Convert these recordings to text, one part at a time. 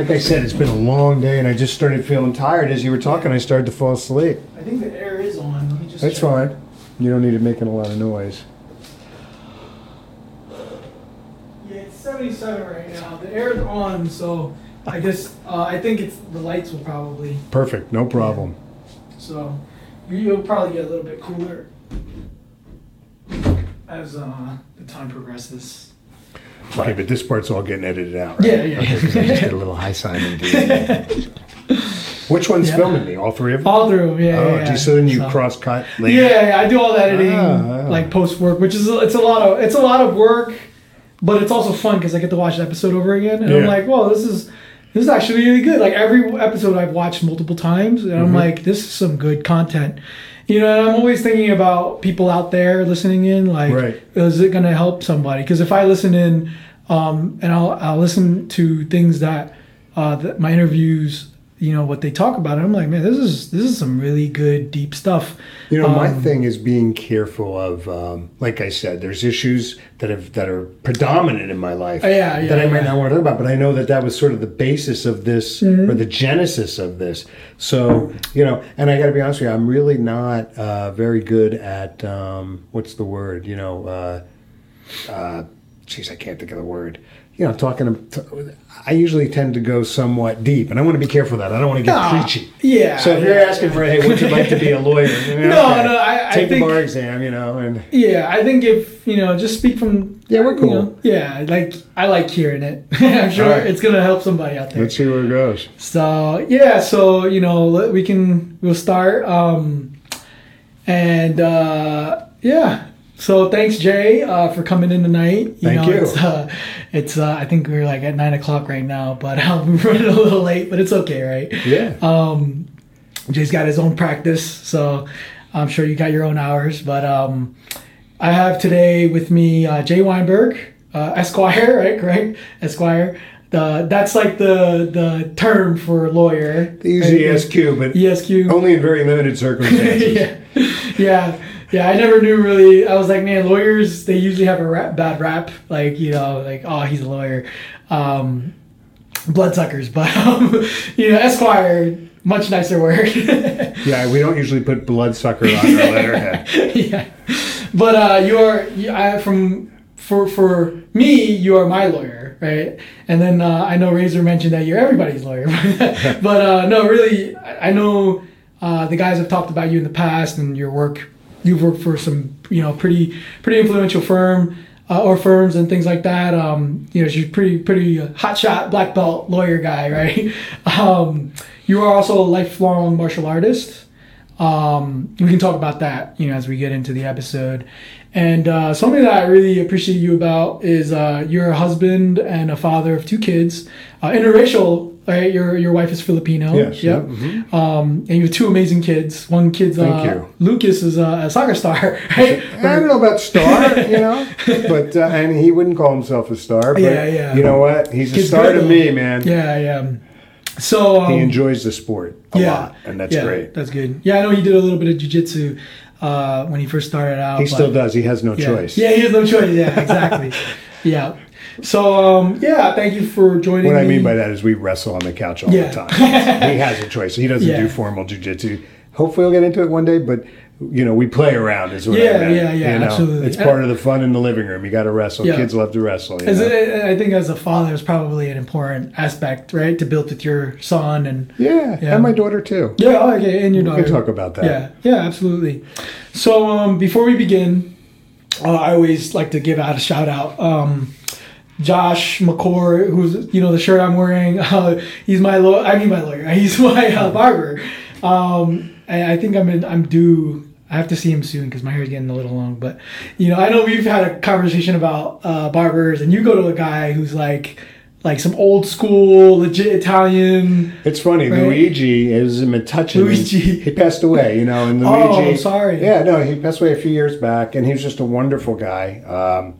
Like I said, it's been a long day, and I just started feeling tired as you were talking. I started to fall asleep. I think the air is on. Let me just. That's check. fine. You don't need it making a lot of noise. Yeah, it's 77 right now. The air is on, so I guess uh, I think it's the lights will probably. Perfect. No problem. So you- you'll probably get a little bit cooler as uh, the time progresses. Okay, but this part's all getting edited out. Right? Yeah, yeah. Okay, 'cause I just did a little high dude. Which one's Yeah. filming me? All three of them? All through, yeah. oh, yeah, geez, so then you So- cross cut later. Yeah, yeah, I do all that editing, Ah, ah. like post work, which is it's a lot of it's a lot of work, but it's also fun because I get to watch the episode over again, and I'm Yeah. like, well, this is this is actually really good. Like every episode I've watched multiple times, and I'm Mhm. like, this is some good content. You know, and I'm always thinking about people out there listening in. Like, Right. is it going to help somebody? Because if I listen in, um, and I'll I'll listen to things that uh, that my interviews, you know, what they talk about, and I'm like, man, this is this is some really good deep stuff. You know, my Um, thing is being careful of, um, like I said, there's issues that have that are predominant in my life yeah, yeah, that I might yeah. not want to talk about, but I know that that was sort of the basis of this Mm-hmm. or the genesis of this. So you know, and I got to be honest with you, I'm really not uh, very good at um, what's the word? You know, uh, uh, geez, I can't think of the word. You know, talking. To, I usually tend to go somewhat deep, and I want to be careful of that. I don't want to get Ah, preachy. Yeah. So if you're asking for, hey, would you like to be a lawyer? You know, No, okay. no, I- I take think- the bar exam, you know, and Yeah, I think if you know, just speak from. Yeah, we're you cool. know, yeah, like I like hearing it. I'm sure Alright. it's gonna help somebody out there. let's see where it goes. So yeah, so you know, we can we'll start. Um, and uh, yeah, so thanks Jay uh, for coming in tonight. You Thank know, you. It's, uh, it's uh, I think we're like at nine o'clock right now, but um, we're running a little late, but it's okay, right? Yeah. Um, Jay's got his own practice, so I'm sure you got your own hours. But um, I have today with me uh, Jay Weinberg, uh, Esquire, right? Correct, Esquire. The, that's like the the term for lawyer. They use right? ESQ, but ESQ. only in very limited circumstances. yeah, yeah, yeah. I never knew really. I was like, man, lawyers they usually have a rap, bad rap. Like you know, like oh, he's a lawyer. Um, bloodsuckers, but um, you know, Esquire, much nicer word. Yeah, we don't usually put bloodsucker on our letterhead. yeah, but uh, you are I, from for for me, you are my lawyer, right? And then uh, I know Razor mentioned that you're everybody's lawyer, but uh, no, really, I I know uh, the guys have talked about you in the past and your work. You've worked for some, you know, pretty pretty influential firm. Uh, or firms and things like that. Um, you know, she's pretty pretty uh, hotshot black belt lawyer guy, right? Um, you are also a lifelong martial artist. Um, we can talk about that, you know, as we get into the episode. And uh, something that I really appreciate you about is uh, you're a husband and a father of two kids, uh, interracial. Right, your your wife is Filipino. Yes, Yep. yeah, mhm. Um, and you have two amazing kids. One kid's uh, Thank you. Lucas is a, a soccer star. Right. I don't know about star, you know, but uh, and he wouldn't call himself a star. But Yeah, yeah. You know what? He's a Kid's star good, to though. me, man. Yeah, yeah. So um, He enjoys the sport a yeah, lot, and that's yeah, great. That's good. Yeah, I know he did a little bit of jujitsu uh, when he first started out. He but- still does. He has no yeah. choice. Yeah, he has no choice. Yeah, exactly. yeah. So um, yeah, thank you for joining. What I me. mean by that is we wrestle on the couch all Yeah. the time. he has a choice. He doesn't Yeah. do formal jujitsu. Hopefully, we'll get into it one day. But you know, we play around. Is what I Yeah, meant, yeah, yeah, you know? absolutely. It's part of the fun in the living room. You got to wrestle. Yeah. Kids love to wrestle. you As know? a, I think as a father, it's probably an important aspect, right, to build with your son and yeah, Yeah. and my daughter too. yeah, oh, okay, and your We daughter. can talk about that. Yeah, yeah, absolutely. So um, before we begin, uh, I always like to give out a shout out. Um, Josh McCord, who's you know the shirt I'm wearing, uh, he's my law. I mean my lawyer. He's my uh, barber. Um, and I think I'm in, I'm due. I have to see him soon because my hair's getting a little long. But you know, I know we've had a conversation about uh, barbers, and you go to a guy who's like like some old school, legit Italian. It's funny. Right? Luigi is in Metuchen. Luigi. He passed away, you know, and Oh, Luigi. sorry. Yeah, no, he passed away a few years back, and he was just a wonderful guy. Um,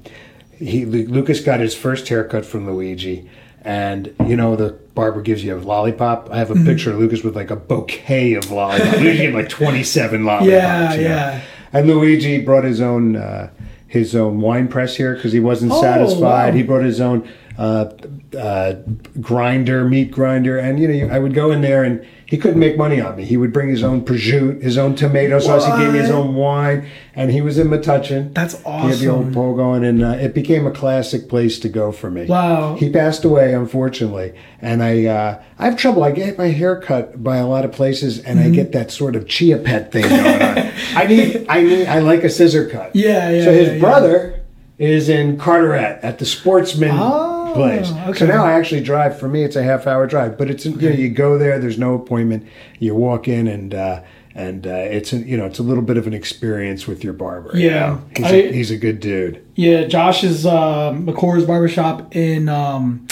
he Lucas got his first haircut from Luigi, and you know the barber gives you a lollipop. I have a Mm-hmm. picture of Lucas with like a bouquet of lollipops. Luigi had like twenty seven lollipops. Yeah, you know. yeah. And Luigi brought his own uh, his own wine press here because he wasn't Oh, satisfied. wow. He brought his own uh, uh, grinder, meat grinder, and you know, I would go in there and he couldn't make money on me. He would bring his own prosciutto, his own tomato sauce. He gave me his own wine, and he was in Metuchen. That's awesome. He had the old pole going, and uh, it became a classic place to go for me. Wow. He passed away, unfortunately, and I uh, I have trouble. I get my hair cut by a lot of places, and Mm-hmm. I get that sort of chia pet thing going on. I need I need I like a scissor cut. Yeah, yeah, So his yeah, yeah. brother is in Carteret at the Sportsman Oh, place. okay. So now I actually drive. For me, it's a half hour drive, but it's you know you go there. There's no appointment. You walk in and. Uh, and uh, it's a, you know it's a little bit of an experience with your barber. you Yeah. know? he's, I- a, he's a good dude. Yeah, Josh's uh, McCore's barbershop in. Um,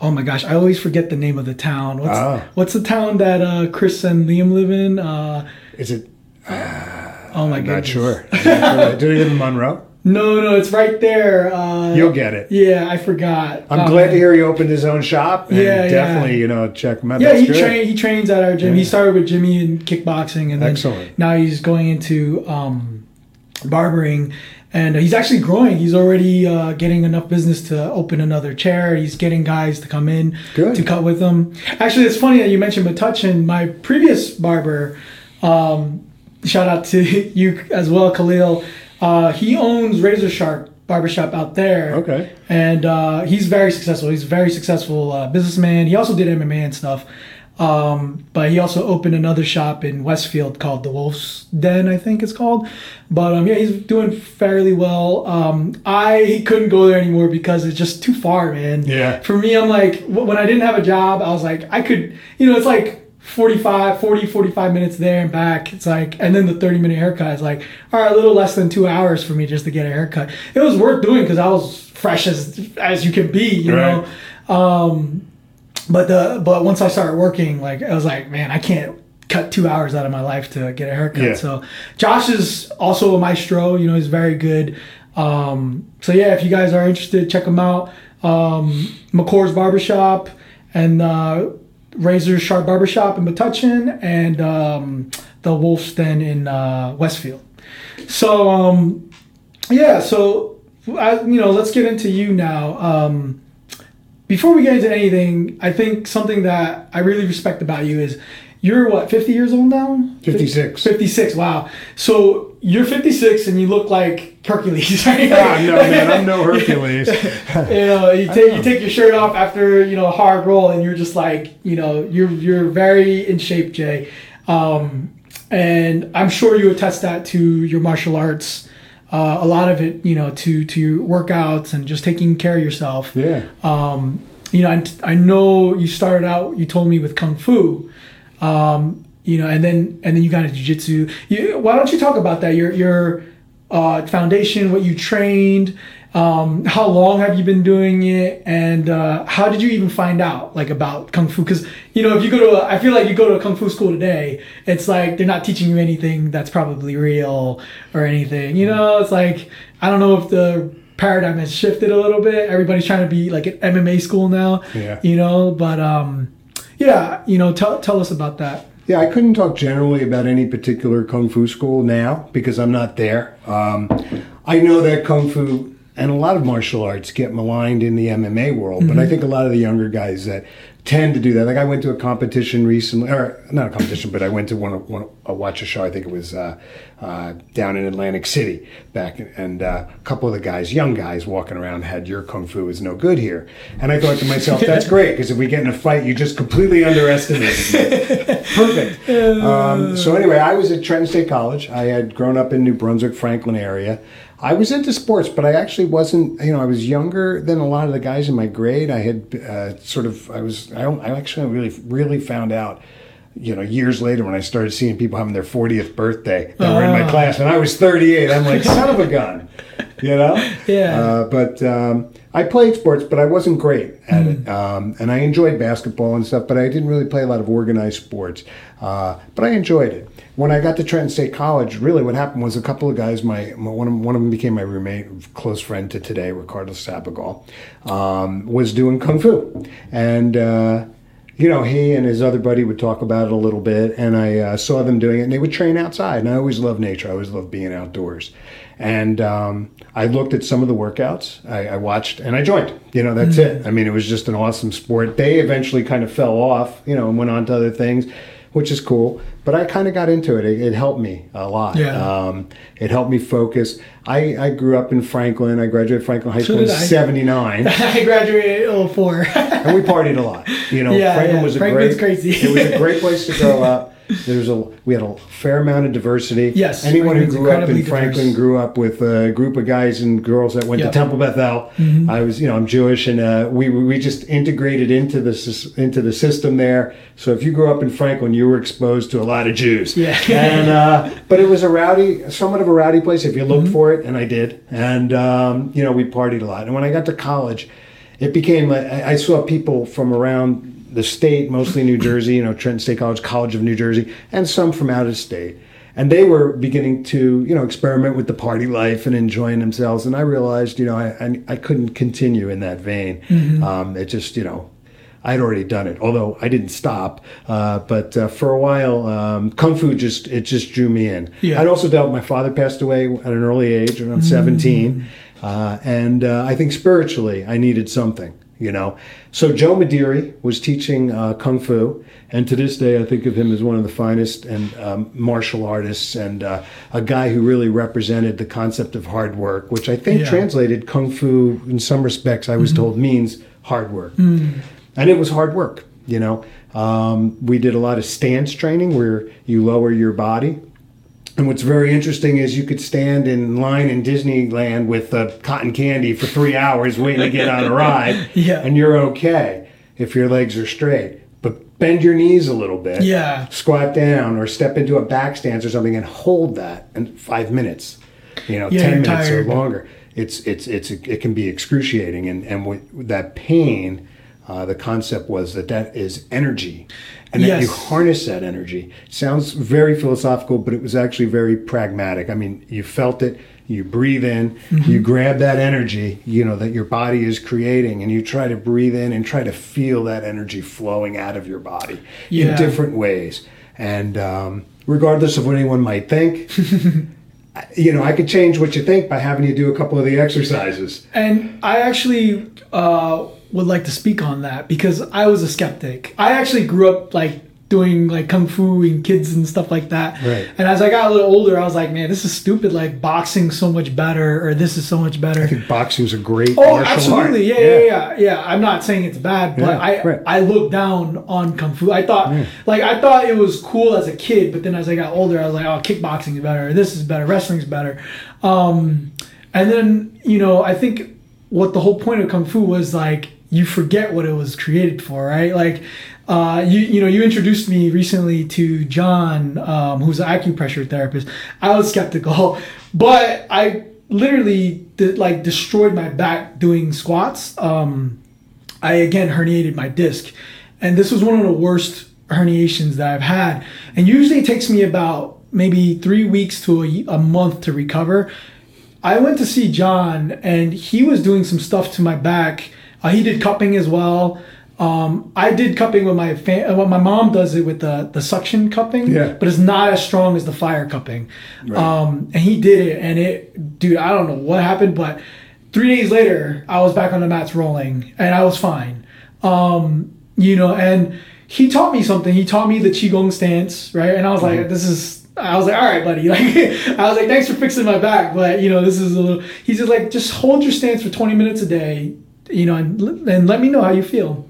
oh my gosh, I always forget the name of the town. What's Ah. what's the town that uh, Chris and Liam live in? Uh, Is it? oh my I'm not sure. I'm not sure. Do they live in Monroe? No, no, it's right there. Uh, You'll get it. Yeah, I forgot. I'm Oh, glad man. to hear he opened his own shop. And Yeah, yeah. definitely, you know, check him out. Yeah, That's he good. he trains at our gym. He started with Jimmy in kickboxing, and then Excellent. now he's going into um, barbering. And he's actually growing. He's already uh, getting enough business to open another chair. He's getting guys to come in Good. to cut with him. Actually, it's funny that you mentioned Metuchen. My previous barber, um, shout out to you as well, Khalil. Uh, he owns Razor Sharp Barbershop out there Okay. and uh, he's very successful. He's a very successful uh, businessman. He also did MMA and stuff, um, but he also opened another shop in Westfield called the Wolf's Den, I think it's called. But um, yeah, he's doing fairly well. Um, I couldn't go there anymore because it's just too far, man. Yeah. For me, I'm like when I didn't have a job, I was like I could, you know, it's like. 45 40 45 minutes there and back. It's like and then the 30 minute haircut is like all right a little less than two hours for me just to get a haircut. It was worth doing because i was fresh as as you can be you Right. know? Um but the but once i started working like i was like man i can't cut two hours out of my life to get a haircut. Yeah. so josh is also a maestro you know he's very good. Um so yeah if you guys are interested check him out. Um mccore's barbershop and uh razor sharp barbershop in metuchen and um the wolf's den in uh westfield. So um yeah so I, you know let's get into you now. Um before we get into anything i think something that i really respect about you is you're what 50 years old now 56. 56 wow so you're 56 and you look like hercules right Ah, no, man, I'm no Hercules. you know, you take you take your shirt off after you know a hard roll, and you're just like, you know, you're you're very in shape, Jay. Um, and I'm sure you attest that to your martial arts. Uh, a lot of it, you know, to to your workouts and just taking care of yourself. Yeah. Um, you know, and I know you started out. You told me with kung fu. Um, you know, and then and then you got into jujitsu. You, why don't you talk about that? Your your uh, foundation, what you trained, um, how long have you been doing it, and uh, how did you even find out like about kung fu? Because you know, if you go to, a, I feel like you go to a kung fu school today, it's like they're not teaching you anything that's probably real or anything. You know, it's like I don't know if the paradigm has shifted a little bit. Everybody's trying to be like an MMA school now. Yeah. You know, but um, yeah, you know, tell tell us about that. Yeah, I couldn't talk generally about any particular kung fu school now because I'm not there. Um, I know that kung fu and a lot of martial arts get maligned in the MMA world, but I think a lot of the younger guys that tend to do that. Like I went to a competition recently, or not a competition, but I went to one, one a watch a show. I think it was uh, uh, down in Atlantic City back, and uh, a couple of the guys, young guys, walking around had your kung fu is no good here, and I thought to myself, that's great because if we get in a fight, you just completely underestimated me. Perfect. Um, so anyway, I was at Trenton State College. I had grown up in New Brunswick, Franklin area. I was into sports, but I actually wasn't. You know, I was younger than a lot of the guys in my grade. I had uh, sort of. I was. I, don't, I actually really, really found out. You know, years later when I started seeing people having their 40th birthday that were in my Ah. class, and I was 38. I'm like, son of a gun. You know. Yeah. Uh, but um, I played sports, but I wasn't great at it. Um, and I enjoyed basketball and stuff, but I didn't really play a lot of organized sports. Uh, but I enjoyed it. When I got to Trenton State College, really what happened was a couple of guys, my, my one, of, one of them became my roommate, close friend to today, Ricardo Sapagal, um, was doing kung fu. And uh, you know, he and his other buddy would talk about it a little bit, and I uh, saw them doing it, and they would train outside. And I always loved nature. I always loved being outdoors. And um, I looked at some of the workouts. I, I watched and I joined. You know, that's it. I mean, it was just an awesome sport. They eventually kind of fell off, you know, and went on to other things, which is cool. But I kind of got into it. It, it helped me a lot. Yeah. Um, it helped me focus. I, I grew up in Franklin. I graduated Franklin High So School in did I. '79 I graduated in 04. and we partied a lot. You know, Yeah, Franklin yeah. was a Franklin's great, crazy. it was a great place to grow up. There's a we had a fair amount of diversity. Yes, anyone who grew up in incredibly Franklin grew up with a group of guys and girls that went Yep. Mm-hmm. to Temple Bethel. I was, you know, I'm Jewish, and uh, we we just integrated into the into the system there. So if you grew up in Franklin, you were exposed to a lot of Jews. Yeah. and uh, but it was a rowdy, somewhat of a rowdy place if you looked Mm-hmm. for it, and I did. And um, you know, we partied a lot. And when I got to college, it became I I saw people from around the state, mostly New Jersey, you know, Trenton State College, College of New Jersey, and some from out of state. And they were beginning to, you know, experiment with the party life and enjoying themselves. And I realized, you know, I, I, I couldn't continue in that vein. Um, it just, you know, I'd already done it, although I didn't stop. Uh, but uh, for a while, um, kung fu just it just drew me in. Yeah. I'd also dealt. My father passed away at an early age, around seventeen, uh, and uh, I think spiritually I needed something. You know, so Joe Madiri was teaching uh, kung fu, and to this day I think of him as one of the finest and um, martial artists, and uh, a guy who really represented the concept of hard work, which I think Yeah. translated kung fu in some respects. I was told means hard work and it was hard work you know um, we did a lot of stance training where you lower your body and what's very interesting is you could stand in line in disneyland with uh, cotton candy for three hours waiting to get on a ride Yeah. and you're okay if your legs are straight but bend your knees a little bit Yeah. squat down or step into a back stance or something and hold that in five minutes you know Yeah, 10 minutes tired. or longer it's it's it's it can be excruciating and and with that pain uh, the concept was that that is energy and that you harness that energy. Sounds very philosophical but it was actually very pragmatic. I mean you felt it you breathe in Mm-hmm. you grab that energy you know that your body is creating and you try to breathe in and try to feel that energy flowing out of your body Yeah. in different ways. And um, regardless of what anyone might think you know i could change what you think by having you do a couple of the exercises. And I actually uh, would like to speak on that because I was a skeptic. I actually grew up like doing like kung fu and kids and stuff like that. Right. And as I got a little older, I was like, man, this is stupid. Like boxing's so much better, or this is so much better. I think boxing's a great Oh, absolutely. Yeah, yeah, yeah, yeah. I'm not saying it's bad, but I. I looked down on kung fu. I thought like I thought it was cool as a kid, but then as I got older, I was like, oh, kickboxing is better. This is better. Wrestling's better. Um, and then you know, I think what the whole point of kung fu was like you forget what it was created for, right? Like. Uh, you you know you introduced me recently to John, um, who's an acupressure therapist. I was skeptical, but I literally did, like destroyed my back doing squats. Um, I again herniated my disc, and this was one of the worst herniations that I've had. And usually it takes me about maybe three weeks to a, a month to recover. I went to see John, and he was doing some stuff to my back. Uh, he did cupping as well. Um, I did cupping with my fa- well, my mom does it with the the suction cupping, Yeah. but it's not as strong as the fire cupping. Um, and he did it, and it, dude, I don't know what happened, but three days later, I was back on the mats rolling, and I was fine. Um, you know, and he taught me something. He taught me the qigong stance, right? And I was like, this is. I was like, all right, buddy. Like, I was like, thanks for fixing my back, but you know, this is a little. He's just like, just hold your stance for 20 minutes a day, you know, and and let me know how you feel.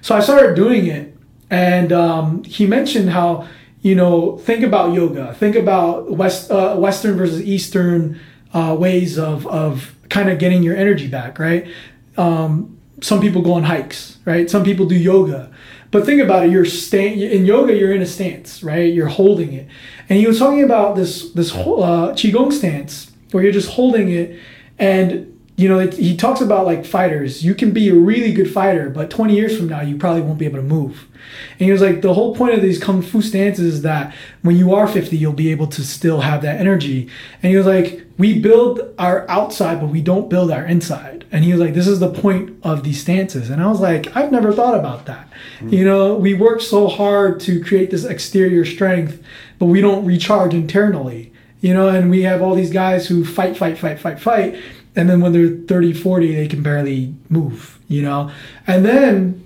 So I started doing it, and um, he mentioned how you know think about yoga, think about west uh, Western versus Eastern uh, ways of of kind of getting your energy back, right? Um, some people go on hikes, right? Some people do yoga, but think about it. You're stand in yoga. You're in a stance, right? You're holding it, and he was talking about this this whole uh, qigong stance where you're just holding it, and you know, it, he talks about like fighters. You can be a really good fighter, but 20 years from now, you probably won't be able to move. And he was like, the whole point of these kung fu stances is that when you are 50, you'll be able to still have that energy. And he was like, we build our outside, but we don't build our inside. And he was like, this is the point of these stances. And I was like, I've never thought about that. Mm-hmm. You know, we work so hard to create this exterior strength, but we don't recharge internally. You know, and we have all these guys who fight, fight, fight, fight, fight. And then when they're 30, 40, they can barely move, you know? And then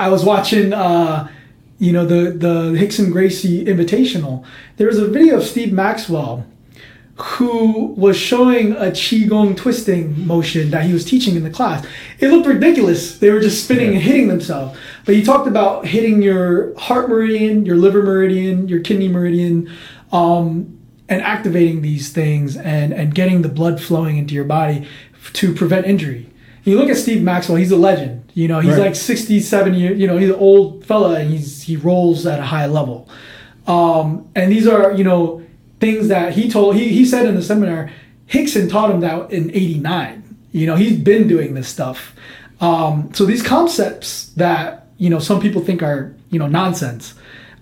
I was watching, uh, you know, the, the Rickson Gracie Invitational. There was a video of Steve Maxwell who was showing a qigong twisting motion that he was teaching in the class. It looked ridiculous. They were just spinning yeah. and hitting themselves. But he talked about hitting your heart meridian, your liver meridian, your kidney meridian, um, and activating these things and and getting the blood flowing into your body to prevent injury. You look at Steve Maxwell; he's a legend. You know, he's right. like sixty-seven years. You know, he's an old fella, and he's he rolls at a high level. Um, and these are you know things that he told he, he said in the seminar Rickson taught him that in 89 you know he's been doing this stuff um, so these concepts that you know some people think are you know nonsense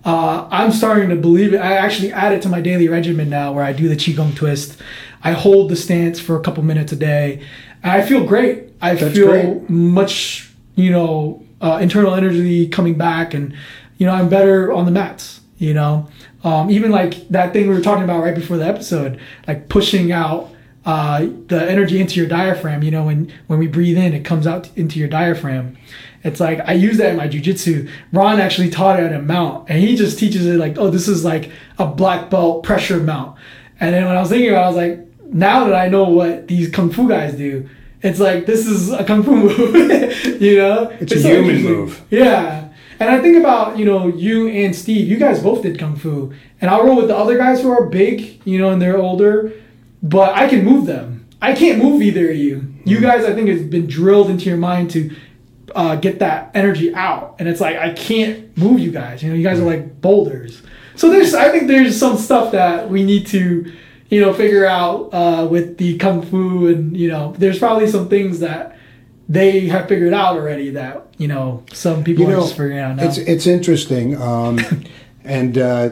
uh, i'm starting to believe it i actually add it to my daily regimen now where i do the qigong twist i hold the stance for a couple minutes a day i feel great i That's feel great. much you know uh, internal energy coming back and you know i'm better on the mats you know um, even like that thing we were talking about right before the episode, like pushing out uh, the energy into your diaphragm. You know, when when we breathe in, it comes out into your diaphragm. It's like I use that in my jujitsu. Ron actually taught it at a mount, and he just teaches it like, oh, this is like a black belt pressure mount. And then when I was thinking about, it, I was like, now that I know what these kung fu guys do, it's like this is a kung fu move. you know, it's, it's a so human move. Yeah. And I think about, you know, you and Steve, you guys both did Kung Fu. And I'll roll with the other guys who are big, you know, and they're older, but I can move them. I can't move either of you. You mm-hmm. guys, I think, has been drilled into your mind to uh, get that energy out. And it's like, I can't move you guys. You know, you guys are like boulders. So there's, I think there's some stuff that we need to, you know, figure out uh, with the Kung Fu. And, you know, there's probably some things that they have figured out already that you know some people you know, are just figuring out now. It's it's interesting, um, and uh,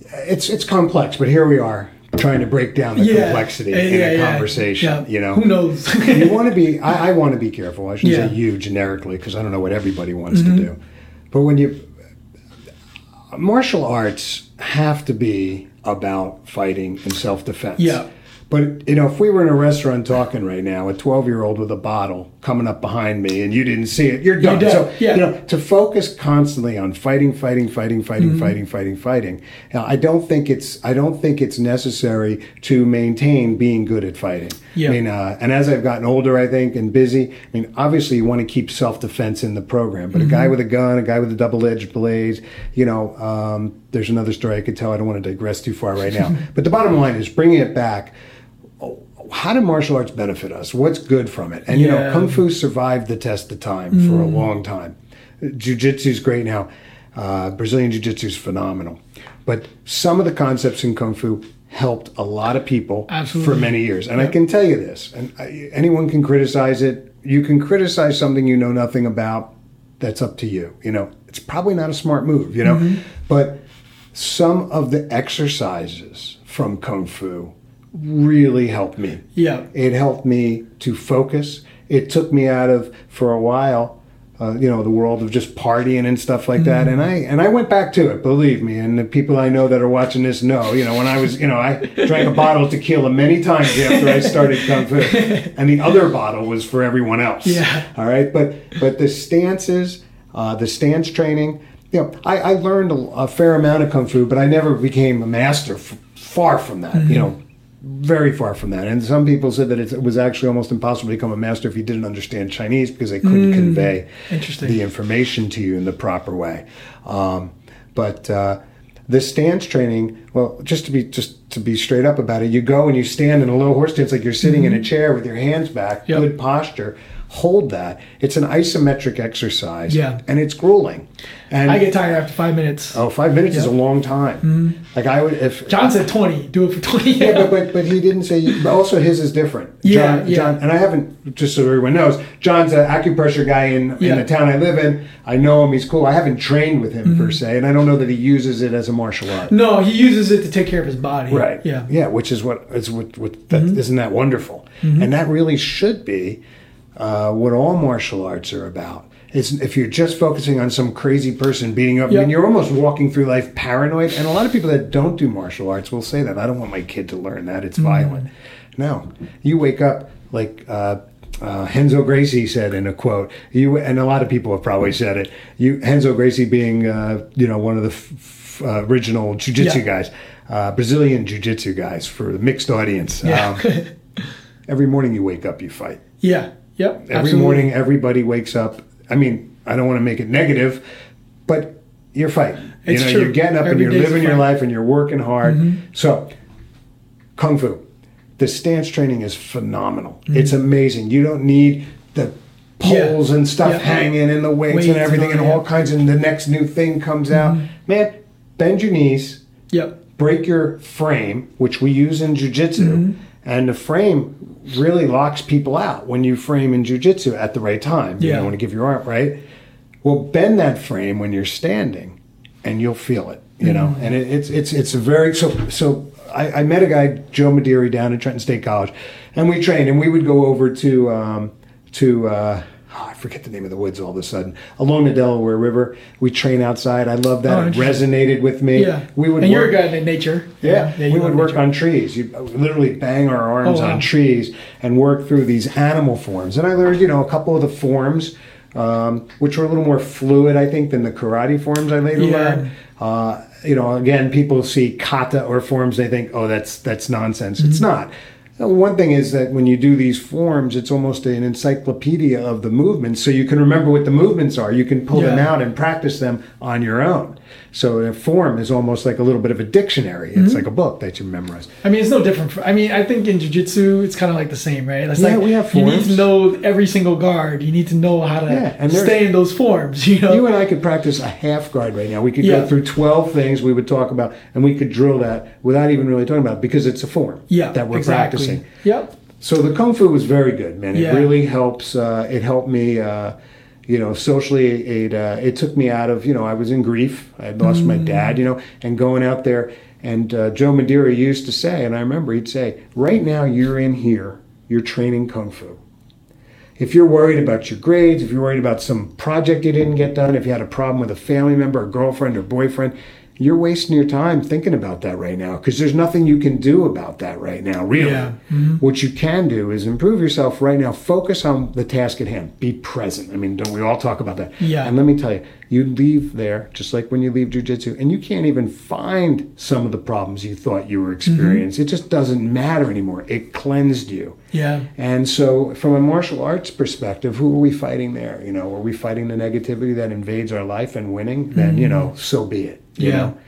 it's it's complex. But here we are trying to break down the yeah. complexity in yeah, a yeah. conversation. You know, who knows? you want to be. I, I want to be careful. I shouldn't say you generically because I don't know what everybody wants mm-hmm. to do. But when you martial arts have to be about fighting and self defense. Yeah but you know, if we were in a restaurant talking right now, a twelve-year-old with a bottle coming up behind me, and you didn't see it, you're done. You're so yeah. you know, to focus constantly on fighting, fighting, fighting, fighting, mm-hmm. fighting, fighting, fighting. Now, I don't think it's I don't think it's necessary to maintain being good at fighting. Yeah. I mean, uh, and as I've gotten older, I think, and busy, I mean, obviously you want to keep self-defense in the program, but mm-hmm. a guy mm-hmm. with a gun, a guy with a double-edged blade, you know, um, there's another story I could tell. I don't want to digress too far right now, but the bottom line is bringing it back how do martial arts benefit us? What's good from it? And you know, kung fu survived the test of time mm. for a mm. long time. Jiu-jitsu is great now. Uh, Brazilian jiu-jitsu is phenomenal. But some of the concepts in kung fu helped a lot of people Absolutely. for many years. And yep. I can tell you this, and I, anyone can criticize it. You can criticize something you know nothing about. That's up to you. You know, it's probably not a smart move, you know, mm-hmm. but some of the exercises from kung fu really helped me. Yeah. It helped me to focus. It took me out of for a while, uh, you know, the world of just partying and stuff like that. Mm-hmm. And I and I went back to it, believe me. And the people I know that are watching this know, you know, when I was, you know, I drank a bottle of tequila many times after I started kung fu, and the other bottle was for everyone else. Yeah. All right, but but the stances, uh, the stance training. You know, I, I learned a, a, fair amount of kung fu, but I never became a master. F- far from that. Mm-hmm. You know, very far from that. And some people said that it was actually almost impossible to become a master if you didn't understand Chinese because they couldn't mm, convey the information to you in the proper way. Um, but uh, the stance training, well, just to be just to be straight up about it, you go and you stand in a low horse stance like you're sitting mm-hmm. in a mm-hmm. chair with your hands back, yep. good posture. Hold that. It's an isometric exercise. Yeah. And it's grueling. And I get tired after five minutes. oh, five minutes is a. Mm-hmm. long time. Like I would if John said 20. Do it for 20. yeah, but, but but he didn't say. But also, his is different. Yeah, John, yeah. John, and I haven't. Just so everyone knows, John's an acupressure guy in, Yeah. in the town I live in. I know him. He's cool. I haven't trained with him Mm-hmm. per se, and I don't know that he uses it as a martial art. No, he uses it to take care of his body. Right. Yeah. Yeah, which is what is what, what that, Mm-hmm. isn't that wonderful? And that really should be uh, what all martial arts are about. It's if you're just focusing on some crazy person beating up, I Yep. mean, you're almost walking through life paranoid. And a lot of people that don't do martial arts will say that I don't want my kid to learn that it's Mm-hmm. violent. No, you wake up like. Uh, uh, Renzo Gracie said in a quote, "You and a lot of people have probably said it. You, Renzo Gracie, being uh, you know one of the f- f- uh, original jiu-jitsu Yeah. guys, uh, Brazilian jiu-jitsu guys for the mixed audience. Yeah. Um, every morning you wake up, you fight. yeah. Yep. Every absolutely. morning, everybody wakes up. I mean, I don't want to make it negative, but you're fighting. It's you know, true. you're getting up Every and you're living your. Mm-hmm. life and you're working hard. So, kung fu, the stance training is phenomenal. It's amazing. You don't need the Mm-hmm. Yeah. poles and stuff Yeah. hanging and the weights, Weights and and everything all and. Mm-hmm. all kinds of the next new thing comes out. Man, bend your knees Yep. break your frame, which we use in jujitsu, Mm-hmm. And the frame really locks people out when you frame in jujitsu at the right time. You Yeah. don't want to give your arm right. Well, bend that frame when you're standing, and you'll feel it. You know, Mm-hmm. and it, it's it's it's a very so so. I, I met a guy Joe Madiri down at Trenton State College, and we trained, and we would go over to um, to. Uh, oh, I forget the name of the woods all of a sudden. Along the Delaware River, we train outside. I love that. Oh, it resonated with me. Yeah. we would And you're work- a guy in nature. yeah, you we would work nature. on trees. You literally bang our arms Oh, wow. on trees and work through these animal forms. And I learned, you know, a couple of the forms, um, which were a little more fluid, I think, than the karate forms I later Yeah. learned. Uh, you know, again, people see kata or forms, they think, oh, that's that's nonsense. It's Mm-hmm. not. One thing is that when you do these forms, it's almost an encyclopedia of the movements, so you can remember what the movements are. You can pull them out and practice them on your own. So a form is almost like a little bit of a dictionary. Mm-hmm. It's like a book that you memorize. I mean, it's no different. For, I mean, I think in jiu-jitsu, it's kind of like the same, right? It's Yeah, like we have forms. you need to know every single guard. You need to know how to Yeah, and stay in those forms. You know. You and I could practice a half guard right now. We could Yeah. go through 12 things we would talk about, and we could drill that without even really talking about it because it's a form yeah. that we're exactly. practicing. Yep. So the kung fu was very good, man. It really helps. Uh, it helped me, uh, you know, socially. It uh, it took me out of you know I was in grief. I had lost Mm. my dad, you know, and going out there. And uh, Joe Madeira used to say, and I remember he'd say, "Right now you're in here. You're training kung fu. If you're worried about your grades, if you're worried about some project you didn't get done, if you had a problem with a family member, a girlfriend, or boyfriend." You're wasting your time thinking about that right now because there's nothing you can do about that right now, really. Yeah. Mm-hmm. What you can do is improve yourself right now. Focus on the task at hand. Be present. I mean, don't we all talk about that? Yeah. And let me tell you, you leave there just like when you leave jujitsu, and you can't even find some of the problems you thought you were experiencing. It just doesn't matter anymore. It cleansed you. Yeah. And so, from a martial arts perspective, who are we fighting there? You know, are we fighting the negativity that invades our life and winning? Then you know, so be it. You Yeah. know?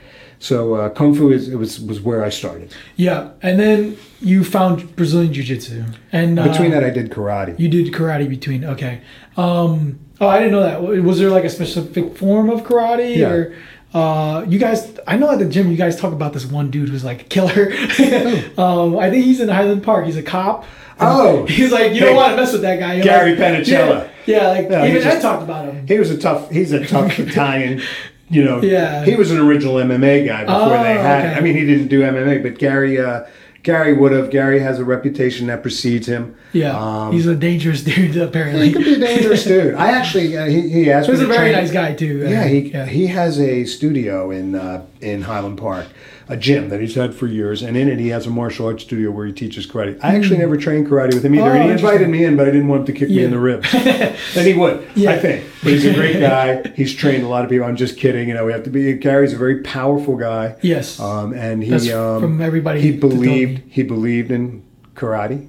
So uh, kung fu is it was was where I started. Yeah. And then you found Brazilian jiu-jitsu, and uh, Between that, I did karate. you did karate between. Okay. Um. Oh, I didn't know that. Was there like a specific form of karate, Yeah. or? Uh, you guys, I know at the gym you guys talk about this one dude who's like a killer. um, I think he's in Highland Park. He's a cop. Oh. he's like you Hey, don't want to mess with that guy. You're Gary like, Panicella. Yeah, yeah like he even just- I talked about him. He was a tough. He's a tough Italian. You know. Yeah. He was an original MMA guy before Oh, they had. okay. I mean, he didn't do MMA, but Gary. Uh, Gary would have. Gary has a reputation that precedes him. Yeah, Um, he's a dangerous dude apparently. he could be a dangerous dude. I actually. Uh, he, he asked He's a very nice guy too. Yeah, Uh, he yeah. he has a studio in uh, in Highland Park, a gym that he's had for years, and in it he has a martial arts studio where he teaches karate. I actually never trained karate with him either, Hmm. Oh, and he invited me in, but I didn't want him to kick me in the ribs. and he would, Yeah. I think. But he's a great guy. He's trained a lot of people. I'm just kidding. You know, we have to be. Gary's a very powerful guy. Yes. Um, and he um, from everybody He to tell me. believed he believed in karate,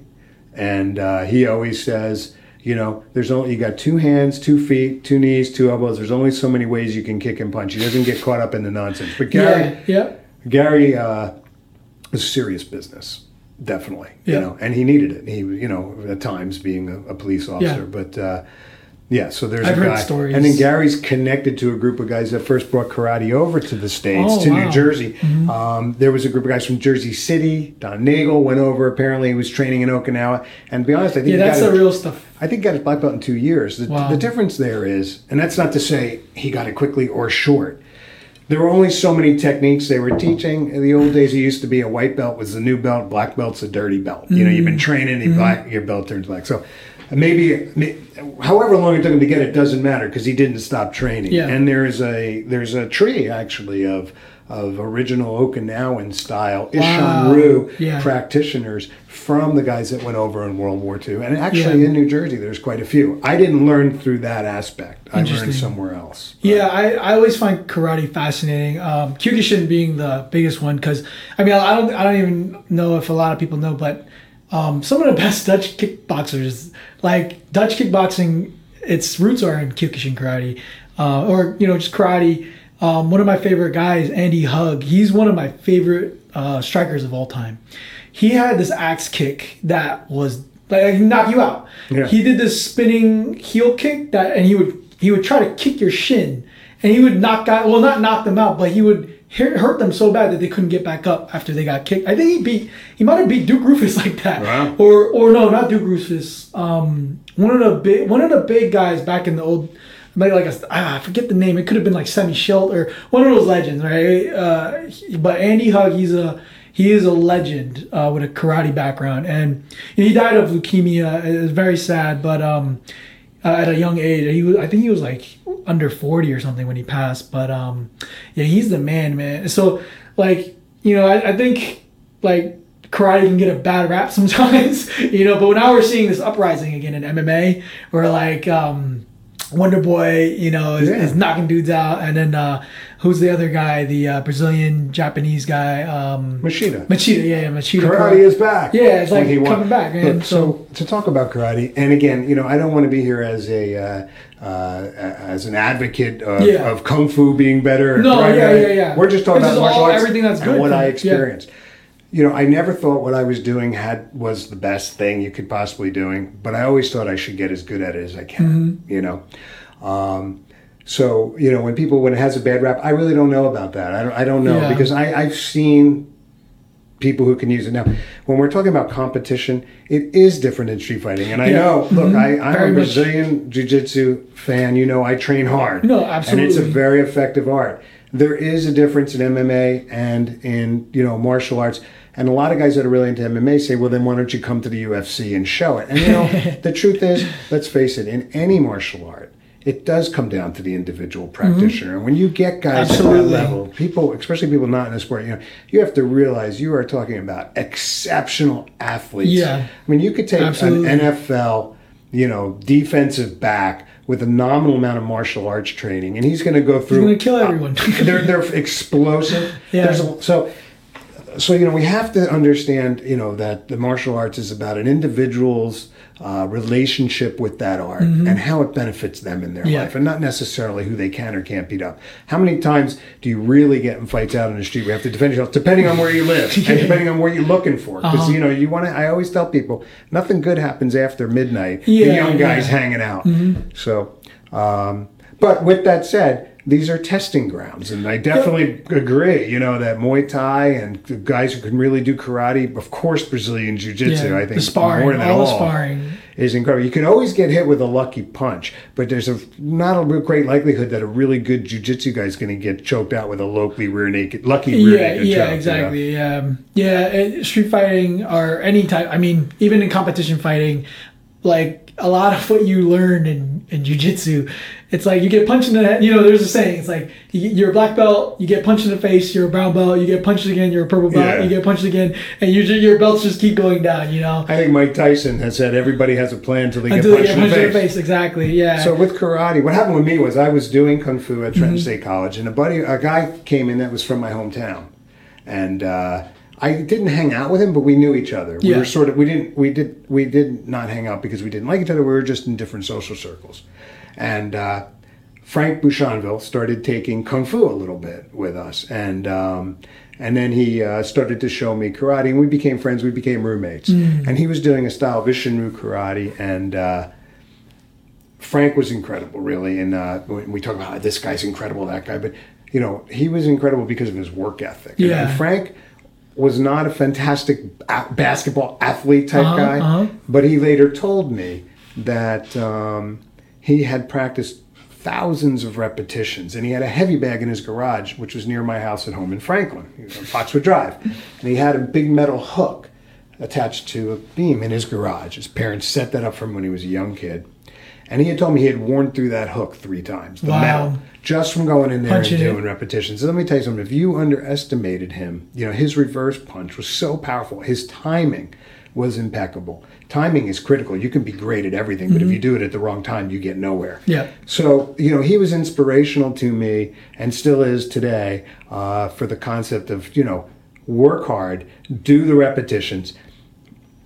and uh, he always says, you know, there's only you got two hands, two feet, two knees, two elbows. There's only so many ways you can kick and punch. He doesn't get caught up in the nonsense. But Gary, yeah, yeah. Gary uh, is serious business. definitely. Yeah. You know, and he needed it. He, you know, at times being a, a police officer, Yeah. but. Uh, yeah, so there's I've a guy, stories. and then Gary's connected to a group of guys that first brought karate over to the states, Oh, to wow. Mm-hmm. New Jersey. Um, there was a group of guys from Jersey City. Don Nagle went over. Apparently, he was training in Okinawa. And to be honest, I think Yeah, he that's got the his- real stuff. I think he got his black belt in two years. The, Wow. the difference there is, and that's not to say he got it quickly or short. There were only so many techniques they were teaching. In the old days, it used to be a white belt was the new belt, black belt's a dirty belt. You know, you've Mm-hmm. been training, your black, your belt turns black. So maybe, however long it took him to get it doesn't matter because he didn't stop training. Yeah. And there's a there's a tree actually of of original Okinawan style Wow. Isshinryu Yeah. practitioners from the guys that went over in World War II. And actually, Yeah. in New Jersey, there's quite a few. I didn't learn through that aspect. I learned somewhere else. Yeah, I, I always find karate fascinating. Um, Kyokushin being the biggest one because I mean I don't I don't even know if a lot of people know, but um, some of the best Dutch kickboxers, like Dutch kickboxing, its roots are in Kyokushin karate, uh, or you know just karate. Um, one of my favorite guys, Andy Hug, he's one of my favorite uh, strikers of all time. He had this axe kick that was like knock you out. Yeah. He did this spinning heel kick that, and he would he would try to kick your shin, and he would knock out well not knock them out, but he would hurt hurt them so bad that they couldn't get back up after they got kicked. I think he beat he might have beat Duke Roufus like that, Wow. or or no, not Duke Roufus. Um, one of the big one of the big guys back in the old. Maybe like a, ah, I forget the name. It could have been like Semmy Schilt or one of those legends, right? Uh, he- but Andy Hug, he's a he is a legend uh, with a karate background, and he died of leukemia. It's very sad, but um, uh, at a young age, he was I think he was like under forty or something when he passed. But um, yeah, he's the man, man. So like you know, I, I think like karate can get a bad rap sometimes, you know. But now we're seeing this uprising again in MMA, where like um, Wonder Boy, you know, is, Yeah. is knocking dudes out, and then uh, who's the other guy, the uh, Brazilian Japanese guy, um, Machida. Machida, yeah, yeah, Machida. Karate is back. Yeah, it's like he won. coming back, man. Look, so, to talk about karate, and again, you know, I don't want to be here as a uh, uh, as an advocate of, Yeah. of kung fu being better. No, karate. yeah, yeah, yeah. We're just talking It's about just martial all- arts everything that's and good what I experienced. yeah. You know, I never thought what I was doing had was the best thing you could possibly doing, but I always thought I should get as good at it as I can. Mm-hmm. You know. Um, so you know when people when it has a bad rap, I really don't know about that. I don't, I don't know Yeah. because I, I've seen people who can use it now. When we're talking about competition, it is different in street fighting. And I Yeah. know, look, I, I'm a. Brazilian Jiu Jitsu fan. You know, I train hard. No, absolutely, And it's a very effective art. There is a difference in MMA and in, you know, martial arts. And a lot of guys that are really into MMA say, well, then why don't you come to the UFC and show it? And, you know, the truth is, let's face it, in any martial art, it does come down to the individual practitioner. And when you get guys Mm-hmm. Absolutely. at that level, people, especially people not in the sport, you know, you have to realize you are talking about exceptional athletes. Yeah. I mean, you could take Absolutely. an NFL, you know, defensive back with a nominal amount of martial arts training, and he's going to go through. gonna kill everyone. they're they're explosive. Yeah. There's a, so. So you know we have to understand you know that the martial arts is about an individual's uh, relationship with that art and how it benefits them in their Mm-hmm. Yeah. life, and not necessarily who they can or can't beat up. How many times do you really get in fights out in the street? where you have to defend yourself, depending on where you live and depending on what you're looking for. Because Uh-huh. you know you want to. I always tell people nothing good happens after midnight. Yeah, the young guys yeah. hanging out. So, um, but with that said, these are testing grounds, and I definitely agree. You know that Muay Thai and the guys who can really do karate, of course, Brazilian Jiu Jitsu. Yeah, I think the sparring, more than all all, sparring. is incredible. You can always get hit with a lucky punch, but there's a not a great likelihood that a really good jiu-jitsu guy is going to get choked out with a locally rear naked, lucky rear yeah, naked yeah, choke. you know? exactly. Yeah, yeah. Street fighting or any type. I mean, even in competition fighting, like a lot of what you learn in in jujitsu, it's like you get punched in the head. You know, there's a saying. It's like you, you're a black belt, you get punched in the face. You're a brown belt, you get punched again. You're a purple belt, Yeah. you get punched again, and you, your belts just keep going down. You know, I think Mike Tyson has said everybody has a plan until they get until punched get in the punched in face. the face. Exactly. Yeah. So with karate, what happened with me was I was doing kung fu at Mm-hmm. Trenton State College, and a buddy, a guy came in that was from my hometown, and uh, I didn't hang out with him, but we knew each other. We were sort of we didn't we did we did not hang out because we didn't like each other. We were just in different social circles, and. Uh, Frank Bouchonville started taking kung fu a little bit with us, and um, And then he uh, started to show me karate, and we became friends. We became roommates. And he was doing a style of Isshinryu karate, and uh, Frank was incredible, really. And uh, when we talk about "Oh, this guy's incredible, that guy, but you know, he was incredible because of his work ethic. Yeah. And Frank was not a fantastic basketball athlete type Uh-huh, guy, uh-huh. but he later told me that um, he had practiced thousands of repetitions and he had a heavy bag in his garage which was near my house at home in franklin on foxwood drive and he had a big metal hook attached to a beam in his garage his parents set that up for him when he was a young kid and he had told me he had worn through that hook three times the Wow. metal just from going in there Punching and it. doing repetitions. Let me tell you something. If you underestimated him, you know his reverse punch was so powerful. His timing was impeccable. Timing is critical. You can be great at everything, but if you do it at the wrong time, you get nowhere. Yeah. So you know he was inspirational to me, and still is today, uh, for the concept of you know work hard, do the repetitions.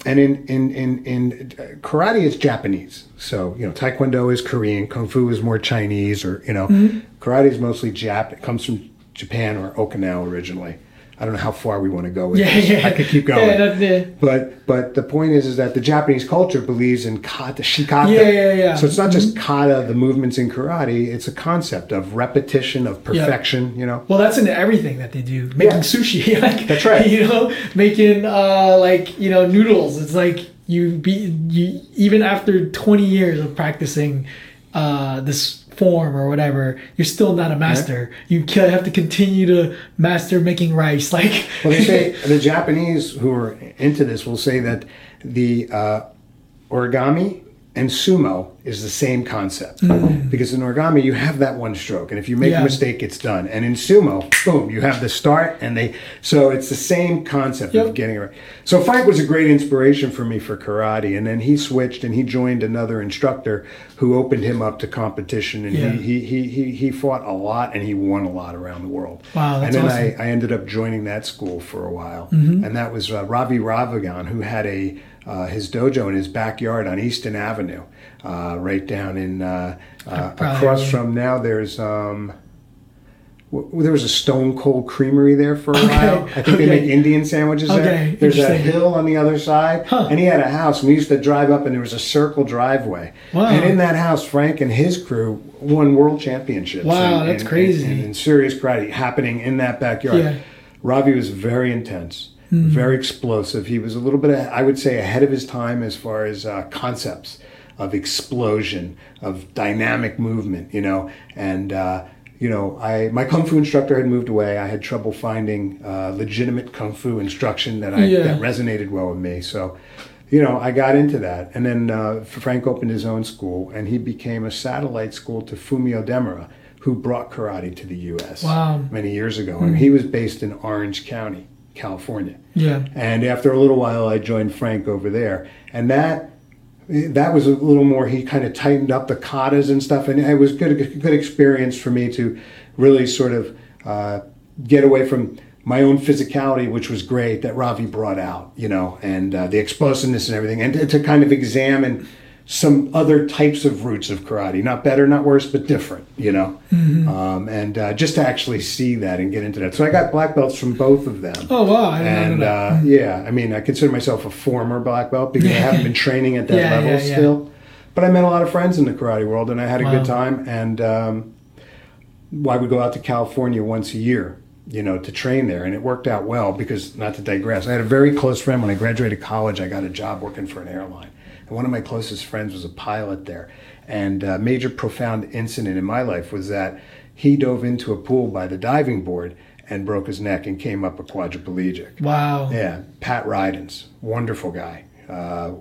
And in in in in uh, karate, it's Japanese. So you know, Taekwondo is Korean, Kung Fu is more Chinese, or you know, Mm-hmm. karate is mostly Jap. It comes from Japan or Okinawa originally. I don't know how far we want to go with Yeah, this. yeah. I could keep going. Yeah, that, yeah. But but the point is is that the Japanese culture believes in kata shikata. Yeah, yeah, yeah. So it's not just kata, the movements in karate. It's a concept of repetition, of perfection. You know. Well, that's in everything that they do. Making sushi, like That's right. You know, making uh, like you know noodles. It's like you be you even after twenty years of practicing uh, this form or whatever, you're still not a master. You ca- have to continue to master making rice. Like Well, they say the Japanese who are into this will say that the uh, origami and sumo is the same concept because in origami you have that one stroke, and if you make Yeah. a mistake, it's done. And in sumo, boom, you have the start, and they so it's the same concept Yep. of getting it right. So Frank was a great inspiration for me for karate, and then he switched and he joined another instructor who opened him up to competition, and Yeah. he, he he he fought a lot and he won a lot around the world. Wow, that's and then awesome. Mm-hmm. I, I ended up joining that school for a while, and that was uh, Ravi Ravagan, who had a uh, his dojo in his backyard on Easton Avenue, uh, right down in uh, uh, across from now. There's um, w- there was a Stone Cold Creamery there for a while. I think they make Indian sandwiches Okay, there. There's a hill on the other side, Huh. and he had a house. And we used to drive up, and there was a circle driveway. Wow. And in that house, Frank and his crew won world championships. Wow, that's crazy. in- in serious karate happening in that backyard. Yeah. Ravi was very intense, Hmm. very explosive. He was a little bit, I would say, ahead of his time as far as uh, concepts of explosion, of dynamic movement, you know. And, uh, you know, I my kung fu instructor had moved away. I had trouble finding uh, legitimate kung fu instruction that I Yeah. that resonated well with me. So, you know, I got into that. And then uh, Frank opened his own school, and he became a satellite school to Fumio Demura, who brought karate to the U.S. Wow. many years ago. And he was based in Orange County, California. yeah, And after a little while, I joined Frank over there, and that that was a little more. He kind of tightened up the katas and stuff, and it was good good experience for me to really sort of uh, get away from my own physicality, which was great that Ravi brought out, you know, and uh, the explosiveness and everything, and to, to kind of examine some other types of roots of karate, not better, not worse, but different, you know, um, and uh, just to actually see that and get into that. So I got black belts from both of them. Oh wow, I And uh, yeah, I mean, I consider myself a former black belt because I haven't been training at that Yeah, level yeah, yeah. still. But I met a lot of friends in the karate world, and I had a Wow. good time. And um, I would go out to California once a year, you know, to train there, and it worked out well because, not to digress, I had a very close friend when I graduated college. I got a job working for an airline, one of my closest friends was a pilot there. And a major profound incident in my life was that he dove into a pool by the diving board and broke his neck and came up a quadriplegic. wow. Yeah, Pat Rydens, wonderful guy, uh,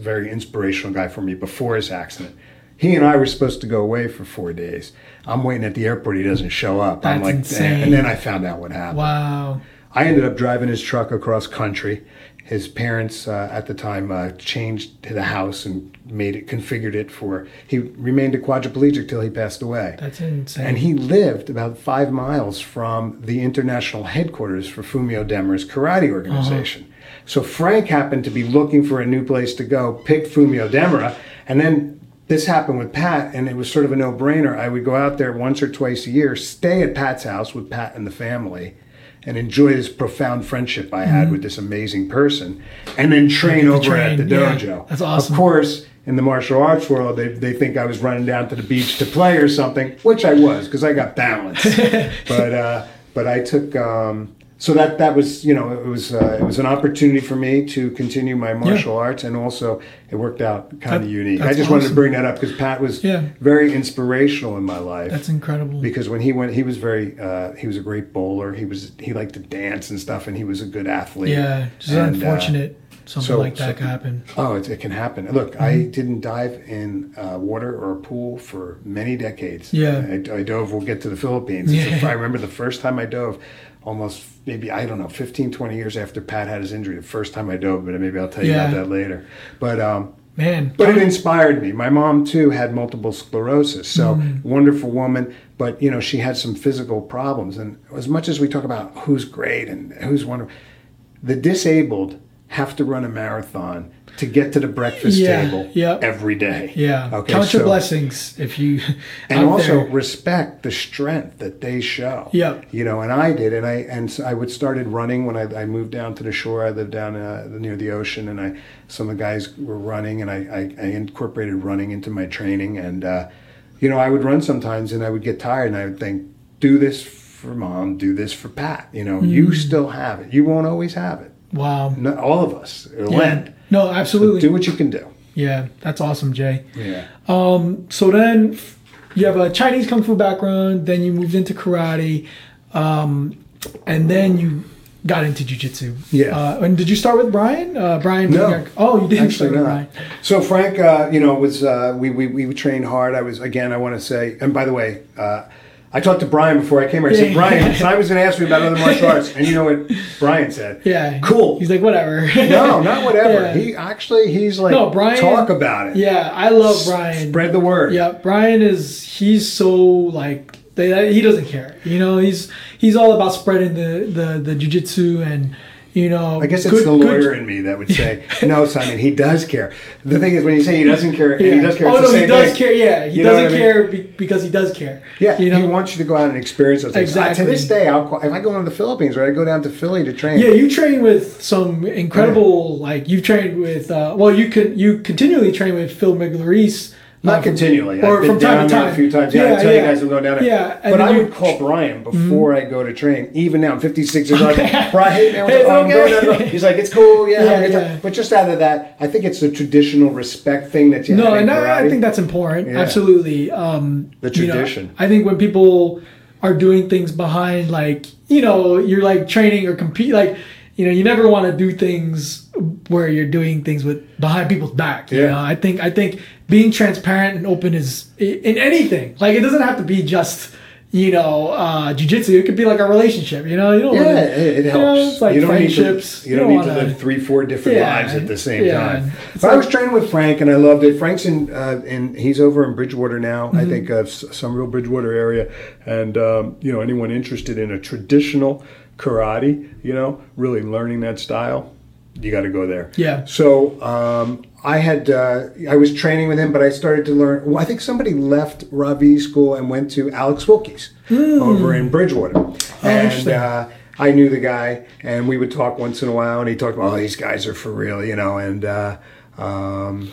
very inspirational guy for me before his accident. He and I were supposed to go away for four days. I'm waiting at the airport. He doesn't show up. I'm That's like, insane. And then I found out what happened. Wow. I ended up driving his truck across country. His parents uh, at the time uh, changed to the house and made it, configured it for. He remained a quadriplegic till he passed away. That's insane. And he lived about five miles from the international headquarters for Fumio Demura's karate organization. So Frank happened to be looking for a new place to go, picked Fumio Demura, and then this happened with Pat, and it was sort of a no brainer. I would go out there once or twice a year, stay at Pat's house with Pat and the family, and enjoy this profound friendship I had with this amazing person, and then train over at the train, yeah. dojo. That's awesome. Of course, in the martial arts world, they, they think I was running down to the beach to play or something, which I was because I got balance. but uh, but I took. Um, so that that was you know it was uh, it was an opportunity for me to continue my martial arts and also it worked out kind of unique. I just wanted to bring that up because Pat was Yeah. very inspirational in my life That's incredible. because when he went he was very uh, he was a great bowler he was he liked to dance and stuff and he was a good athlete yeah, just And, uh, unfortunate something so- like that so- could happen. oh it, it can happen look i didn't dive in uh, water or a pool for many decades Yeah. i, I dove we'll get to the philippines Yeah. i remember the first time i dove almost maybe i don't know 15 20 years after pat had his injury the first time i dove but maybe i'll tell you about that later but um Man, but it inspired me. My mom too had multiple sclerosis, so Mm. wonderful woman. But you know, she had some physical problems. And as much as we talk about who's great and who's wonderful, the disabled have to run a marathon to get to the breakfast Yeah, table yep. every day. yeah, Okay. count your so- blessings if you. and also there. respect the strength that they show. Yep. You know, and I did, and I and so I would started running when I, I moved down to the shore. I lived down uh, near the ocean, and I some of the guys were running, and I, I, I incorporated running into my training, and uh, you know, I would run sometimes, and I would get tired, and I would think, do this for mom, do this for Pat. You know, Mm. you still have it. You won't always have it. wow. Not all of us. It'll Yeah. end. No, absolutely. Do what you can do. yeah, that's awesome, Jay. Yeah. So then you have a Chinese kung fu background, then you moved into karate, um, and then you got into jujitsu. Yeah. Uh, and did you start with Brian? Uh, Brian. No. Oh, you didn't Actually start. Brian. So Frank, uh, you know, was uh, we, we we trained hard. I was again. I want to say, and by the way, uh, I talked to Brian before I came here. I said. Brian, was going to ask me about other martial arts, and you know what Brian said? Yeah. Cool. He's like, whatever. no, not whatever. Yeah. He actually, he's like, No, Brian- talk about it. yeah, I love Brian. Spread the word. Yeah, Brian is he's so like they, he doesn't care. You know, he's he's all about spreading the the the jujitsu and you know. I guess it's good- the good- lawyer in me that would say, "No, Simon, he does care." The thing is, when you say he doesn't care, Yeah. he does care. Oh no, he does thing. care. Yeah, he You doesn't I mean? care be, because he does care. Yeah, you know. he wants you to go out and experience those things. Exactly. to this day, I'll if I go to the Philippines or I go down to Philly to train. yeah, you train with some incredible like you've trained with. Uh, well, you can you continually train with Phil Migliarese. Not continually. or I've been from time down to there time. a few times. Yeah, Yeah, I tell yeah. you guys I'm going down there. Yeah, and but then I you- Mm-hmm. would call Brian before I go to train. Even now, I'm 56 years old. Brian, hey, man, what's Hey, up? Oh, I'm okay. going down. He's like, it's cool. Yeah, Yeah, have a good yeah. time. But just out of that, I think it's the traditional respect thing that you No, have in and I, I karate. think that's important. Yeah. Absolutely. Um, The you know, tradition. I think when people are doing things behind, like you know, you're like training or compete, like you know, you never want to do things where you're doing things with behind people's back. You Yeah. know, I think I think being transparent and open is in anything. Like it doesn't have to be just. You know, uh, jujitsu. It could be like a relationship. You know, you don't. Yeah, wanna, it, it you helps. know, it's like you don't friendships. Need to, you don't, need wanna- live three, four different Yeah, lives at the same yeah. time. But I was training with Frank, and I loved it. Frank's in, uh, in he's over in Bridgewater now. Mm-hmm. I think uh, some real Bridgewater area, and um, you know anyone interested in a traditional karate, you know, really learning that style, you got to go there. Yeah. So um, I had uh, I was training with him, but I started to learn. Well, I think somebody left Ravi school and went to Alex Wilkie's over in Bridgewater, and uh, I knew the guy, and we would talk once in a while, and he talked about, oh, these guys are for real, you know, and. Uh, um,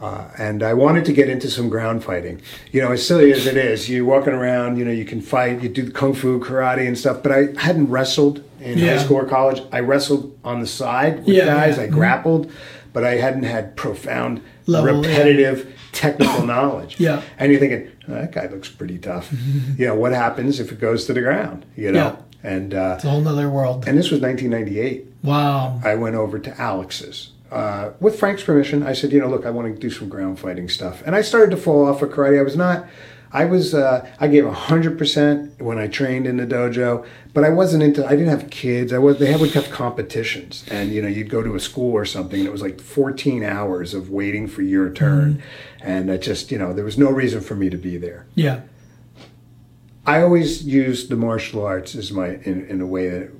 uh, and I wanted to get into some ground fighting. You know, as silly as it is, you're walking around, you know, you can fight, you do the kung fu, karate, and stuff. But I hadn't wrestled in Yeah. high school or college. I wrestled on the side with Yeah, guys. yeah. I grappled, but I hadn't had profound, Level, repetitive technical knowledge. Yeah. And you're thinking, oh, that guy looks pretty tough. you know, what happens if it goes to the ground? You know, and uh, It's a whole other world. and this was 1998. Wow. I went over to Alex's. Uh, with Frank's permission, I said, you know, look, I want to do some ground fighting stuff. And I started to fall off of karate. I was not, I was, uh, I gave 100% when I trained in the dojo, but I wasn't into, I didn't have kids. I was, they had would have competitions. And, you know, you'd go to a school or something and it was like 14 hours of waiting for your turn. And I just, you know, there was no reason for me to be there. Yeah. I always used the martial arts as my in, in a way that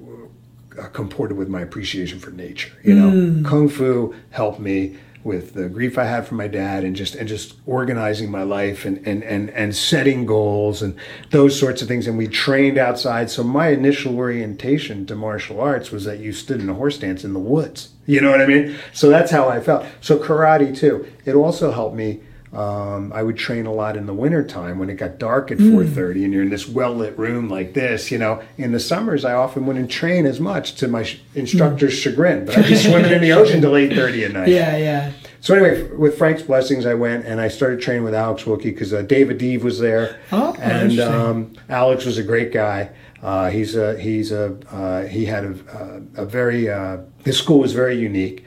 uh, comported with my appreciation for nature. You know, kung fu helped me with the grief I had from my dad and just and just organizing my life and and and, and setting goals and those sorts of things. And we trained outside. So my initial orientation to martial arts was that you stood in a horse stance in the woods. You know what I mean? So that's how I felt. So karate too. It also helped me um, I would train a lot in the wintertime when it got dark at 4.30 and you're in this well-lit room like this, you know. In the summers, I often wouldn't train as much to my sh- instructor's chagrin, but I'd be swimming in the ocean till 8.30 at night. Yeah, yeah. So anyway, with Frank's blessings, I went and I started training with Alex Wilkie because uh, David Adiv was there, Oh, and um, Alex was a great guy. Uh, he's a he's a uh, he had a, a, a very uh, his school was very unique.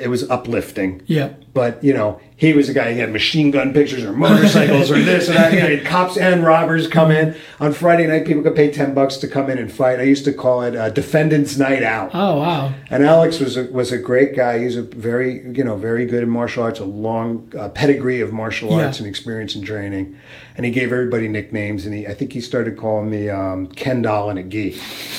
It was uplifting. Yeah. But you know, he was a guy. He had machine gun pictures or motorcycles or this and that. You know, had cops and robbers come in on Friday night. People could pay ten bucks to come in and fight. I used to call it uh, Defendants Night Out. Oh wow. And Alex was a, was a great guy. He's a very you know very good in martial arts, a long uh, pedigree of martial Yeah. arts and experience and training. And he gave everybody nicknames. And he I think he started calling me um, Ken Doll and a Gee,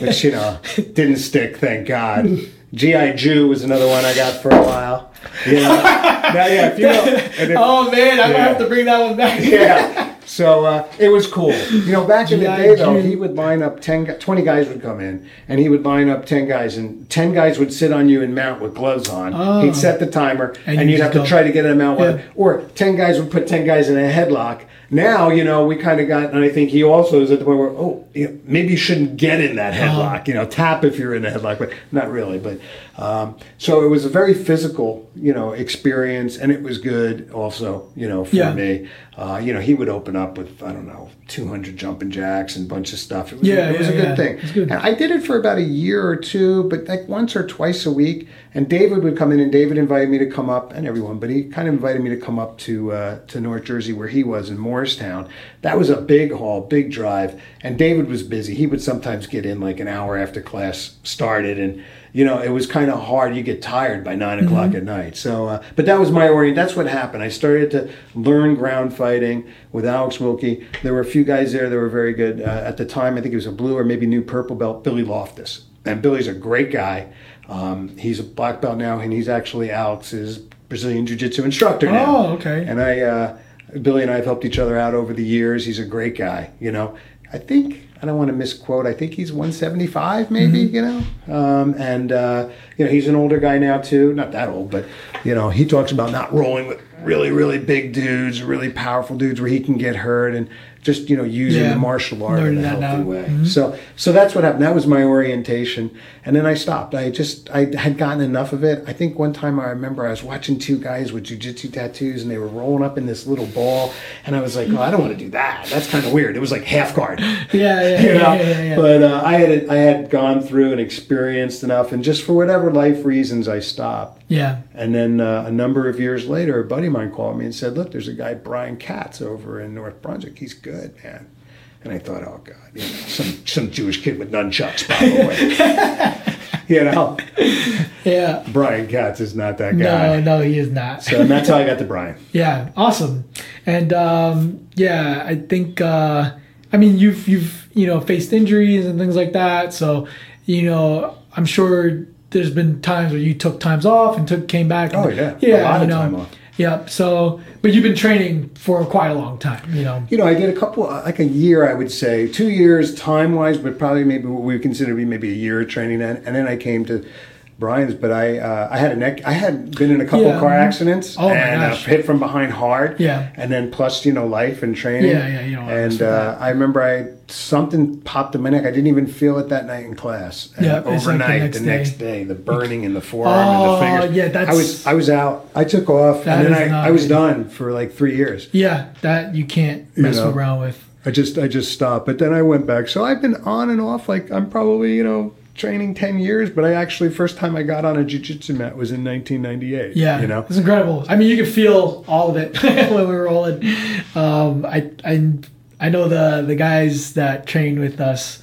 which you know didn't stick, thank God. GI Jew was another one I got for a while. Know, now, yeah, if you know, if, Oh man, I might Yeah. have to bring that one back. yeah. So uh, it was cool. You know, back in the day, though, he would line up 10, 20 guys would come in, and he would line up 10 guys, and 10 guys would sit on you and mount with gloves on. Oh. He'd set the timer, And and, you you'd have just to try to get them out. Yeah. Or 10 guys would put 10 guys in a headlock. Now, you know, we kind of got, and I think he also is at the point where, oh, you know, maybe you shouldn't get in that headlock. Oh. You know, tap if you're in a headlock, but not really. But um, so it was a very physical, you know, experience, and it was good also, you know, for Yeah. me. Uh, you know, he would open up with I don't know, 200 jumping jacks and a bunch of stuff. It was, Yeah, it was yeah, a good thing. Good. And I did it for about a year or two, but like once or twice a week. And David would come in, and David invited me to come up, and everyone, but he kind of invited me to come up to uh, to North Jersey where he was in Morristown. That was a big haul, big drive, and David was busy. He would sometimes get in like an hour after class started, and you know it was kind of hard. You get tired by 9 o'clock at night. So, uh, but that was my orient. That's what happened. I started to learn ground fighting with Alex Wilkie. There were a few guys there that were very good uh, at the time. I think he was a blue or maybe new purple belt. Billy Loftus, and Billy's a great guy. Um, he's a black belt now, and he's actually Alex's Brazilian Jiu-Jitsu instructor now. Oh, okay. And I, uh, Billy and I have helped each other out over the years. He's a great guy. You know, I think I don't want to misquote. I think he's 175, maybe. Mm-hmm. You know, um, and uh, you know he's an older guy now too. Not that old, but you know he talks about not rolling with really, really big dudes, really powerful dudes where he can get hurt, and just you know using Yeah. the martial art Learning in a healthy way. Mhm. So so that's what happened. That was my orientation, and then I stopped. I just I had gotten enough of it. I think one time I remember I was watching two guys with jujitsu tattoos, and they were rolling up in this little ball, and I was like, oh, I don't want to do that. That's kind of weird. It was like half guard. Yeah, yeah, You know? yeah, yeah, yeah. But uh, I had I had gone through and experienced enough, and just for whatever life reasons, I stopped. yeah. And then uh, a number of years later, a buddy of mine called me and said, "Look, there's a guy Brian Katz over in North Brunswick. He's good, man." And I thought, "Oh God, you know, some some Jewish kid with nunchucks, probably." you know, Yeah. Brian Katz is not that guy. no, no, he is not. So and that's how I got to Brian. Yeah, awesome. And um, yeah, I think uh, I mean you've you've you know faced injuries and things like that. So you know I'm sure there's been times where you took times off and took came back. and- Oh, yeah. A yeah, lot you of know. time off. Yeah. So, but you've been training for quite a long time. You know. You know, I did a couple, uh, like a year, I would say, two years time wise, but probably maybe what we consider to be maybe a year of training then. And then I came to Brian's, but I uh, I had a neck, I had been in a couple Yeah. car accidents Oh, and uh, hit from behind hard. Yeah. And then plus, you know, life and training. Yeah, yeah, you mess And uh, I remember I something popped in my neck. I didn't even feel it that night in class. And Yeah, it's like the overnight, next the day. next day, the burning in the forearm Oh, and the fingers. yeah, that's- I was I was out. I took off, and then I, I was done for like three years. Yeah, that you can't mess know. around with. I just I just stopped, but then I went back. So I've been on and off. Like I'm probably you know training ten years, but I actually first time I got on a jujitsu mat was in 1998. Yeah, you know. it's incredible. I mean, you can feel all of it when we were rolling. Um, I, I, I know the the guys that train with us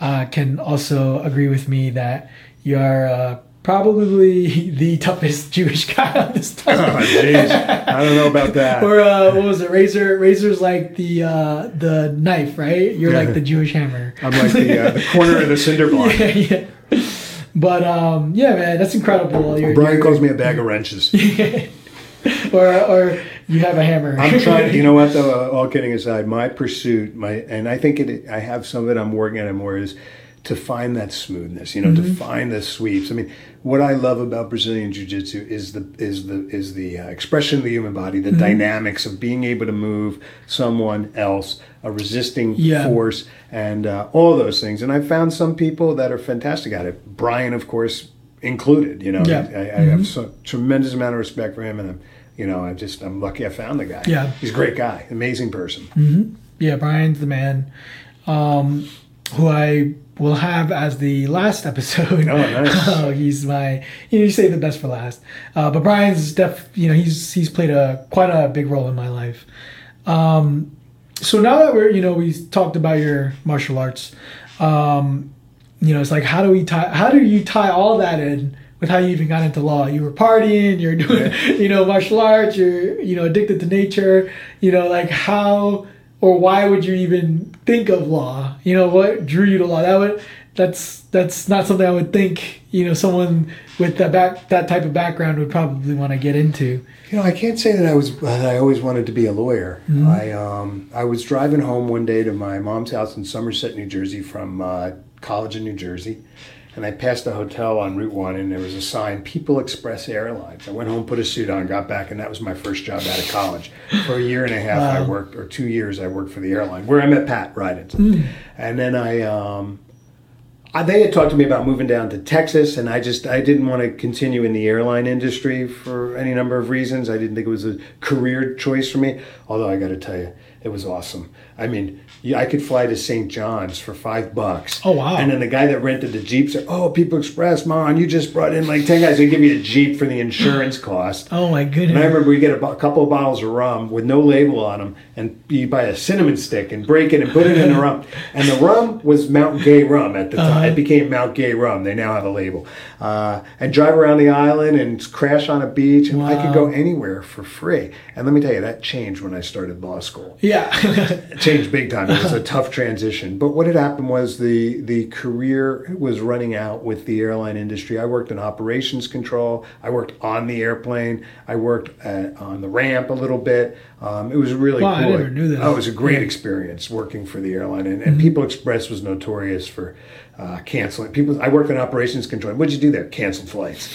uh, can also agree with me that you are uh, probably the toughest Jewish guy on this Oh jeez, I don't know about that. or uh, what was it? Razor. Razor's like the uh, the knife, right? You're like the Jewish hammer. I'm like the uh, the corner of the cinder block. yeah, yeah. But um, yeah, man, that's incredible. You're, Brian you're- calls me a bag of wrenches. or or you have a hammer. I'm trying. You know what? Though, all kidding aside, my pursuit, my and I think it. I have some of it. I'm working on it more. Is to find that smoothness. You know, to find the sweeps. I mean, what I love about Brazilian Jiu Jitsu is the is the is the uh, expression of the human body, the dynamics of being able to move someone else, a resisting Yeah. force, and uh, all those things. And I've found some people that are fantastic at it. Brian, of course, included. You know, Yeah. I, I have so tremendous amount of respect for him, and I'm, you know, I just I'm lucky I found the guy. Yeah. he's a great guy, amazing person. Yeah, Brian's the man. Um, who I will have as the last episode. Oh, nice. oh, he's my. You, know, you say the best for last, uh, but Brian's def. You know, he's he's played a quite a big role in my life. Um, so now that we're you know we talked about your martial arts, um, you know it's like how do we tie how do you tie all that in with how you even got into law? You were partying, you're doing you know martial arts, you're you know addicted to nature, you know like how or why would you even think of law? You know what drew you to law? That would that's that's not something I would think you know someone with that back that type of background would probably want to get into. You know, I can't say that I was that I always wanted to be a lawyer. Mm-hmm. I um, I was driving home one day to my mom's house in Somerset, New Jersey, from uh, college in New Jersey, and I passed a hotel on Route One, and there was a sign, "People Express Airlines." I went home, put a suit on, got back, and that was my first job out of college. For a year and a half, I worked, or two years, I worked for the airline, where I met Pat Rydens, and then I. Um, I, they had talked to me about moving down to Texas, and I just I didn't want to continue in the airline industry for any number of reasons. I didn't think it was a career choice for me. Although I got to tell you, it was awesome. I mean, I could fly to St. John's for five bucks. Oh, wow. And then the guy that rented the jeep said, "Oh, People Express, man, you just brought in like ten guys. They give you a jeep for the insurance cost." Oh my goodness! And I remember we get a, bo- couple of bottles of rum with no label on them, and you buy a cinnamon stick and break it and put it in the rum. And the rum was Mount Gay rum at the time. Uh-huh. It became Mount Gay rum. They now have a label. Uh, and drive around the island and crash on a beach, and I could go anywhere for free. And let me tell you, that changed when I started law school Yeah, changed big time. It was a tough transition. But what had happened was the the career was running out with the airline industry. I worked in operations control. I worked on the airplane. I worked at, on the ramp a little bit. Um, it was really Wow, I cool. never knew that. Oh, it was a great Yeah. experience working for the airline. And, Mm-hmm. People Express was notorious for uh, canceling. People. I worked in operations control. What'd you do there? Canceled flights.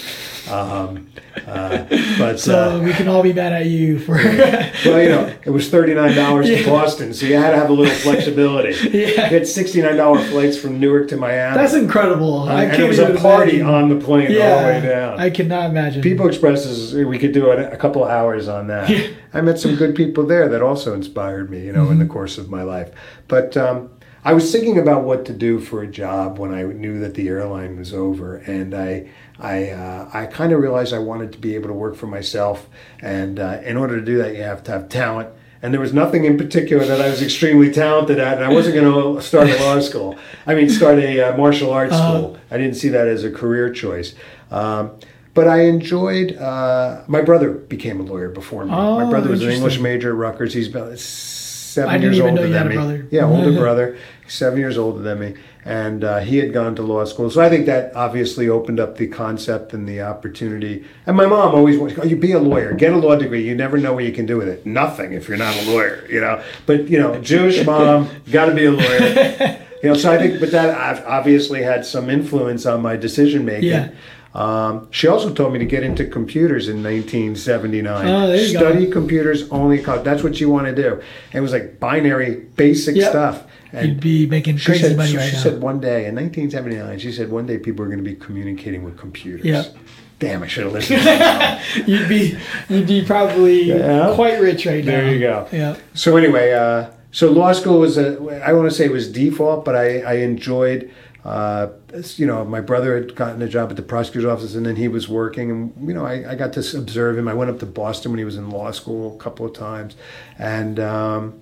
Um, uh, but so uh, we can all be mad at you for. well, you know, it was thirty nine dollars Yeah. to Boston, so you had to have a little flexibility. Yeah. You had sixty nine dollar flights from Newark to Miami. That's incredible. I and can't it was a party imagine. on the plane yeah, all the way down. I cannot imagine. People Express is we could do a, a couple hours on that. Yeah. I met some good people there that also inspired me, you know, in the course of my life. But um, I was thinking about what to do for a job when I knew that the airline was over, and I I uh, I kind of realized I wanted to be able to work for myself, and uh, in order to do that, you have to have talent. And there was nothing in particular that I was extremely talented at, and I wasn't going to start a law school. I mean, start a uh, martial arts Uh-huh. school. I didn't see that as a career choice. Um, but I enjoyed. Uh, my brother became a lawyer before me. my Oh, brother was an. English major at Rutgers. He's about seven I didn't years even know older you than had a me. brother. Yeah, older brother, seven years older than me, and uh, he had gone to law school. So I think that obviously opened up the concept and the opportunity. And my mom always wanted, "Oh, you be a lawyer, get a law degree. You never know what you can do with it. Nothing if you're not a lawyer, you know. But you know, Jewish mom, got to be a lawyer. You know, so I think, but that obviously had some influence on my decision making. Yeah. Um, she also told me to get into computers in 1979. Oh, there you go. Study computers only. co- That's what you want to do. And it was like binary, basic Yep. stuff. And You'd be making crazy said, money she right now. said one day in 1979, she said one day people are going to be communicating with computers. Yep. Damn, I should have listened. you'd be you'd be probably Yeah. quite rich right now. There you go. Yeah. So anyway, uh, so law school was a, I want to say it was default, but I, I enjoyed, uh, you know, my brother had gotten a job at the prosecutor's office and then he was working and, you know, I, I got to observe him. I went up to Boston when he was in law school a couple of times. And, um,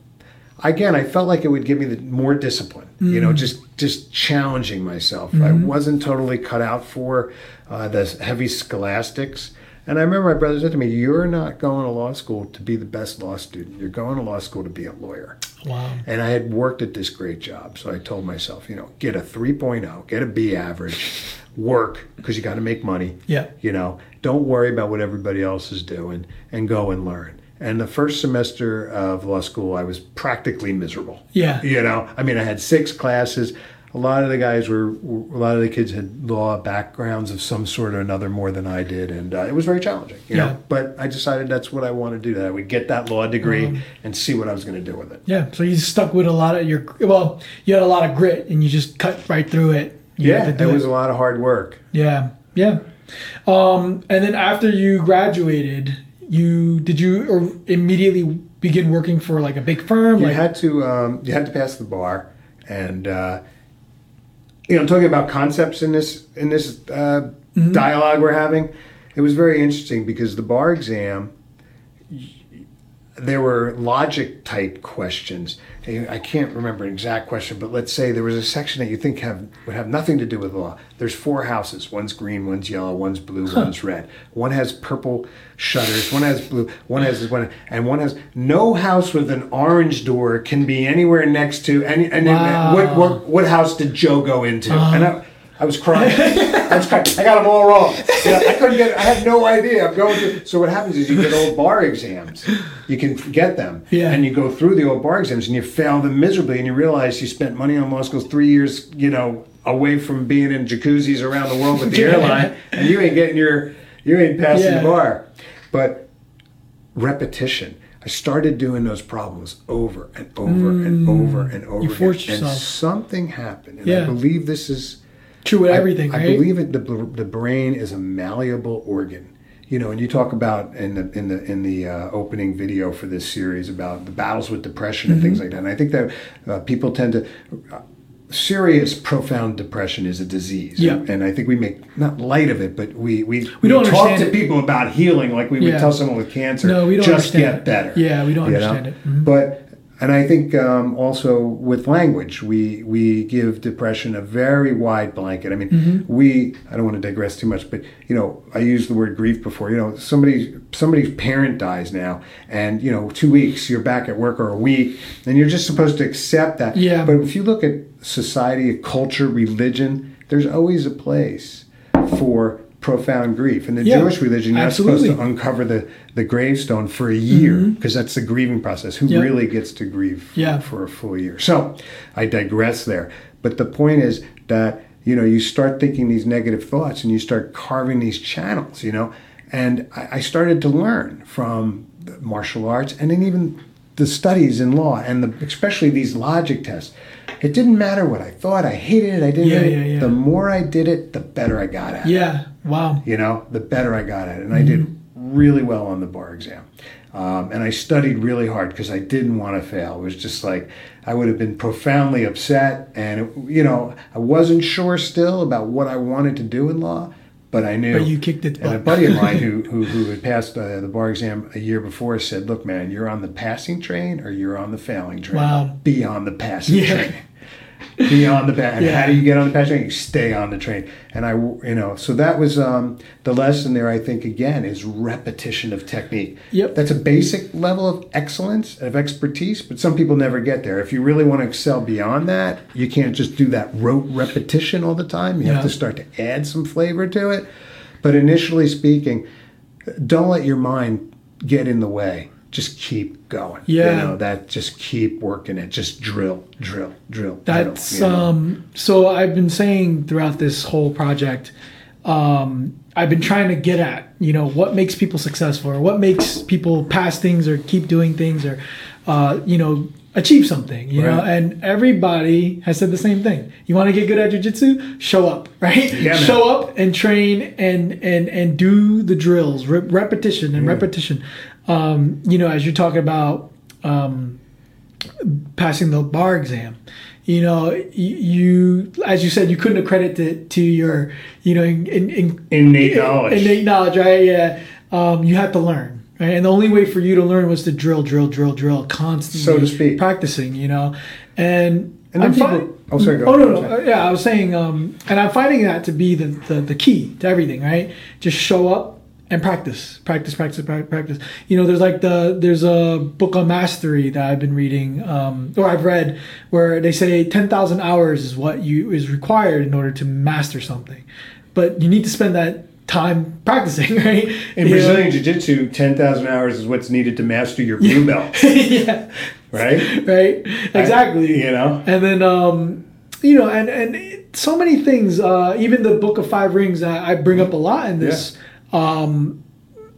again, I felt like it would give me the more discipline, you know, just, just challenging myself. I wasn't totally cut out for, uh, the heavy scholastics. And I remember my brother said to me, "You're not going to law school to be the best law student. You're going to law school to be a lawyer." Wow. And I had worked at this great job. So I told myself, you know, get a 3.0, get a B average, work because you got to make money. Yeah. You know, don't worry about what everybody else is doing and go and learn. And the first semester of law school, I was practically miserable. Yeah. You know, I mean, I had six classes. A lot of the guys were, a lot of the kids had law backgrounds of some sort or another more than I did, and uh, it was very challenging. You Yeah. know, but I decided that's what I want to do. That I would get that law degree Um, and see what I was going to do with it. Yeah. So you stuck with a lot of your well, you had a lot of grit and you just cut right through it. You Yeah, had to do it was a lot of hard work. Yeah, yeah. Um, and then after you graduated, you did you or immediately begin working for like a big firm? You like, had to um, you had to pass the bar, and uh, you know, talking about concepts in this in this uh, Mm-hmm. dialogue we're having, it was very interesting because the bar exam. There were logic type questions. I can't remember an exact question, but let's say there was a section that you think have would have nothing to do with law. There's four houses. One's green, one's yellow, one's blue, one's red. One has purple shutters. One has blue. One has this one, and one has no house with an orange door can be anywhere next to any. And Wow. what what what house did Joe go into? and I, I was crying. I was crying. I got them all wrong. You know, I couldn't get. I had no idea. I'm going to. So what happens is you get old bar exams. You can get them, Yeah. and you go through the old bar exams and you fail them miserably, and you realize you spent money on law schools three years. You know, away from being in jacuzzis around the world with the Yeah. airline, and you ain't getting your. You ain't passing Yeah. the bar, but repetition. I started doing those problems over and over and over and over Mm. You again, and something happened. And I believe this is true with I- everything, I, right? believe it. The, the brain is a malleable organ. You know, and you talk about in the in the in the uh, opening video for this series about the battles with depression and Mm-hmm. things like that. And I think that uh, people tend to. Uh, serious, profound depression is a disease. Yeah. and I think we make not light of it, but we we, We don't talk to it. people about healing like we would tell someone with cancer. No, we don't just get it. better. Yeah, we don't you understand know? it. Mhm. But and I think um, also with language, we we give depression a very wide blanket. I mean, Mm-hmm. we I don't want to digress too much, but you know, I used the word grief before. You know, somebody somebody's parent dies now, and you know, two weeks you're back at work or a week, and you're just supposed to accept that. Yeah. But if you look at society, culture, religion, there's always a place for profound grief. In the Yeah, Jewish religion, you're not supposed to uncover the, the gravestone for a year because that's the grieving process. Who Mm-hmm. Yeah. really gets to grieve Yeah. for a full year? So I digress there. But the point is that, you know, you start thinking these negative thoughts and you start carving these channels, you know. And I, I started to learn from the martial arts and then even the studies in law and the, especially these logic tests. It didn't matter what I thought. I hated it. I didn't. Yeah, it. yeah, yeah. The more I did it, the better I got at it yeah. Wow. you know, the better I got at it. And I did really well on the bar exam. Um, and I studied really hard because I didn't want to fail. It was just like I would have been profoundly upset. And, it, you know, I wasn't sure still about what I wanted to do in law, but I knew. But you kicked it. And a buddy of mine who, who, who had passed uh, the bar exam a year before said, Look, man, you're on the passing train or you're on the failing train. Wow. Be on the passing Yeah. train be on the. And Yeah. how do you get on the passenger train? You stay on the train. And I, you know, so that was um, the lesson there. I think again is repetition of technique. Yep. That's a basic level of excellence of expertise, but some people never get there. If you really want to excel beyond that, you can't just do that rote repetition all the time. You Yeah. have to start to add some flavor to it. But initially speaking, don't let your mind get in the way. Just keep going. Yeah. You know, that just keep working it. Just drill, drill, drill. drill, That's you know? um so I've been saying throughout this whole project um I've been trying to get at, you know, what makes people successful or what makes people pass things or keep doing things or uh you know achieve something, you know, and everybody has said the same thing. You want to get good at jujitsu? Show up, right? Yeah. Show up and train and and and do the drills, re- repetition and repetition. Um, you know, as you're talking about um, passing the bar exam. You know, you as you said, you couldn't accredit it to your, you know, in, in, in innate knowledge. innate knowledge, right? Yeah, um, you had to learn, right? And the only way for you to learn was to drill, drill, drill, drill, constantly, So to speak. practicing. You know, and And I'm people- fi- oh, sorry, go Oh no, no, uh, yeah, I was saying, um, and I'm finding that to be the, the the key to everything, right? Just show up and practice, practice, practice, practice. You know, there's like the there's a book on mastery that I've been reading, um, or I've read, where they say ten thousand hours is what you is required in order to master something, but you need to spend that time practicing, right? In You know? Brazilian Jiu Jitsu, 10,000 hours is what's needed to master your blue belt, yeah, right? right, exactly. You know? and then um you know and and so many things uh even the book of five rings that i bring up a lot in this um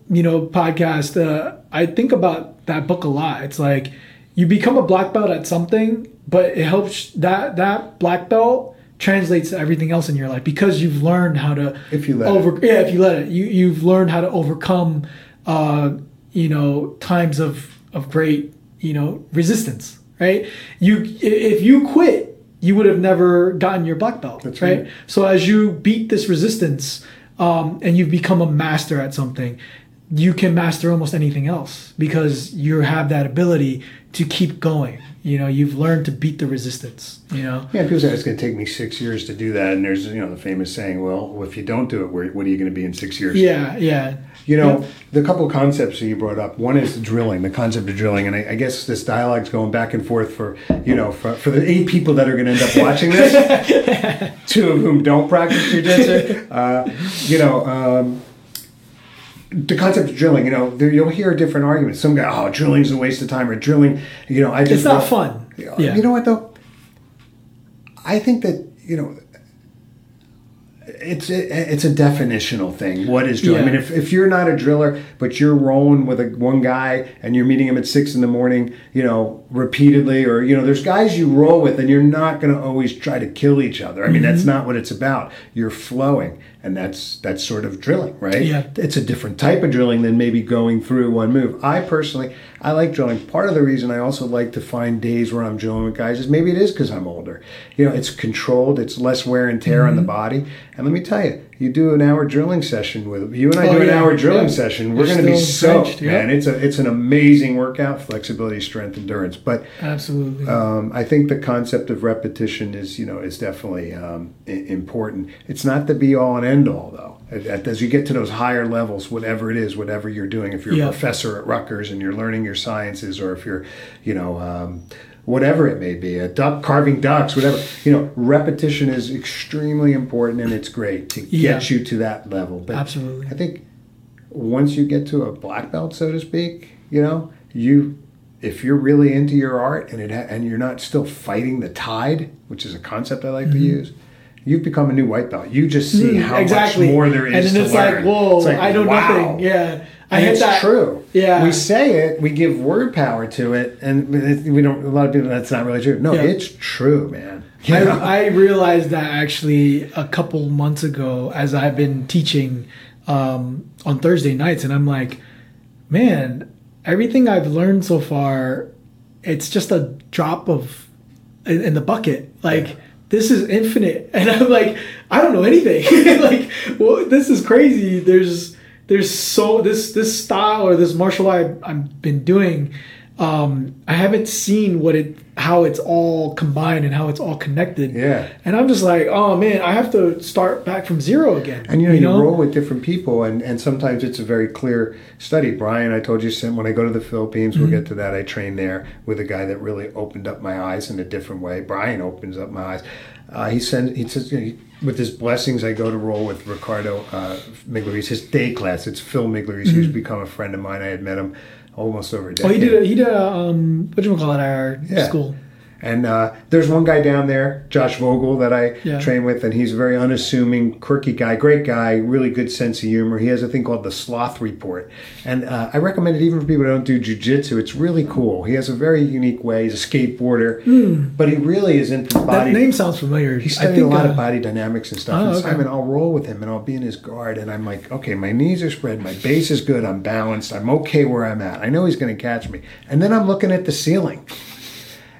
you know podcast uh i think about that book a lot it's like you become a black belt at something but it helps that that black belt translates to everything else in your life because you've learned how to If you let it. yeah if you let it you you've learned how to overcome uh you know times of of great you know resistance right you if you quit you would have never gotten your black belt That's right? right. so as you beat this resistance um, and you've become a master at something you can master almost anything else because you have that ability to keep going you know you've learned to beat the resistance you know Yeah, people say it's going to take me six years to do that. And there's, you know, the famous saying, well, if you don't do it, where, what are you going to be in six years? yeah yeah You know, the couple of concepts that you brought up. One is drilling, the concept of drilling, and I, I guess this dialogue's going back and forth for you know for, for the eight people that are going to end up watching this. two of whom don't practice jujitsu. Uh, you know. Um, the concept of drilling, you know, there, you'll hear different arguments. Some guy, oh, drilling's a waste of time, or drilling, you know, I just it's not fun yeah you know what though? I think that you know it's a, it's a definitional thing. What is drilling? I mean, if, if you're not a driller, but you're rolling with a one guy and you're meeting him at six in the morning, you know, repeatedly, or you know, there's guys you roll with, and you're not going to always try to kill each other. I mean, Mm-hmm. that's not what it's about. You're flowing, and that's that's sort of drilling, right? Yeah. it's a different type of drilling than maybe going through one move. I personally, I like drilling. Part of the reason I also like to find days where I'm drilling with guys is maybe it is because I'm older. You know, it's controlled, it's less wear and tear Mm-hmm. on the body. And let me tell you, you do an hour drilling session with you and I Oh, do an yeah, hour drilling yeah. session. We're going to be soaked, yeah. man. It's a it's an amazing workout, flexibility, strength, endurance. But absolutely um, I think the concept of repetition is, you know, is definitely um, important. It's not the be all and end all, though. As- you get to those higher levels, whatever it is, whatever you're doing, if you're a professor at Rutgers and you're learning your sciences, or if you're, you know, um, whatever it may be, a duck carving ducks, whatever, you know, repetition is extremely important and it's great to Yeah. get you to that level. But Absolutely. I think once you get to a black belt, so to speak, you know, you if you're really into your art and it ha- and you're not still fighting the tide, which is a concept I like to use, you've become a new white belt. You just see Mm, how exactly. much more there is and then it's learn. like, whoa, It's like, I know wow. nothing. Yeah, I And hit it's that. true. Yeah. we say it, we give word power to it, and we don't. A lot of people, that's not really true. No, Yeah. it's true, man. You know? I, I realized that actually a couple months ago as I've been teaching um, on Thursday nights, and I'm like, man, everything I've learned so far, it's just a drop of in, in the bucket. Like Yeah. this is infinite, and I'm like, I don't know anything. like, well, this is crazy. There's there's so this this style or this martial art I've been doing. Um, I haven't seen what it how it's all combined and how it's all connected. Yeah. And I'm just like, oh man, I have to start back from zero again. And you know, you, roll with different people, and, and sometimes it's a very clear study. Brian, I told you, when I go to the Philippines, we'll get to that. I train there with a guy that really opened up my eyes in a different way. Brian opens up my eyes. Uh, he sends, he says, you know, with his blessings, I go to roll with Ricardo uh, Migliarese, his day class. It's Phil Migliarese, who's become a friend of mine. I had met him almost over a Oh, decade. he did a, he did a um what you call it our Yeah. school. And uh, there's one guy down there, Josh Vogel, that I Yeah. train with, and he's a very unassuming, quirky guy, great guy, really good sense of humor. He has a thing called the Sloth Report, and uh, I recommend it even for people who don't do jujitsu. It's really cool. He has a very unique way. He's a skateboarder, but he really is into That body. name sounds familiar. He I studied think, a lot uh, of body dynamics and stuff. Oh, and okay. Simon, I'll roll with him and I'll be in his guard, and I'm like, okay, my knees are spread, my base is good, I'm balanced, I'm okay where I'm at. I know he's going to catch me, and then I'm looking at the ceiling,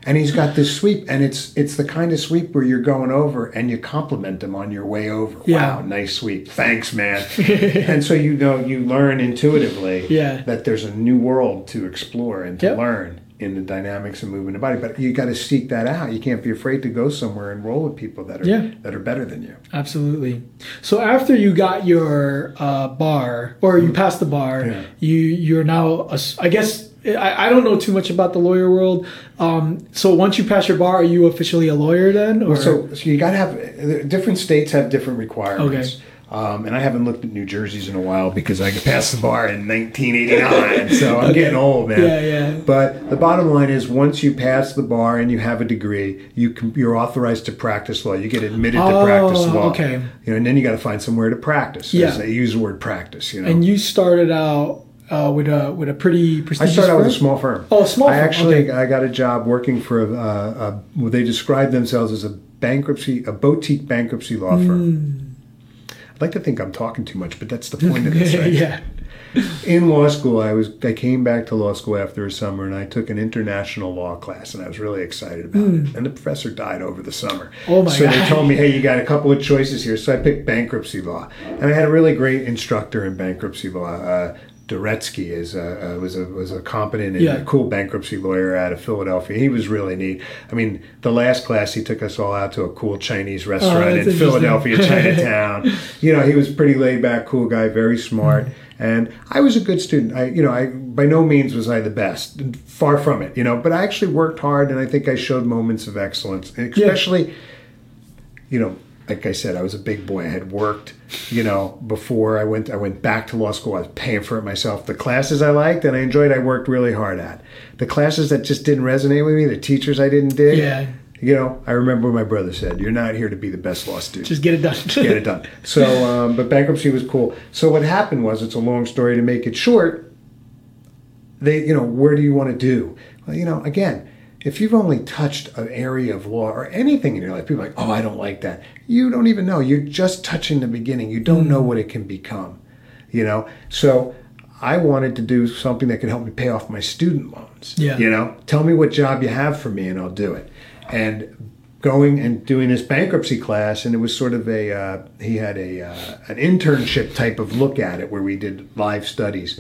and he's got this sweep, and it's it's the kind of sweep where you're going over and you compliment him on your way over. Yeah. Wow, nice sweep, thanks, man. and so you know you learn intuitively Yeah. that there's a new world to explore and to Yep. learn in the dynamics and movement of the body. But you got to seek that out. You can't be afraid to go somewhere and roll with people that are Yeah. that are better than you. Absolutely. So after you got your uh, bar, or you passed the bar, Yeah. you you're now. A, I guess I, I don't know too much about the lawyer world. Um, so once you pass your bar, are you officially a lawyer then? Or So, so you got to have different states have different requirements. Um, and I haven't looked at New Jersey's in a while because I passed the bar in 1989, so I'm getting old, man. Yeah, yeah. But the bottom line is, once you pass the bar and you have a degree, you can, you're authorized to practice law. You get admitted to Oh, practice law. okay. You know, and then you got to find somewhere to practice. Yeah. They use the word practice. You know. and you started out uh, with a with a pretty prestigious. I started out with a small firm. Oh, a small firm. I firm, actually I got a job working for a, a, a well, they described themselves as a bankruptcy, a boutique bankruptcy law firm. I'd like to think I'm talking too much, but that's the point of this. Right? yeah. In law school, I was I came back to law school after a summer, and I took an international law class, and I was really excited about it. And the professor died over the summer. Oh, my so they told me, hey, you got a couple of choices here. So I picked bankruptcy law, and I had a really great instructor in bankruptcy law. Uh, Doretsky is a, uh, was a was a competent and Yeah. a cool bankruptcy lawyer out of Philadelphia. He was really neat. I mean, the last class he took us all out to a cool Chinese restaurant in Oh, interesting. Philadelphia, Chinatown. you know, he was pretty laid back, cool guy, very smart. And I was a good student. I, you know, I by no means was I the best, far from it. You know, but I actually worked hard, and I think I showed moments of excellence, and especially, you know, like I said, I was a big boy. I had worked, you know, before I went. I went back to law school. I was paying for it myself. The classes I liked and I enjoyed, I worked really hard at. The classes that just didn't resonate with me, the teachers I didn't dig. Yeah. You know, I remember what my brother said. You're not here to be the best law student Just get it done. get it done. So, um, but bankruptcy was cool. So what happened was, it's a long story to make it short. They, you know, where do you want to do? Well, you know, again, if you've only touched an area of law or anything in your life, people are like, oh, I don't like that. You don't even know. You're just touching the beginning. You don't know what it can become. You know, so I wanted to do something that could help me pay off my student loans. Yeah. You know, tell me what job you have for me, and I'll do it. And going and doing this bankruptcy class, and it was sort of a uh, he had a uh, an internship type of look at it where we did live studies.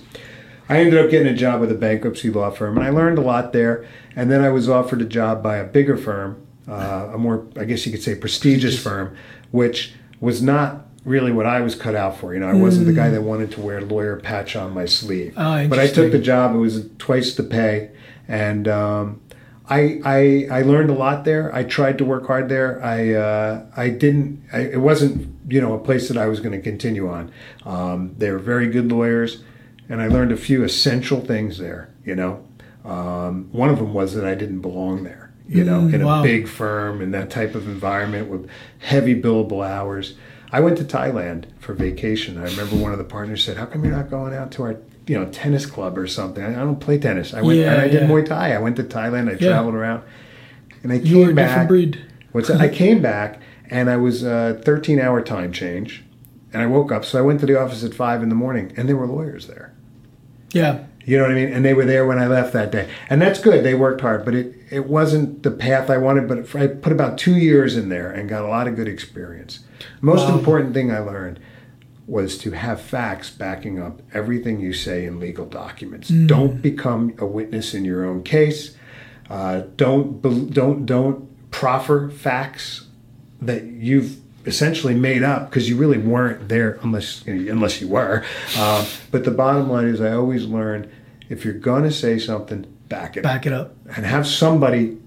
I ended up getting a job with a bankruptcy law firm, and I learned a lot there. And then I was offered a job by a bigger firm, uh, a more, I guess you could say, prestigious firm, which was not really what I was cut out for. You know, I wasn't the guy that wanted to wear a lawyer patch on my sleeve. Oh, but I took the job. It was twice the pay, and um, I, I I learned a lot there. I tried to work hard there. I uh, I didn't. I, it wasn't you know a place that I was going to continue on. Um, they were very good lawyers, and I learned a few essential things there. You know, um, one of them was that I didn't belong there. You know, Mm, in a wow. big firm in that type of environment with heavy billable hours. I went to Thailand for vacation. I remember one of the partners said, "How come you're not going out to our, you know, tennis club or something?" I, I don't play tennis. I went Yeah, and I did yeah. Muay Thai. I went to Thailand. I Yeah. traveled around, and I You were came a different back. breed. What's that? I came back and I was uh, 13 hour time change, and I woke up. So I went to the office at five in the morning, and there were lawyers there. Yeah. You know what I mean? And they were there when I left that day. And that's good. They worked hard, but it, it wasn't the path I wanted. But I put about two years in there and got a lot of good experience. Most Wow. important thing I learned was to have facts backing up everything you say in legal documents. Don't become a witness in your own case. Uh, don't don't don't proffer facts that you've essentially made up because you really weren't there unless you know, unless you were. Um, but the bottom line is, I always learned if you're going to say something, back it up Back it up. and have somebody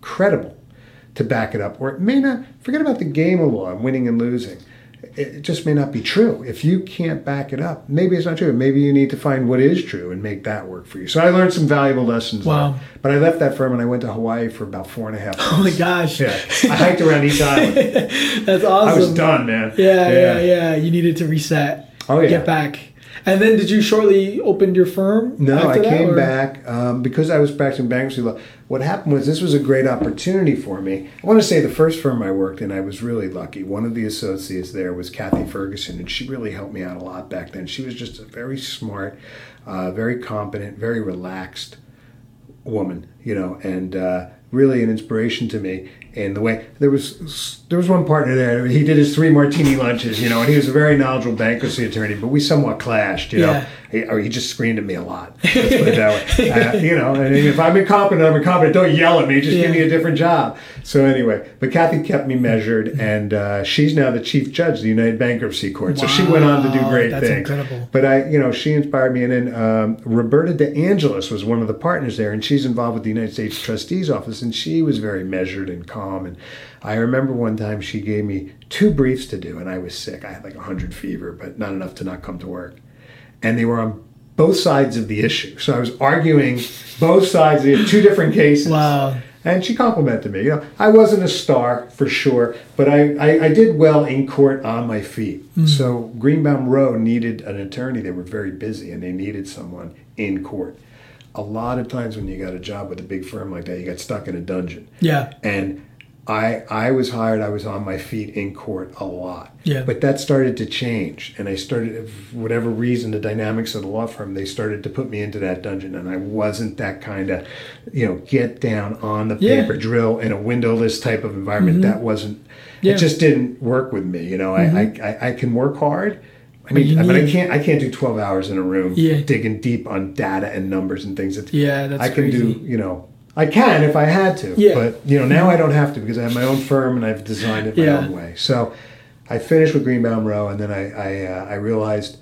credible to back it up. Or it may not. Forget about the game of law, winning and losing. It just may not be true. If you can't back it up, maybe it's not true. Maybe you need to find what is true and make that work for you. So I learned some valuable lessons. Wow. there. But I left that firm and I went to Hawaii for about four and a half. Oh my gosh. Yeah, I hiked around each island. That's awesome. I was done, man. Yeah, yeah, yeah, You needed to reset. Oh, yeah. Get back. And then did you shortly open your firm? No, I that, came back um, because I was practicing bankruptcy law. What happened was this was a great opportunity for me. I want to say the first firm I worked in, I was really lucky. One of the associates there was Kathy Ferguson, and she really helped me out a lot back then. She was just a very smart, uh, very competent, very relaxed woman, you know, and uh, really an inspiration to me in the way there was there was one partner there. He did his three martini lunches, you know, and he was a very knowledgeable bankruptcy attorney, but we somewhat clashed, you know. Yeah. he, or he just screamed at me a lot. Let's put it that way. Uh, you know, and if I'm incompetent, I'm incompetent. Don't yell at me. Just give me a different job. So anyway, but Kathy kept me measured, and uh, she's now the chief judge of the United Bankruptcy Court. So she went on to do great that's things. incredible. But I, you know, she inspired me. And then um, Roberta De Angelis was one of the partners there, and she's involved with the United States Trustee's Office, and she was very measured and calm. And I remember one time she gave me two briefs to do, and I was sick. I had like a hundred fever, but not enough to not come to work. And they were on both sides of the issue, so I was arguing both sides. of two different cases. Wow. And she complimented me. You know, I wasn't a star for sure, but I, I, I did well in court on my feet. Hmm. So Greenbaum Rowe needed an attorney. They were very busy and they needed someone in court. A lot of times when you got a job with a big firm like that, you got stuck in a dungeon. Yeah. And I I was hired, I was on my feet in court a lot. Yeah. But that started to change. And I started, for whatever reason, the dynamics of the law firm, they started to put me into that dungeon. And I wasn't that kind of, you know, get down on the Yeah. Mm-hmm. paper drill in a windowless type of environment. That wasn't, Yeah. it just didn't work with me. You know, I, I, I, I can work hard. I mean, but I can't. I can't do twelve hours in a room Yeah. digging deep on data and numbers and things. That Yeah, that's I can crazy. do. You know, I can if I had to. Yeah. But you know, now I don't have to because I have my own firm and I've designed it my Yeah. own way. So I finished with Greenbaum Rowe, and then I I, uh, I realized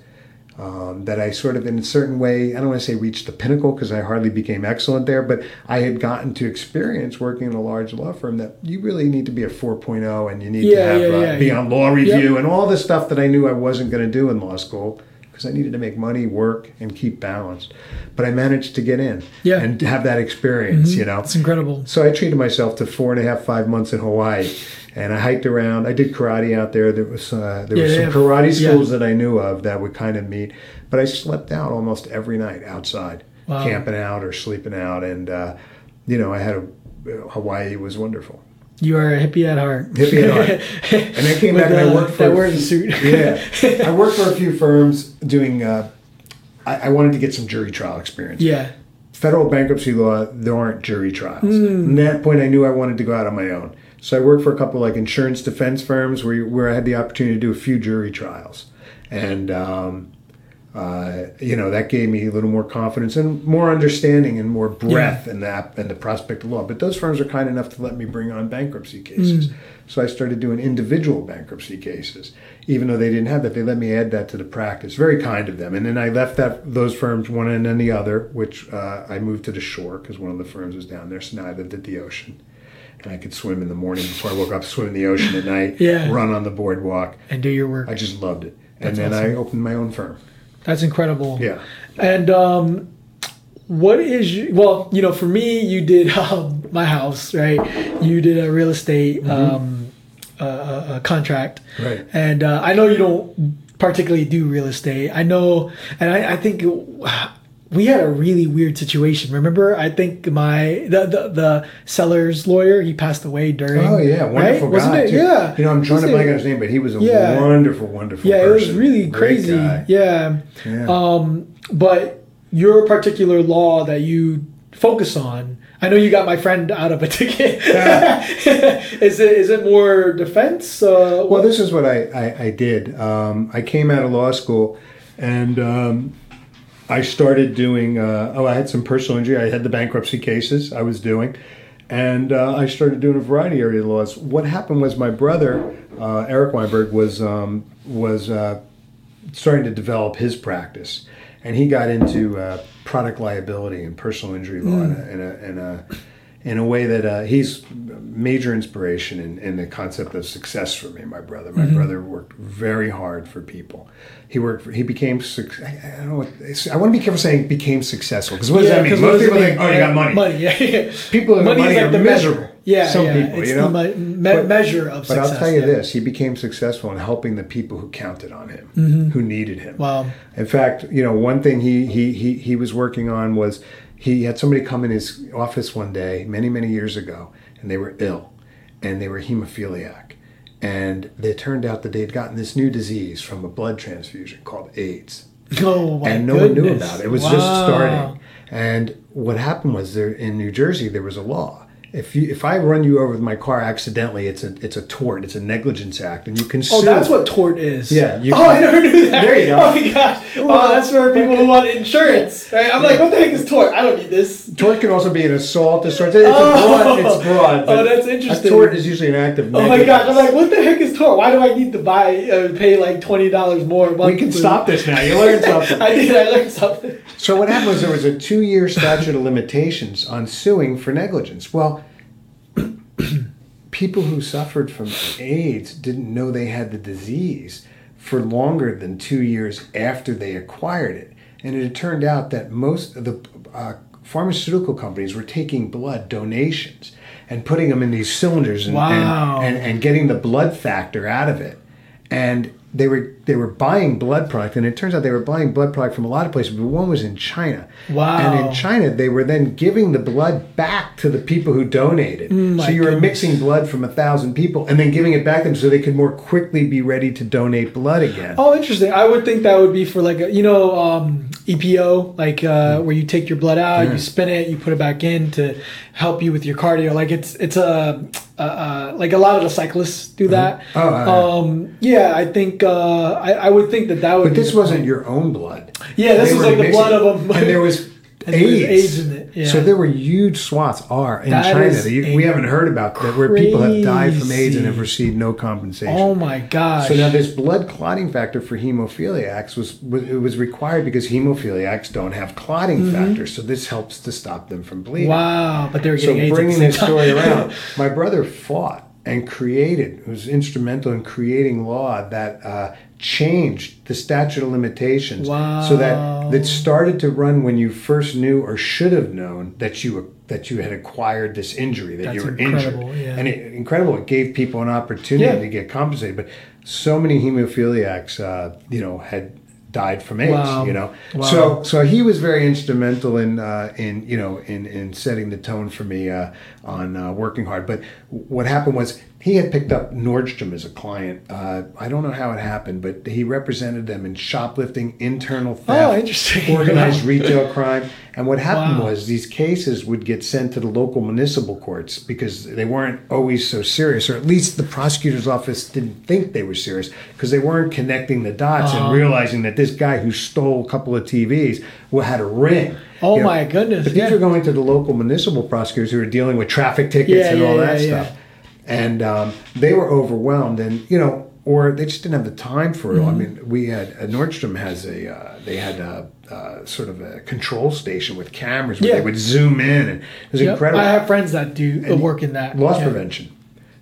um, that I sort of, in a certain way, I don't want to say reached the pinnacle because I hardly became excellent there, but I had gotten to experience working in a large law firm that you really need to be a 4.0 and you need to have yeah, uh, yeah. be on law review and all the stuff that I knew I wasn't going to do in law school because I needed to make money, work, and keep balanced. But I managed to get in Yeah. Mm-hmm. and have that experience, you know. It's incredible. So I treated myself to four and a half, five months in Hawaii, and I hiked around. I did karate out there. There was uh, there Yeah, were some yeah. karate Yeah. schools that I knew of that would kind of meet, but I slept out almost every night outside, Wow. camping out or sleeping out, and uh, you know I had a Hawaii was wonderful. You are a hippie at heart. Hippie at heart. And I came With back and I worked for that suit. yeah, I worked for a few firms doing. Uh, I, I wanted to get some jury trial experience Yeah. federal bankruptcy law, there aren't jury trials. At that point, I knew I wanted to go out on my own. So I worked for a couple like insurance defense firms where, where I had the opportunity to do a few jury trials. And, um, uh, you know, that gave me a little more confidence and more understanding and more breadth in that and the prospect of law. But those firms are kind enough to let me bring on bankruptcy cases. Hmm. So I started doing individual bankruptcy cases. Even though they didn't have that, they let me add that to the practice. Very kind of them. And then I left that those firms one and then the other, which uh, I moved to the shore because one of the firms was down there. So now I lived at the ocean. And I could swim in the morning before I woke up, swim in the ocean at night, Yeah. run on the boardwalk. And do your work. I just loved it. And That's then I opened my own firm. That's incredible. Yeah. And um, what is your, well, you know, for me, you did um, my house, right? You did a real estate um, uh, uh, contract, Right. and uh, I know you don't particularly do real estate. I know, and I, I think we had a really weird situation. Remember, I think my the the, the seller's lawyer he passed away during. Oh yeah, right? wonderful Wasn't guy. it? too. Yeah. You know, I'm trying to Wasn't blank on his name, but he was a Yeah. wonderful, wonderful. Yeah, it was really Great crazy. Yeah. Yeah. Um, but your particular law that you focus on, I know you got my friend out of a ticket. Yeah. is it is it more defense? Uh, Well, this is what I, I, I did. Um, I came out of law school and um, I started doing, uh, oh, I had some personal injury. I had the bankruptcy cases I was doing. And uh, I started doing a variety of area laws. What happened was my brother, uh, Eric Weinberg, was, um, was uh, starting to develop his practice. And he got into uh, product liability and personal injury law in, a, in, a, in, a, in a way that uh, he's major inspiration in, in the concept of success for me. My brother, my brother worked very hard for people. He worked. For, he became. I, I don't know. What, I want to be careful saying became successful because what does that mean? Most people mean? think, oh, you got money. Money, yeah. People have Money money is like are miserable. Yeah, Some yeah. people, it's you know. the me- me- But- measure of But success. I'll tell you yeah. this: he became successful in helping the people who counted on him, who needed him. Mm-hmm. Wow. In fact, you know, one thing he he he he was working on was he had somebody come in his office one day many many years ago, and they were ill, and they were hemophiliac, and it turned out that they had gotten this new disease from a blood transfusion called AIDS Oh my and no one knew about it. It was just starting. And what happened was there in New Jersey there was a law. If you if I run you over with my car accidentally, it's a it's a tort. It's a negligence act, and you can sue. Oh, that's what tort is. Yeah, you- oh, I never knew that. There you go. Oh my gosh. Oh, that's for people who want insurance. Right? I'm like, what the heck is tort? I don't need this. Tort can also be an assault. It's, it's, a Oh. broad. It's broad. Oh, that's A interesting. tort is usually an act of Negligence. Oh my gosh! I'm like, what the heck is tort? Why do I need to buy uh, pay like twenty dollars more? a we can to- stop this now. You learned something. I did. I learned something. So what happened was there was a two-year statute of limitations on suing for negligence. Well, people who suffered from AIDS didn't know they had the disease for longer than two years after they acquired it, and it turned out that most of the uh, pharmaceutical companies were taking blood donations and putting them in these cylinders and, Wow. and, and, and getting the blood factor out of it. And they were they were buying blood product, and it turns out they were buying blood product from a lot of places, but one was in China. Wow. And in China, they were then giving the blood back to the people who donated. Mm, so you were goodness. mixing blood from a thousand people and then giving it back to them so they could more quickly be ready to donate blood again. Oh, interesting. I would think that would be for like a, you know um, EPO, like uh, where you take your blood out, Yeah. you spin it, you put it back in to help you with your cardio. Like it's it's a, a, a like a lot of the cyclists do that. Oh, yeah. um, yeah. I think uh, I, I would think that that would. But this wasn't your own blood. Yeah, this They was like the blood of them. And there was And there was AIDS. AIDS in it, yeah. So there were huge swaths are in That China. that you- we haven't heard about that where people have died from AIDS and have received no compensation. Oh my gosh. So now this blood clotting factor for hemophiliacs was, was it was required because hemophiliacs don't have clotting Mm-hmm. factors, so this helps to stop them from bleeding. wow, but they were So AIDS bringing this story around, my brother fought and created, was instrumental in creating law that uh, changed the statute of limitations, so that Wow. that started to run when you first knew or should have known that you that you had acquired this injury, that you were incredible, injured, yeah. and it, incredible. It gave people an opportunity Yeah. to get compensated, but so many hemophiliacs, uh, you know, had died from AIDS. Wow. You know, Wow. so so he was very instrumental in uh, in you know in in setting the tone for me uh, on uh, working hard. But what happened was he had picked up Nordstrom as a client. Uh, I don't know how it happened, but he represented them in shoplifting, internal theft, Oh, organized retail crime. And what happened Wow. was these cases would get sent to the local municipal courts because they weren't always so serious, or at least the prosecutor's office didn't think they were serious because they weren't connecting the dots Uh-huh. and realizing that this guy who stole a couple of TVs had a ring. Oh You know, my goodness. But these yeah. were going to the local municipal prosecutors who are dealing with traffic tickets Yeah, and all that yeah, yeah. stuff. And um, they were overwhelmed, and you know, or they just didn't have the time for it. Mm-hmm. I mean, we had uh, Nordstrom has a uh, they had a, uh, sort of a control station with cameras where Yeah. they would zoom in, and it was Yep. incredible. I have friends that do uh, work in that. Loss Yeah. prevention.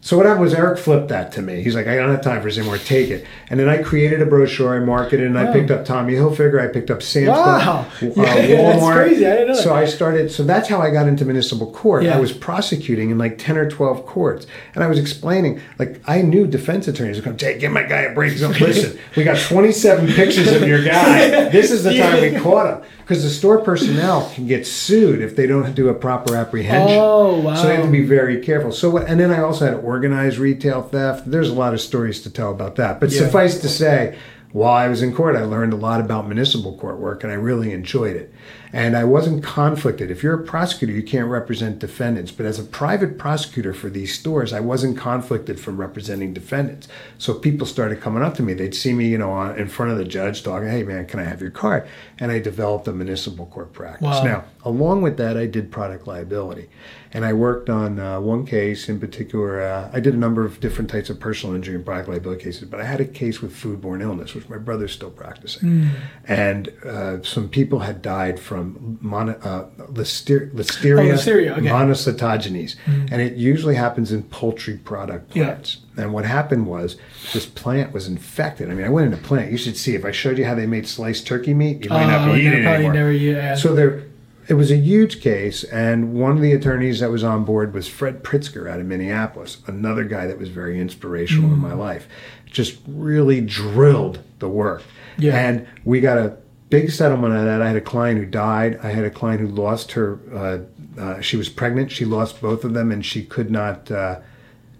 So what happened was Eric flipped that to me. He's like, I don't have time for this anymore. Take it. And then I created a brochure. I marketed, and I picked up Tommy Hilfiger. I picked up Sam's Wow. Club, uh, Yeah, that's crazy. I didn't know that. So I started. So that's how I got into municipal court. Yeah. I was prosecuting in like ten or twelve courts, and I was explaining. Like I knew defense attorneys would come, Jay, give my guy a break. He's like, Listen, we got twenty-seven pictures of your guy. This is the time we caught him because the store personnel can get sued if they don't do a proper apprehension. Oh, wow. So they have to be very careful. So what? And then I also had organized retail theft. There's a lot of stories to tell about that. But Yeah. suffice to say, while I was in court, I learned a lot about municipal court work, and I really enjoyed it. And I wasn't conflicted. If you're a prosecutor, you can't represent defendants. But as a private prosecutor for these stores, I wasn't conflicted from representing defendants. So people started coming up to me. They'd see me, you know, on, in front of the judge, talking, "Hey, man, can I have your card?" And I developed a municipal court practice. Wow. Now, along with that, I did product liability, and I worked on uh, one case in particular. Uh, I did a number of different types of personal injury and product liability cases, but I had a case with foodborne illness, which my brother's still practicing, and uh, some people had died from mono, uh, lister- listeria, Oh, listeria, okay. monocytogenes, and it usually happens in poultry product Yeah. plants. And what happened was this plant was infected. I mean, I went in a plant. You should see if I showed you how they made sliced turkey meat, you might not Oh, be eating it anymore. never. Yeah. So there, it was a huge case, and one of the attorneys that was on board was Fred Pritzker out of Minneapolis, another guy that was very inspirational Mm. in my life. Just really drilled the work. Yeah. And we got a big settlement out of that. I had a client who died. I had a client who lost her. Uh, uh, she was pregnant. She lost both of them, and she could not. Uh,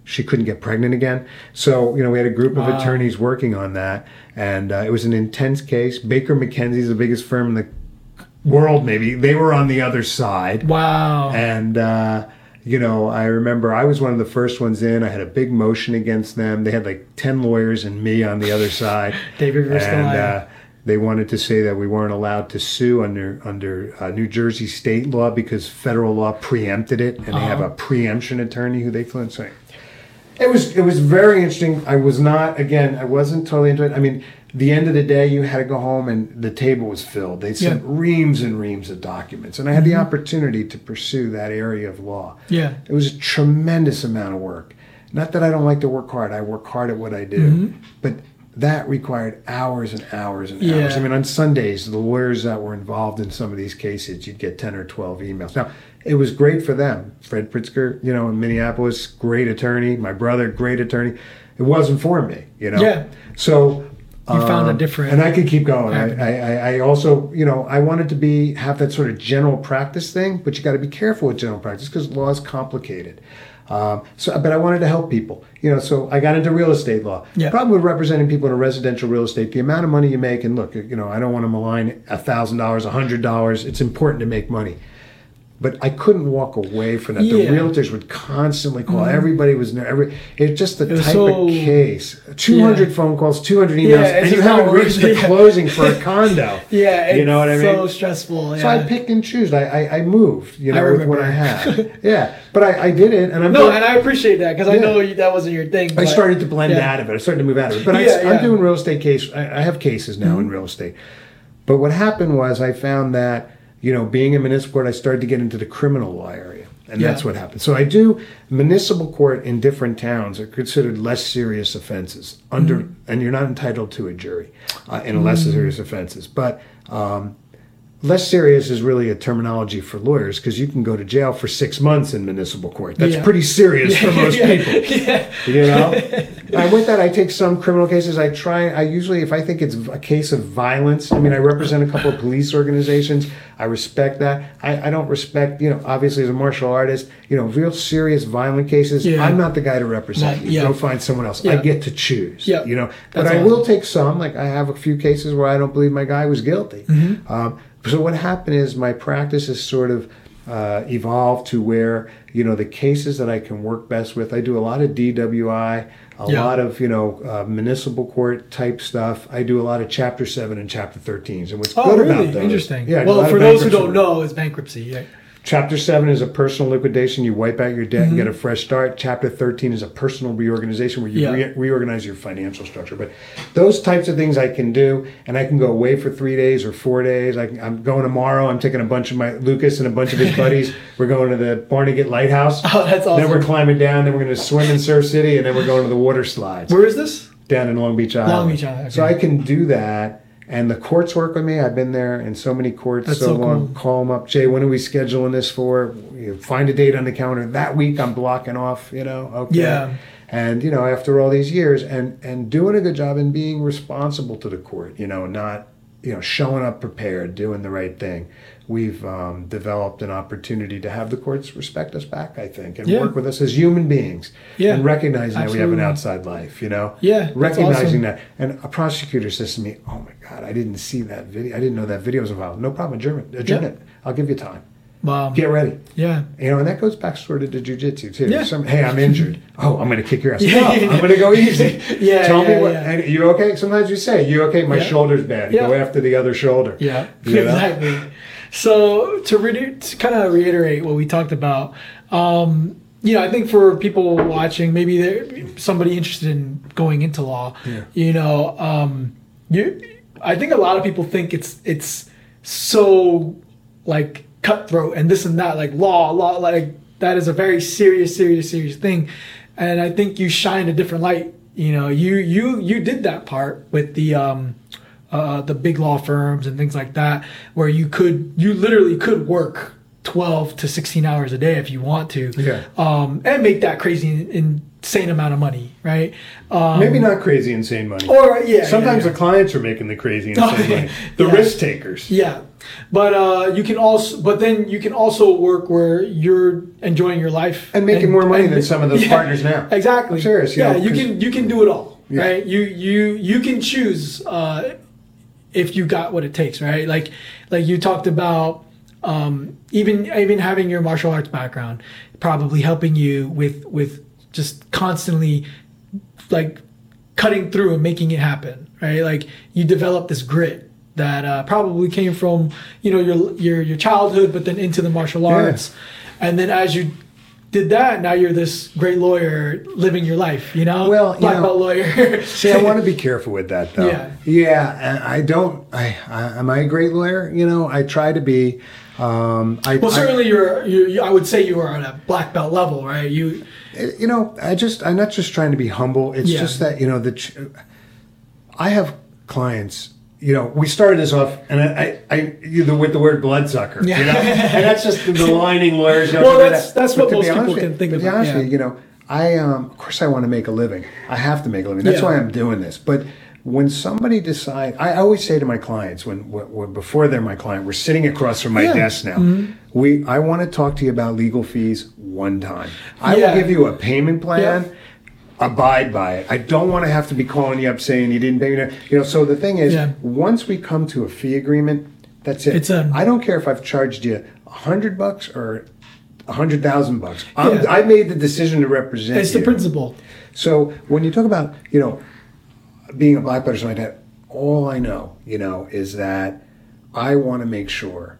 she couldn't get pregnant again. So, you know, we had a group of Wow. attorneys working on that, and uh, it was an intense case. Baker McKenzie is the biggest firm in the world, maybe. They were on the other side. wow. And, uh, you know, I remember I was one of the first ones in. I had a big motion against them. They had like 10 lawyers and me on the other side. David and, uh, they wanted to say that we weren't allowed to sue under under uh, New Jersey state law because federal law preempted it, and they have Uh-huh. a preemption attorney who they flew in. So it was it was very interesting. I was not again. I wasn't totally into it. I mean, the end of the day, you had to go home, and the table was filled. They sent Yeah. Mm-hmm. reams and reams of documents, and I had the opportunity to pursue that area of law. Yeah. It was a tremendous amount of work. Not that I don't like to work hard. I work hard at what I do, but that required hours and hours and hours. Mm-hmm. I mean, on Sundays, the lawyers that were involved in some of these cases, you'd get ten or twelve emails. Now, it was great for them. Fred Pritzker, you know, in Minneapolis, great attorney. My brother, great attorney. It wasn't for me, you know. Yeah. So You found a um, different and I could keep going. I. I, I- I also, you know, I wanted to be have that sort of general practice thing, but you got to be careful with general practice because law is complicated. Um, so, but I wanted to help people, you know. So I got into real estate law. Yeah. Problem with representing people in a residential real estate, the amount of money you make, and look, you know, I don't want to malign a thousand dollars, a hundred dollars. It's important to make money. But I couldn't walk away from that. The Yeah. Mm-hmm. realtors would constantly call. Everybody was there. Every it's just the was type so- of case. Two hundred phone calls, two hundred emails, Yeah, and you haven't it reached the Yeah. closing for a condo. Yeah, you know what I mean. So stressful. Yeah. So I picked and chose. I, I, I moved, you know, with what I had. yeah, but I, I did it, and I'm no, doing- and I appreciate that because I know you- that wasn't your thing. I started to blend yeah. out of it. I started to move out of it. But Yeah, I, yeah. Mm-hmm. I'm doing real estate case. I, I have cases now in real estate. But what happened was I found that you know being in municipal court, I started to get into the criminal law area, and that's what happened. So I do municipal court in different towns are considered less serious offenses under, Mm-hmm. and you're not entitled to a jury uh, in less Mm. serious offenses, but. Um, Less serious is really a terminology for lawyers because you can go to jail for six months in municipal court. That's Yeah. pretty serious for most people. Yeah. You know, and with that, I take some criminal cases. I try. I usually, if I think it's a case of violence, I mean, I represent a couple of police organizations. I respect that. I, I don't respect, you know, obviously as a martial artist, you know, real serious violent cases. Yeah. I'm not the guy to represent Not- you. yeah. Go find someone else. Yeah. I get to choose. Yeah. You know, but That's I awesome. will take some. Like I have a few cases where I don't believe my guy was guilty. Mm-hmm. Um, so what happened is my practice is sort of uh, evolved to where you know the cases that I can work best with. I do a lot of DWI, a Yeah. lot of you know uh, municipal court type stuff. I do a lot of Chapter Seven and Chapter 13s. And what's Oh, good really? about those? Interesting. Yeah. I do a well, for those who don't know, it's bankruptcy. Yeah. Chapter 7 is a personal liquidation. You wipe out your debt and get Mm-hmm. a fresh start. Chapter 13 is a personal reorganization where you Yeah. re- reorganize your financial structure. But those types of things I can do, and I can go away for three days or four days. I, I'm going tomorrow. I'm taking a bunch of my Lucas and a bunch of his buddies. We're going to the Barnegat Lighthouse. Oh, that's awesome. Then we're climbing down. Then we're going to swim in Surf City, and then we're going to the water slides Where is this? down in Long Beach Island. Long Beach Island, So. I can do that. And the courts work with me. I've been there in so many courts That's so, so long. cool. Call them up. Jay, when are we scheduling this for? You find a date on the calendar. That week I'm blocking off, you know, okay. Yeah. And, you know, after all these years and, and doing a good job and being responsible to the court, you know, not, you know, showing up prepared, doing the right thing. We've um, developed an opportunity to have the courts respect us back, I think, and Yeah. work with us as human beings. Yeah, And recognizing that we have an outside life, you know? Yeah, recognizing awesome. that. And a prosecutor says to me, "Oh my God, I didn't see that video. I didn't know that video was involved. No problem, adjourn it. Adjourn Yeah. it. I'll give you time. Wow. Get ready." Yeah. You know, and that goes back sort of to jujitsu too. Yeah. Some, hey, I'm injured. Oh, I'm going to kick your ass. Yeah, no, I'm going to go easy. Yeah, Tell yeah, me what. yeah. And you okay? Sometimes you say, "You okay? My shoulder's bad." Go after the other shoulder. Yeah, You know? exactly. So to, re- to kind of reiterate what we talked about, um, you know, I think for people watching, maybe somebody interested in going into law, Yeah. you know, um, you, I think a lot of people think it's it's so like cutthroat and this and that, like law, law, like that is a very serious, serious, serious thing, and I think you shine a different light. You know, you you you did that part with the um, uh, the big law firms and things like that, where you could you literally could work twelve to sixteen hours a day if you want to, Yeah. um, and make that crazy insane amount of money, right? Um, Maybe not crazy insane money. or yeah, Sometimes yeah, the clients are making the crazy insane money. The Yeah. risk takers. yeah. But uh, you can also, but then you can also work where you're enjoying your life And making more money and- than some of those Yeah, partners now. Exactly. I'm serious, you yeah, know, you can you can do it all, Yeah. right? You you you can choose uh, if you got what it takes, right? Like like you talked about um, even even having your martial arts background probably helping you with with just constantly like cutting through and making it happen right? Like you develop this grit that uh, probably came from you know your your your childhood but then into the martial arts. And then as you did that now you're this great lawyer living your life you know Well, you black know- belt lawyer See, I want to be careful with that, though. Yeah. Yeah, I don't. I, I am I a great lawyer? You know, I try to be. Um, I, well I- certainly you're you, you I would say you are at a black belt level right you you know, I just I'm not just trying to be humble. It's Yeah. just that you know the. ch- I have clients. You know, we started this off, and I, I, I you know, with the word bloodsucker. Yeah. You know, and that's just the maligning lawyers. You know, Well, that's- that's But what most people can think to be honest yeah. you, you know, I um, of course I want to make a living. I have to make a living. That's Yeah. why I'm doing this. But when somebody decide, I always say to my clients when, when, when before they're my client, we're sitting across from my Yeah. Mm-hmm. desk now. We I want to talk to you about legal fees one time. I will give you a payment plan. Abide by it. I don't want to have to be calling you up saying you didn't pay me. You know, so the thing is, Yeah. once we come to a fee agreement, that's it. It's a- I don't care if I've charged you a hundred bucks or a hundred thousand bucks. Yeah. I made the decision to represent it's the you. principle So when you talk about, you know, being a black something like that, all I know, you know, is that I want to make sure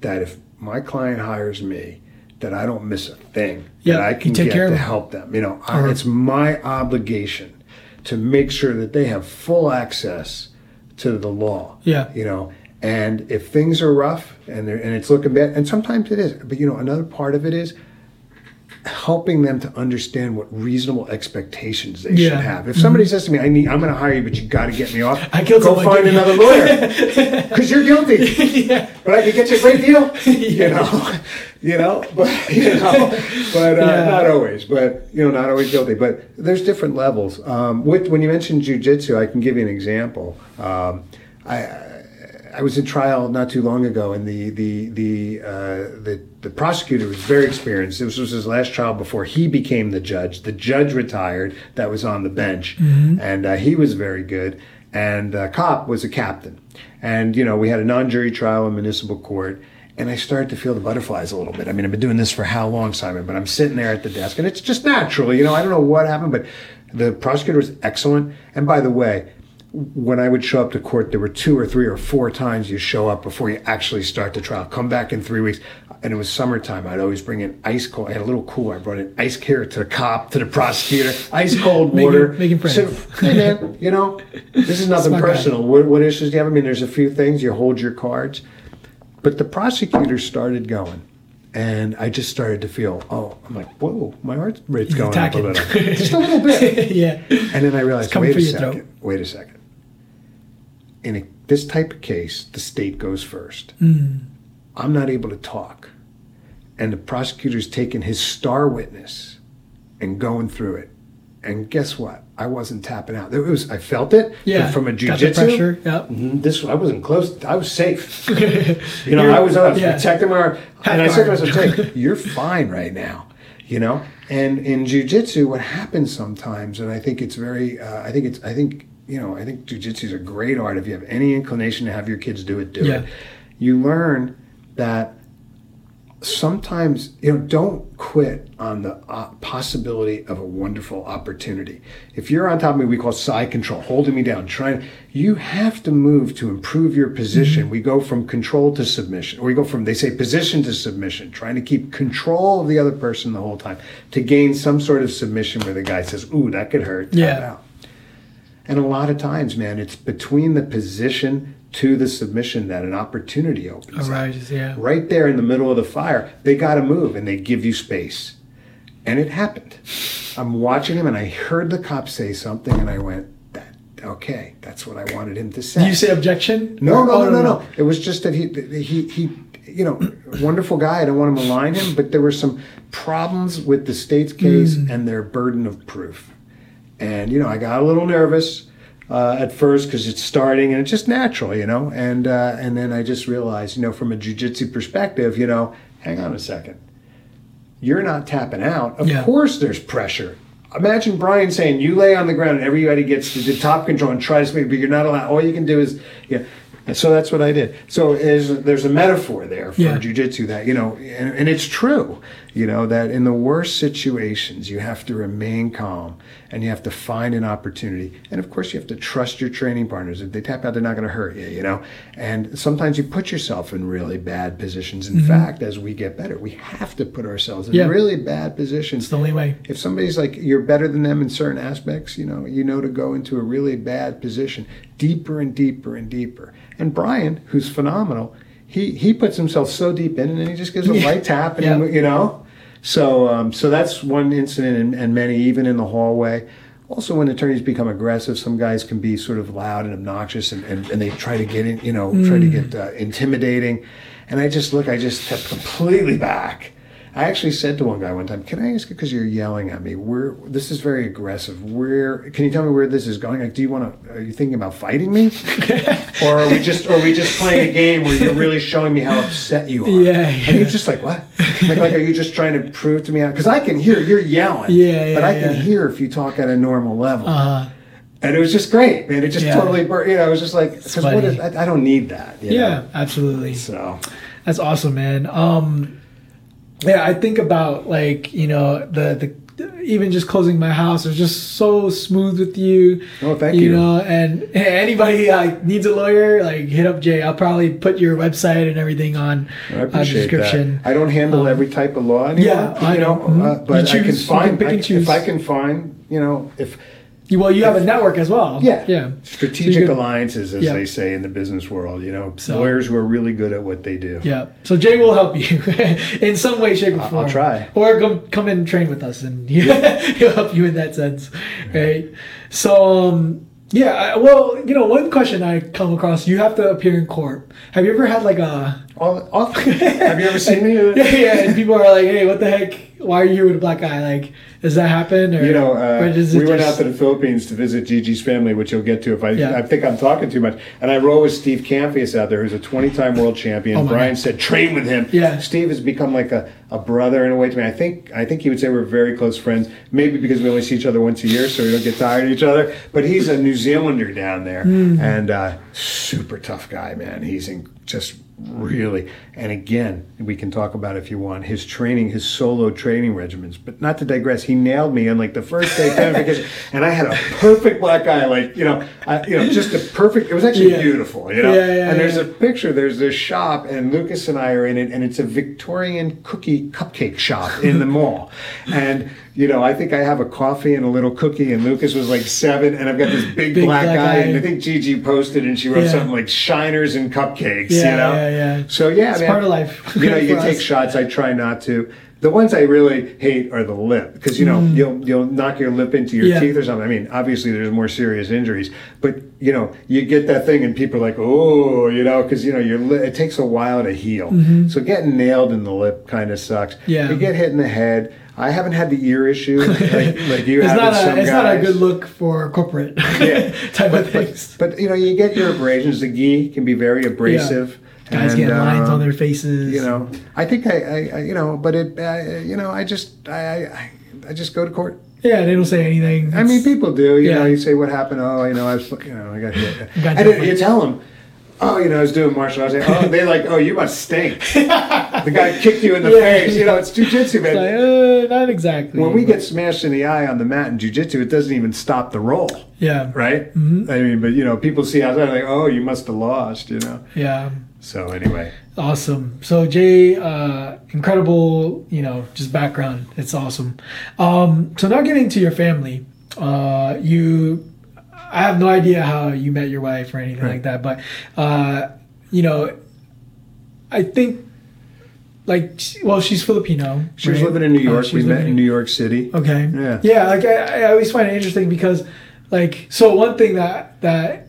that if my client hires me, that I don't miss a thing Yeah, that I can take get care to help them. You know, I, Uh-huh. it's my obligation to make sure that they have full access to the law. Yeah. You know, and if things are rough and they're, and it's looking bad, and sometimes it is, but you know, another part of it is helping them to understand what reasonable expectations they Yeah. should have. If somebody says to me, "I need, I'm going to hire you, but you got to get me off," I go find another lawyer because you're guilty. yeah But I could get you a great deal, you know, you know, but you know, but uh, Yeah. not always. But you know, not always guilty. But there's different levels. Um, with, when you mentioned jujitsu, I can give you an example. Um, I I was in trial not too long ago, and the the the uh, the, the prosecutor was very experienced. This was his last trial before he became the judge. The judge retired that was on the bench, and uh, he was very good. And uh, cop was a captain, and you know we had a non-jury trial in municipal court. And I started to feel the butterflies a little bit. I mean, I've been doing this for how long, Simon? But I'm sitting there at the desk, and it's just natural, you know. I don't know what happened, but the prosecutor was excellent. And by the way, when I would show up to court, there were two or three or four times you show up before you actually start the trial. Come back in three weeks. And it was summertime. I'd always bring in ice cold. I had a little cooler. I brought in ice here to the cop, to the prosecutor, ice cold water. making friends. So, hey man, you know, this is nothing personal. What, what issues do you have? I mean, there's a few things. You hold your cards. But the prosecutor started going. And I just started to feel, oh, I'm like, whoa, my heart rate's going up a little. Just a little bit. yeah And then I realized, wait a second, throat. wait a second. In a, this type of case, the state goes first. Hmm. I'm not able to talk. And the prosecutor's taking his star witness and going through it. And guess what? I wasn't tapping out. It was I felt it yeah from a jujitsu. pressure yep Mhm, This I wasn't close. I was safe. You know, I was, I was Yeah. protecting my arm. And I said to myself, Jake, you're fine right now. You know? And in jujitsu, what happens sometimes, and I think it's very, uh, I think it's, I think, you know, I think jujitsu is a great art. If you have any inclination to have your kids do it, do Yeah. it. You learn that sometimes you know don't quit on the uh, possibility of a wonderful opportunity if you're on top of me we call side control holding me down trying you have to move to improve your position we go from control to submission or we go from they say position to submission trying to keep control of the other person the whole time to gain some sort of submission where the guy says ooh that could hurt Yeah. And a lot of times man it's between the position to the submission that an opportunity opens up yeah right there in the middle of the fire, they got to move and they give you space. And it happened. I'm watching him and I heard the cop say something and I went, that, okay, that's what I wanted him to say. Did you say objection no, no, Oh, no, no, no. It was just that he, he, he, you know, wonderful guy. I don't want to malign him, but there were some problems with the state's case mm. and their burden of proof. And, you know, I got a little nervous. Uh, at first, because it's starting and it's just natural, you know, and uh, and then I just realized, you know, from a jujitsu perspective, you know, hang on a second, you're not tapping out. Of Yeah. course, there's pressure. Imagine Brian saying, "You lay on the ground and everybody gets to the top control and tries to make, but you're not allowed. All you can do is, yeah." And so that's what I did. So is, there's a metaphor there for Yeah. jujitsu that, you know, and, and it's true, you know, that in the worst situations, you have to remain calm and you have to find an opportunity. And of course, you have to trust your training partners. If they tap out, they're not going to hurt you, you know. And sometimes you put yourself in really bad positions. In fact, as we get better, we have to put ourselves in Mm-hmm. Yeah. really bad positions It's the only way. if somebody's like you're better than them in certain aspects, you know, you know to go into a really bad position, deeper and deeper and deeper. And Brian, who's phenomenal, he he puts himself so deep in, and then he just gives a light tap, and Yeah. you know. So um, so that's one incident, and, and many even in the hallway. Also, when attorneys become aggressive, some guys can be sort of loud and obnoxious, and, and, and they try to get in, you know, try to get uh, intimidating. And I just look, I just step completely back. I actually said to one guy one time, "Can I ask you because you're yelling at me? Where this is very aggressive. Where can you tell me where this is going? Like, do you want to? Are you thinking about fighting me, or are we just are we just playing a game where you're really showing me how upset you are? Yeah, And he's just like, what? Like, like, are you just trying to prove to me? Because I can hear you're yelling. Yeah, yeah, But I can yeah. hear if you talk at a normal level. Uh, and it was just great, man. It just Yeah. totally, bur- you know, I was just like, because what I, I don't need that. yeah, know? absolutely. So. That's awesome, man. Um, yeah, I think about like you know the the even just closing my house is just so smooth with you. Oh, thank you. you. know, and anybody like needs a lawyer, like hit up Jay. I'll probably put your website and everything on I uh, appreciate description. that. I don't handle every type of law anymore. yeah, I you know, know. Mhm. uh, but You I can choose- you can find and I- if I can find, you know, if You- well, you have a network as well. yeah, yeah. strategic So you alliances, as Yeah. they say in the business world. You know, So- lawyers who are really good at what they do. Yeah. So Jay will help you in some way, shape, or form. I'll try. Or come come and train with us, and he'll help you in that sense, right? So, um, yeah. I, well, you know, one question I come across: you have to appear in court. Have you ever had like a? All, all, have you ever seen me? Yeah, yeah. And people are like, "Hey, what the heck? Why are you here with a black guy? Like, does that happen?" Or You know, uh, we went out to the Philippines to visit Gigi's family, which you'll get to if I, Yeah. I think I'm talking too much. And I roll with Steve Kamphuis out there, who's a 20-time world champion. Oh Brian God. said, train with him. Yeah. Steve has become like a, a brother in a way to me. I think I think he would say we're very close friends. Maybe because we only see each other once a year, so we don't get tired of each other. But he's a New Zealander down there, Hmm. and uh, super tough guy, man. He's in, just really. And again, we can talk about if you want his training, his solo training regimens. But not to digress, he nailed me on like the first day and I had a perfect black eye, like you know, I, you know, just a perfect. It was actually Yeah. beautiful, you know. Yeah, yeah, and there's a picture. There's this shop, and Lucas and I are in it, and it's a Victorian cookie cupcake shop in the mall. And you know, I think I have a coffee and a little cookie, and Lucas was like seven, and I've got this big, Big black, black eye, and I think Gigi posted, and she wrote Yeah. something like "shiners and cupcakes." Yeah, you know. yeah, yeah. So yeah, It's man, part of life You know, you take shots. I try not to. The ones I really hate are the lip because you know you'll you'll knock your lip into your Mm. Yeah. teeth or something. I mean, obviously there's more serious injuries, but you know you get that thing and people are like, oh, you know, because you know your lip. It takes a while to heal. So getting nailed in the lip kind of sucks. Mm-hmm. Yeah. You get hit in the head. I haven't had the ear issue like, like you It's have. not a it's not a good look for corporate Yeah. type of things. but you know, you get your abrasions. The gi can be very abrasive. Guys and, get lines uh, on their faces. you know i think i, I, you know but it uh, you know i just I, I i just go to court Yeah, they don't say anything. i mean people do you Yeah. know you say what happened oh you know i was you know i got hit Got and then you tell them oh you know i was doing martial arts oh they like oh you must stink the guy kicked you in the Yeah. face you know it's jujitsu man It's like, uh, not exactly. when we get smashed in the eye on the mat in jujitsu, it doesn't even stop the roll, yeah, right? Mm-hmm. I mean, but you know, people see outside like, oh, you must have lost, you know. yeah, So anyway, awesome. So Jay, uh, incredible, you know, just background. It's awesome. Um, so now getting to your family, uh, you, I have no idea how you met your wife or anything Right. like that, but uh, you know, I think. Like, well, she's Filipino. she was living in New Uh, York. she we met in New York City. Okay. Yeah. Yeah. Like I, I always find it interesting because, like, so one thing that that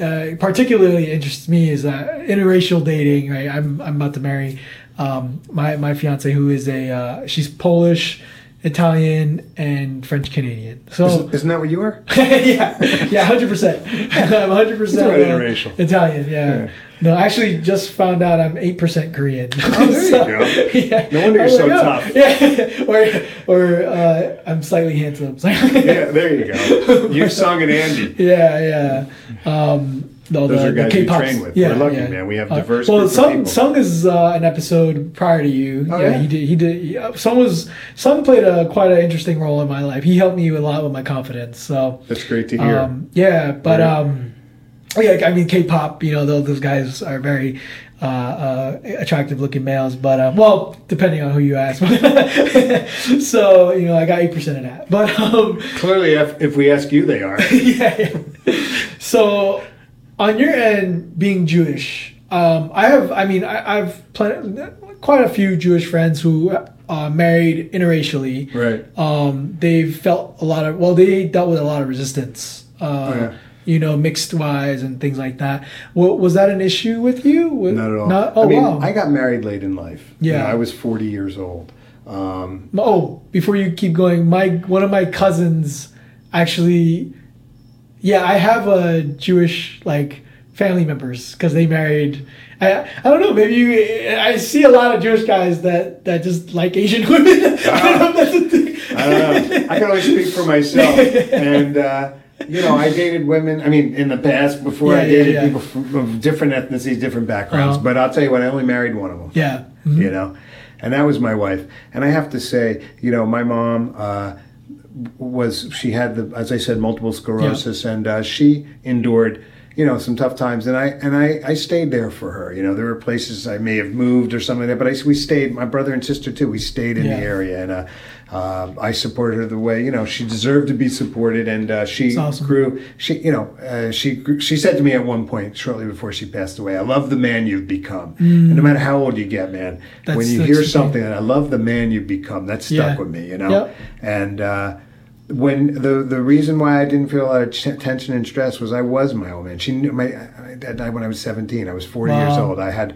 uh, particularly interests me is that interracial dating. Right. I'm I'm about to marry um, my my fiance who is a uh, she's Polish, Italian, and French Canadian. So. Isn't, isn't that what you are? yeah, yeah, hundred percent. I'm hundred percent It's not interracial. Italian. Yeah. Yeah. No, I actually just found out I'm eight percent Korean. Oh, there you go. Yeah. No wonder you're so like, oh, tough. Yeah. or or uh, I'm slightly handsome. yeah, there you go. You sung and Andy. yeah, yeah. Um, the, Those the, are the guys we K-pops. train with. We're lucky, man. We have Uh, diverse well, group of Sung. Sung is uh, an episode prior to you. Oh, yeah, yeah? he did. He did. He, uh, Sung was Sung played a quite an interesting role in my life. He helped me a lot with my confidence. So That's great to hear. um, yeah, but Right. um, yeah, I mean K-pop. You know, those, those guys are very uh, uh, attractive looking males. But um, well, depending on who you ask. so you know, I got eight percent of that. But um, Clearly, if, if we ask you, they are. yeah, yeah. So, on your end, being Jewish, um, I have. I mean, I, I've plen- quite a few Jewish friends who uh, married interracially. Right. Um, they've felt a lot of. Well, they dealt with a lot of resistance. Uh, Oh, yeah. You know, mixed wise and things like that. Well, was that an issue with you? With- Not at all. Not, oh I mean, wow. I got married late in life. You Yeah. know, I was 40 years old. Um, Oh, before you keep going, my one of my cousins actually, yeah, I have a Jewish like family members because they married. I, I don't know. Maybe you, I see a lot of Jewish guys that that just like Asian women. I don't know if that's a thing. I don't know. I can only speak for myself. And, uh, you know, I dated women, I mean, in the past, before I Yeah, yeah, dated yeah. people from, of different ethnicities, different backgrounds. Uh-huh. But I'll tell you what, I only married one of them. Yeah. you know and that was my wife and i have to say you know my mom uh, was she had the as i said multiple sclerosis and uh, she endured you know some tough times. And i and I, I stayed there for her. You know there were places i may have moved or something like that but I, we stayed my brother and sister too we stayed in Yeah. the area and uh, uh, I supported her the way you know she deserved to be supported, and uh, she awesome. grew. She, you know, uh, she grew, she said to me at one point, shortly before she passed away, "I love the man you've become, and no matter how old you get, man, when Mm. You hear something that I love the man you've become, that stuck Yeah. with me, you know. Yep. And uh, when the the reason why I didn't feel a lot of ch- tension and stress was I was my own man. She knew my dad died when I was seventeen. I was forty years old. I had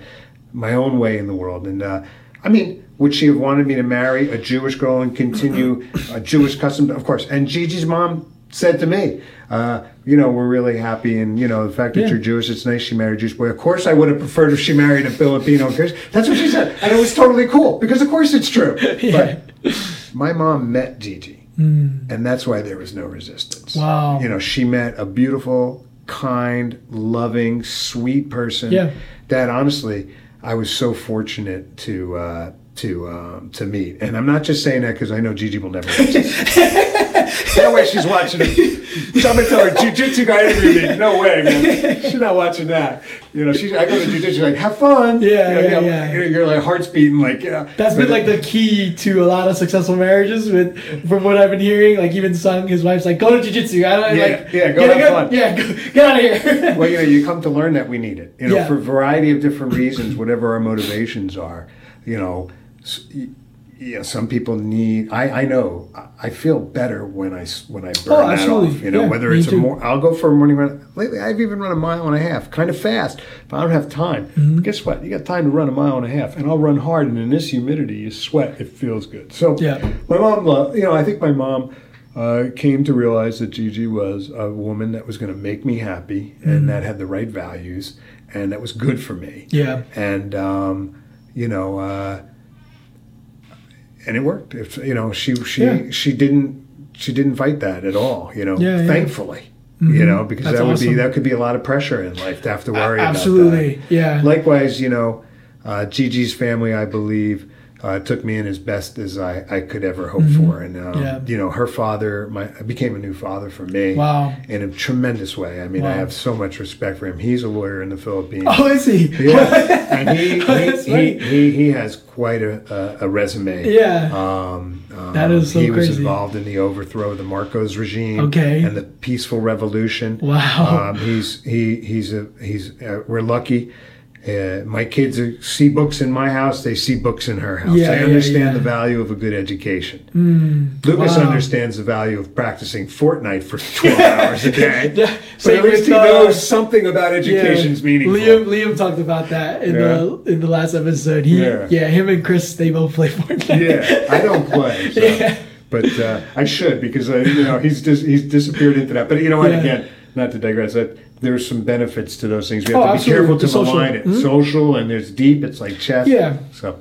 my own way in the world, and uh, I mean, would she have wanted me to marry a Jewish girl and continue a Jewish custom? Of course. And Gigi's mom said to me, uh, you know, we're really happy, and you know, the fact that Yeah. you're Jewish, it's nice she married a Jewish boy. Of course, I would have preferred if she married a Filipino. That's what she said, and it was totally cool because, of course, it's true. Yeah. But my mom met Gigi, and that's why there was no resistance. Wow. You know, she met a beautiful, kind, loving, sweet person. Yeah. That honestly, I was so fortunate to uh, to um, to meet. And I'm not just saying that because I know Gigi will never. watch this. no way she's watching it. So I'm gonna tell her jujitsu guy interviewed me. No way, man. She's not watching that. You know, she's. I go to jujitsu like have fun. Yeah, You know, yeah, you know, yeah. You're, you're like heart's beating like yeah. That's been like the key to a lot of successful marriages. With from what I've been hearing, like even Sung, his wife's like, "Go to jujitsu." I don't Yeah, like, yeah, go get, have fun. Yeah, go, get out of here. well, you know, you come to learn that we need it. You know, Yeah. for a variety of different reasons, whatever our motivations are. You know, yeah, some people need. I, I know. I- feel better when I when I burn Oh, that off. You know, Yeah, whether it's a more. I'll go for a morning run. Lately, I've even run a mile and a half, kind of fast. But I don't have time. Mm-hmm. Guess what? You got time to run a mile and a half, and I'll run hard. And in this humidity, you sweat. It feels good. So Yeah. my mom, you know, I think my mom uh, came to realize that Gigi was a woman that was going to make me happy Mm-hmm. and that had the right values and that was good for me. Yeah. And um, you know, uh, and it worked. If you know, she she Yeah. she didn't she didn't fight that at all. You know, Yeah, thankfully. You know, because That's that would awesome. be that could be a lot of pressure in life to have to worry about. Absolutely. Yeah. Likewise, you know, uh, Gigi's family, I believe, uh, took me in as best as I, I could ever hope for. And, um, Mm-hmm. Yeah. you know, her father my, became a new father for me Wow. in a tremendous way. I mean, I have so much respect for him. He's a lawyer in the Philippines. oh, is he? Yeah, and he, he, he, he, he has quite a, a, a resume. Yeah. Um, um, That is so he was crazy. involved in the overthrow of the Marcos regime Okay. and the peaceful revolution. Wow. Um, he's he he's a he's uh, we're lucky. Uh, my kids are, see books in my house. They see books in her house. Yeah, they understand yeah. the value of a good education. Lucas wow. understands the value of practicing Fortnite for twelve hours a day. Yeah, But at least with, he uh, knows something about education's meaningful. Liam Liam talked about that in the in the last episode. He Yeah. yeah. him and Chris they both play Fortnite. yeah, I don't play, so. Yeah. but uh, I should because uh, you know he's just he's disappeared into that. But you know what? Yeah. Again, not to digress, that there's some benefits to those things. We have Oh, to be absolutely. careful to The social. malign it. Mhm. Social and there's deep. It's like chess. Yeah. So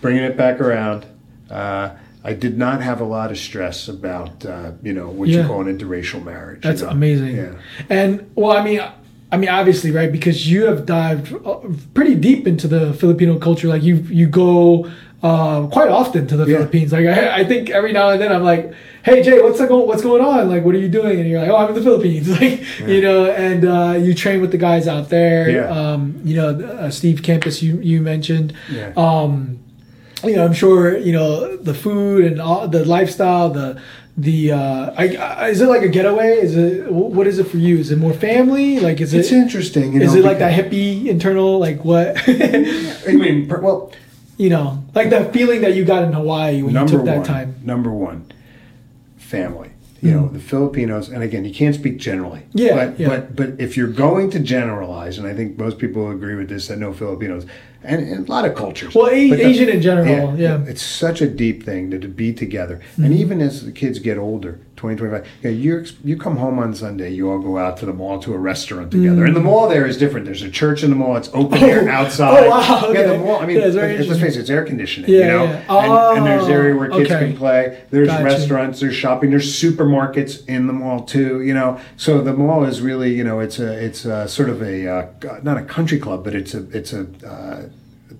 bringing it back around. Uh, I did not have a lot of stress about uh, you know what you call an interracial marriage. you That's know? amazing. Yeah. And well, I mean, I mean, obviously, right? Because you have dived uh, pretty deep into the Filipino culture. Like you, you go uh, quite often to the Yeah. Philippines. Like I, I think every now and then I'm like, "Hey Jay, what's going go- what's going on? Like, what are you doing?" And you're like, "Oh, I'm in the Philippines." Like, you know, and uh, you train with the guys out there. Yeah. Um, you know, uh, Steve Kamphuis, you you mentioned. Yeah. Um, you know, I'm sure you know the food and all the lifestyle, the the uh, I, I, is it like a getaway? Is it what is it for you? Is it more family? Like, is It's it interesting. You is know, it like that hippie internal? Like what? I mean, per- well, you know, like that feeling that you got in Hawaii when you took that one, time. number one, family. You know, mm-hmm. the Filipinos, and again, you can't speak generally. Yeah, But yeah. but but if you're going to generalize, and I think most people agree with this, that no Filipinos, and, and a lot of cultures. Well, Asian in general, yeah. It's such a deep thing to, to be together, Mm-hmm. and even as the kids get older, 20, 25, you, know, you you come home on Sunday, you all go out to the mall to a restaurant together, and the mall there is different. There's a church in the mall; it's open air. Oh. outside. Oh, wow, Yeah, the mall. I mean, Yeah, it's let's face it, it's air conditioning. Yeah, you know, yeah. and, and there's Oh, area where kids okay. can play. There's Gotcha. restaurants, there's shopping, there's supermarkets in the mall too. You know, so the mall is really, you know, it's a it's a sort of a uh, not a country club, but it's a it's a uh,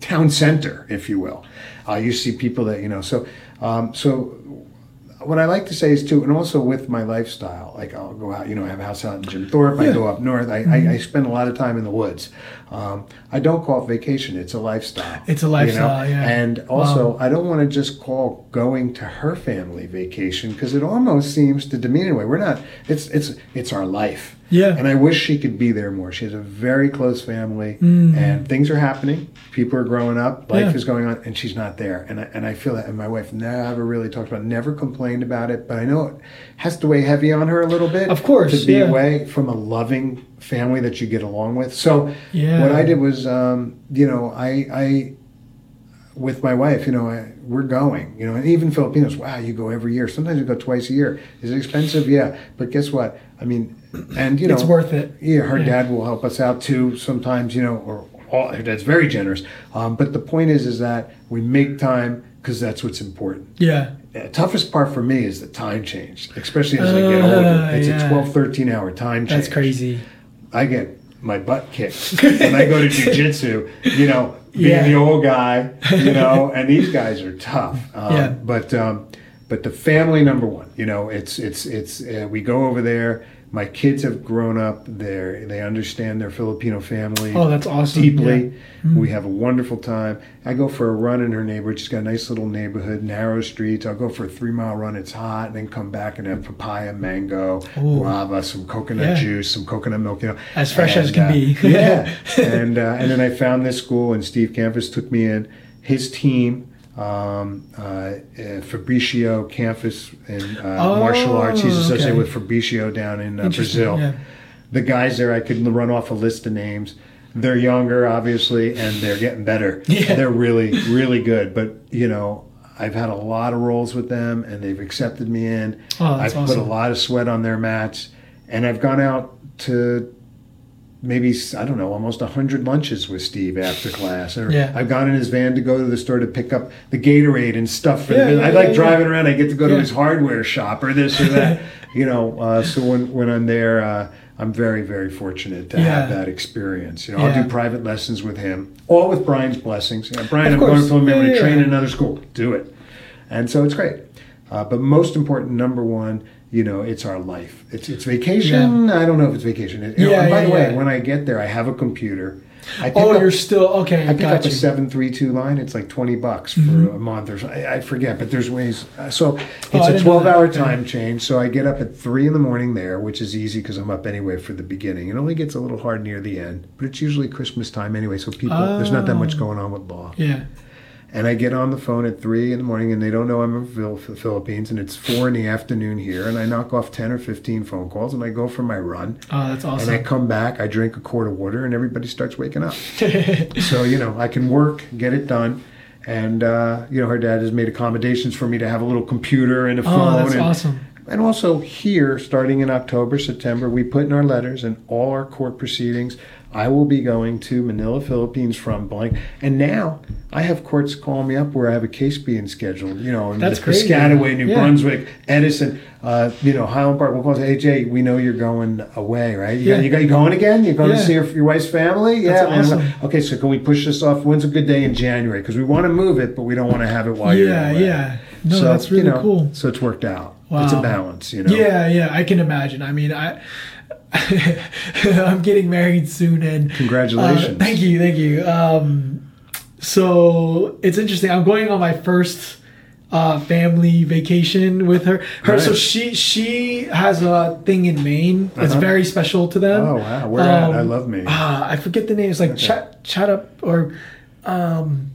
town center, if you will. Uh, you see people that you know. So um, so what I like to say is too, and also with my lifestyle, like I'll go out, you know, I have a house out in Jim Thorpe. I go up north. I, I, I spend a lot of time in the woods. Um, I don't call it vacation; it's a lifestyle. It's a you know? lifestyle, yeah. And also, I don't want to just call going to her family vacation because it almost seems to demean it in way. We're not. It's it's it's our life. Yeah. And I wish she could be there more. She has a very close family, Mm. and things are happening. People are growing up. Life Yeah. is going on, and she's not there. And I, and I feel that. And my wife never really talked about, it, never complained about it. But I know it has to weigh heavy on her a little bit. Of course, to be yeah. away from a loving family that you get along with. So Yeah. what I did was, um, you know, I I with my wife, you know, I, we're going, you know, and even Filipinos, wow, you go every year. Sometimes you go twice a year. Is it expensive? Yeah. But guess what? I mean, and you know, It's worth it. Yeah, her Yeah. dad will help us out too sometimes, you know, or all, her dad's very generous. Um, but the point is, is that we make time because that's what's important. Yeah. The toughest part for me is the time change, especially as I get Uh, older. It's yeah. a 12, 13 hour time change. That's crazy. I get my butt kicked when I go to jujitsu. You know, being Yeah. the old guy. You know, and these guys are tough. Um, Yeah. But um, but the family number one. You know, it's it's it's uh, we go over there. My kids have grown up there. They understand their Filipino family Oh, that's awesome. deeply. Yeah. We have a wonderful time. I go for a run in her neighborhood. She's got a nice little neighborhood, narrow streets. I'll go for a three mile run. It's hot, and then come back and have papaya, mango, Ooh. guava, some coconut Yeah. juice, some coconut milk. You know, As fresh as can uh, be. yeah, and uh, and then I found this school, and Steve Kamphuis took me in. His team. Um, uh, uh, Fabricio Campus in uh, Oh, martial arts. He's associated okay. with Fabricio down in uh, Brazil yeah. the guys there, I could run off a list of names. They're younger, obviously, and they're getting better. Yeah. They're really, really good. But, you know, I've had a lot of roles with them, and they've accepted me in. Oh, I've put a lot of sweat on their mats, and I've gone out to maybe I don't know, almost hundred lunches with Steve after class. Or Yeah. I've gone in his van to go to the store to pick up the Gatorade and stuff. For Yeah, the, yeah, I like yeah, driving around. I get to go to his hardware shop or this or that. you know, uh, so when when I'm there, uh, I'm very very fortunate to have that experience. You know, I'll do private lessons with him, all with Brian's blessings. You know, Brian, Of I'm course. going to him. I'm going to train in another school. Do it, and so it's great. Uh, but most important, number one, you know, it's our life. It's it's vacation. I don't know if it's vacation. It, Yeah, and by yeah, the way, yeah. when I get there, I have a computer. I Oh, up, you're still okay. I pick got up a seven three two line. It's like twenty bucks for Mm-hmm. a month or so. I, I forget, but there's ways. Uh, so Oh, it's didn't a twelve hour that. Yeah. time change. So I get up at three in the morning there, which is easy because I'm up anyway for the beginning. It only gets a little hard near the end, but it's usually Christmas time anyway. So people, there's not that much Oh. going on with law. Yeah. And I get on the phone at three in the morning, and they don't know I'm in the Philippines, and it's four in the afternoon here, and I knock off ten or fifteen phone calls, and I go for my run, Oh, that's awesome! and I come back, I drink a quart of water, and everybody starts waking up. so you know, I can work, get it done, and uh, you know, her dad has made accommodations for me to have a little computer and a phone, oh, that's and awesome. And also here, starting in October, September, we put in our letters and all our court proceedings. I will be going to Manila, Philippines from blank. And now I have courts calling me up where I have a case being scheduled, you know, in That's crazy. Piscataway, New Yeah. Brunswick, Edison, uh, you know, Highland Park. We'll call say, hey, Jay, we know you're going away, right? You, Yeah. got, you, got, you going again? You're going Yeah. to see your, your wife's family? That's yeah. awesome. Okay, so can we push this off? When's a good day in January? Because we want to move it, but we don't want to have it while you're yeah, away. yeah. No, So, that's really you know, cool. So it's worked out. It's a balance, you know. Yeah, yeah, I can imagine. I mean, I I'm getting married soon, and Congratulations. uh, thank you, thank you. Um, so it's interesting. I'm going on my first uh, family vacation with her. Her, so she she has a thing in Maine that's Uh-huh. very special to them. Oh wow, where at? Um, I love Maine. Ah, I forget the name. It's like Okay. chat chat up or um.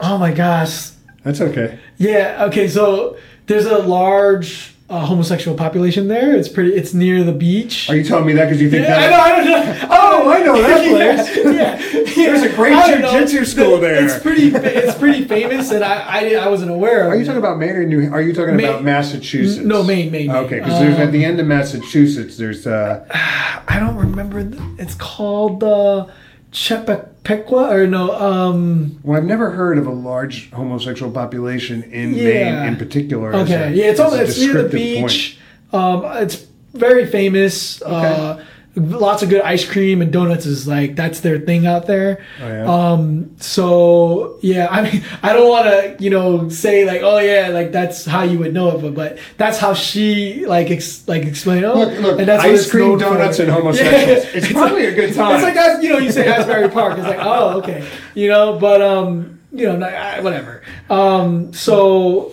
Oh my gosh. That's okay. Yeah. Okay. So there's a large uh, homosexual population there. It's pretty. It's near the beach. Are you telling me that because you think yeah, I that? know. I don't know. Oh, I know that place. yeah, yeah. There's a great I jiu-jitsu school there. It's pretty. It's pretty famous, and I I, I wasn't aware of. Are you it. talking about Maine or New? Are you talking Maine. about Massachusetts? No, Maine, Maine, Maine. Okay, because there's at Um, the end of Massachusetts. There's uh, I don't remember. The, it's called uh, Chepequa or no. Um. well, I've never heard of a large homosexual population in Yeah. Maine in particular. Okay. a- yeah. It's all. It's near the beach. Um. It's very famous. Uh. Lots of good ice cream and donuts is like that's their thing out there. Oh, yeah? Um. So yeah, I mean, I don't want to you know say like oh yeah like that's how you would know it, but but that's how she like ex, like explain oh Look, look, and that's ice it's cream, known for. donuts, and homosexuals. It's probably a good time. It's like you know you say Asbury Park. It's like oh okay you know but um you know I- whatever um so.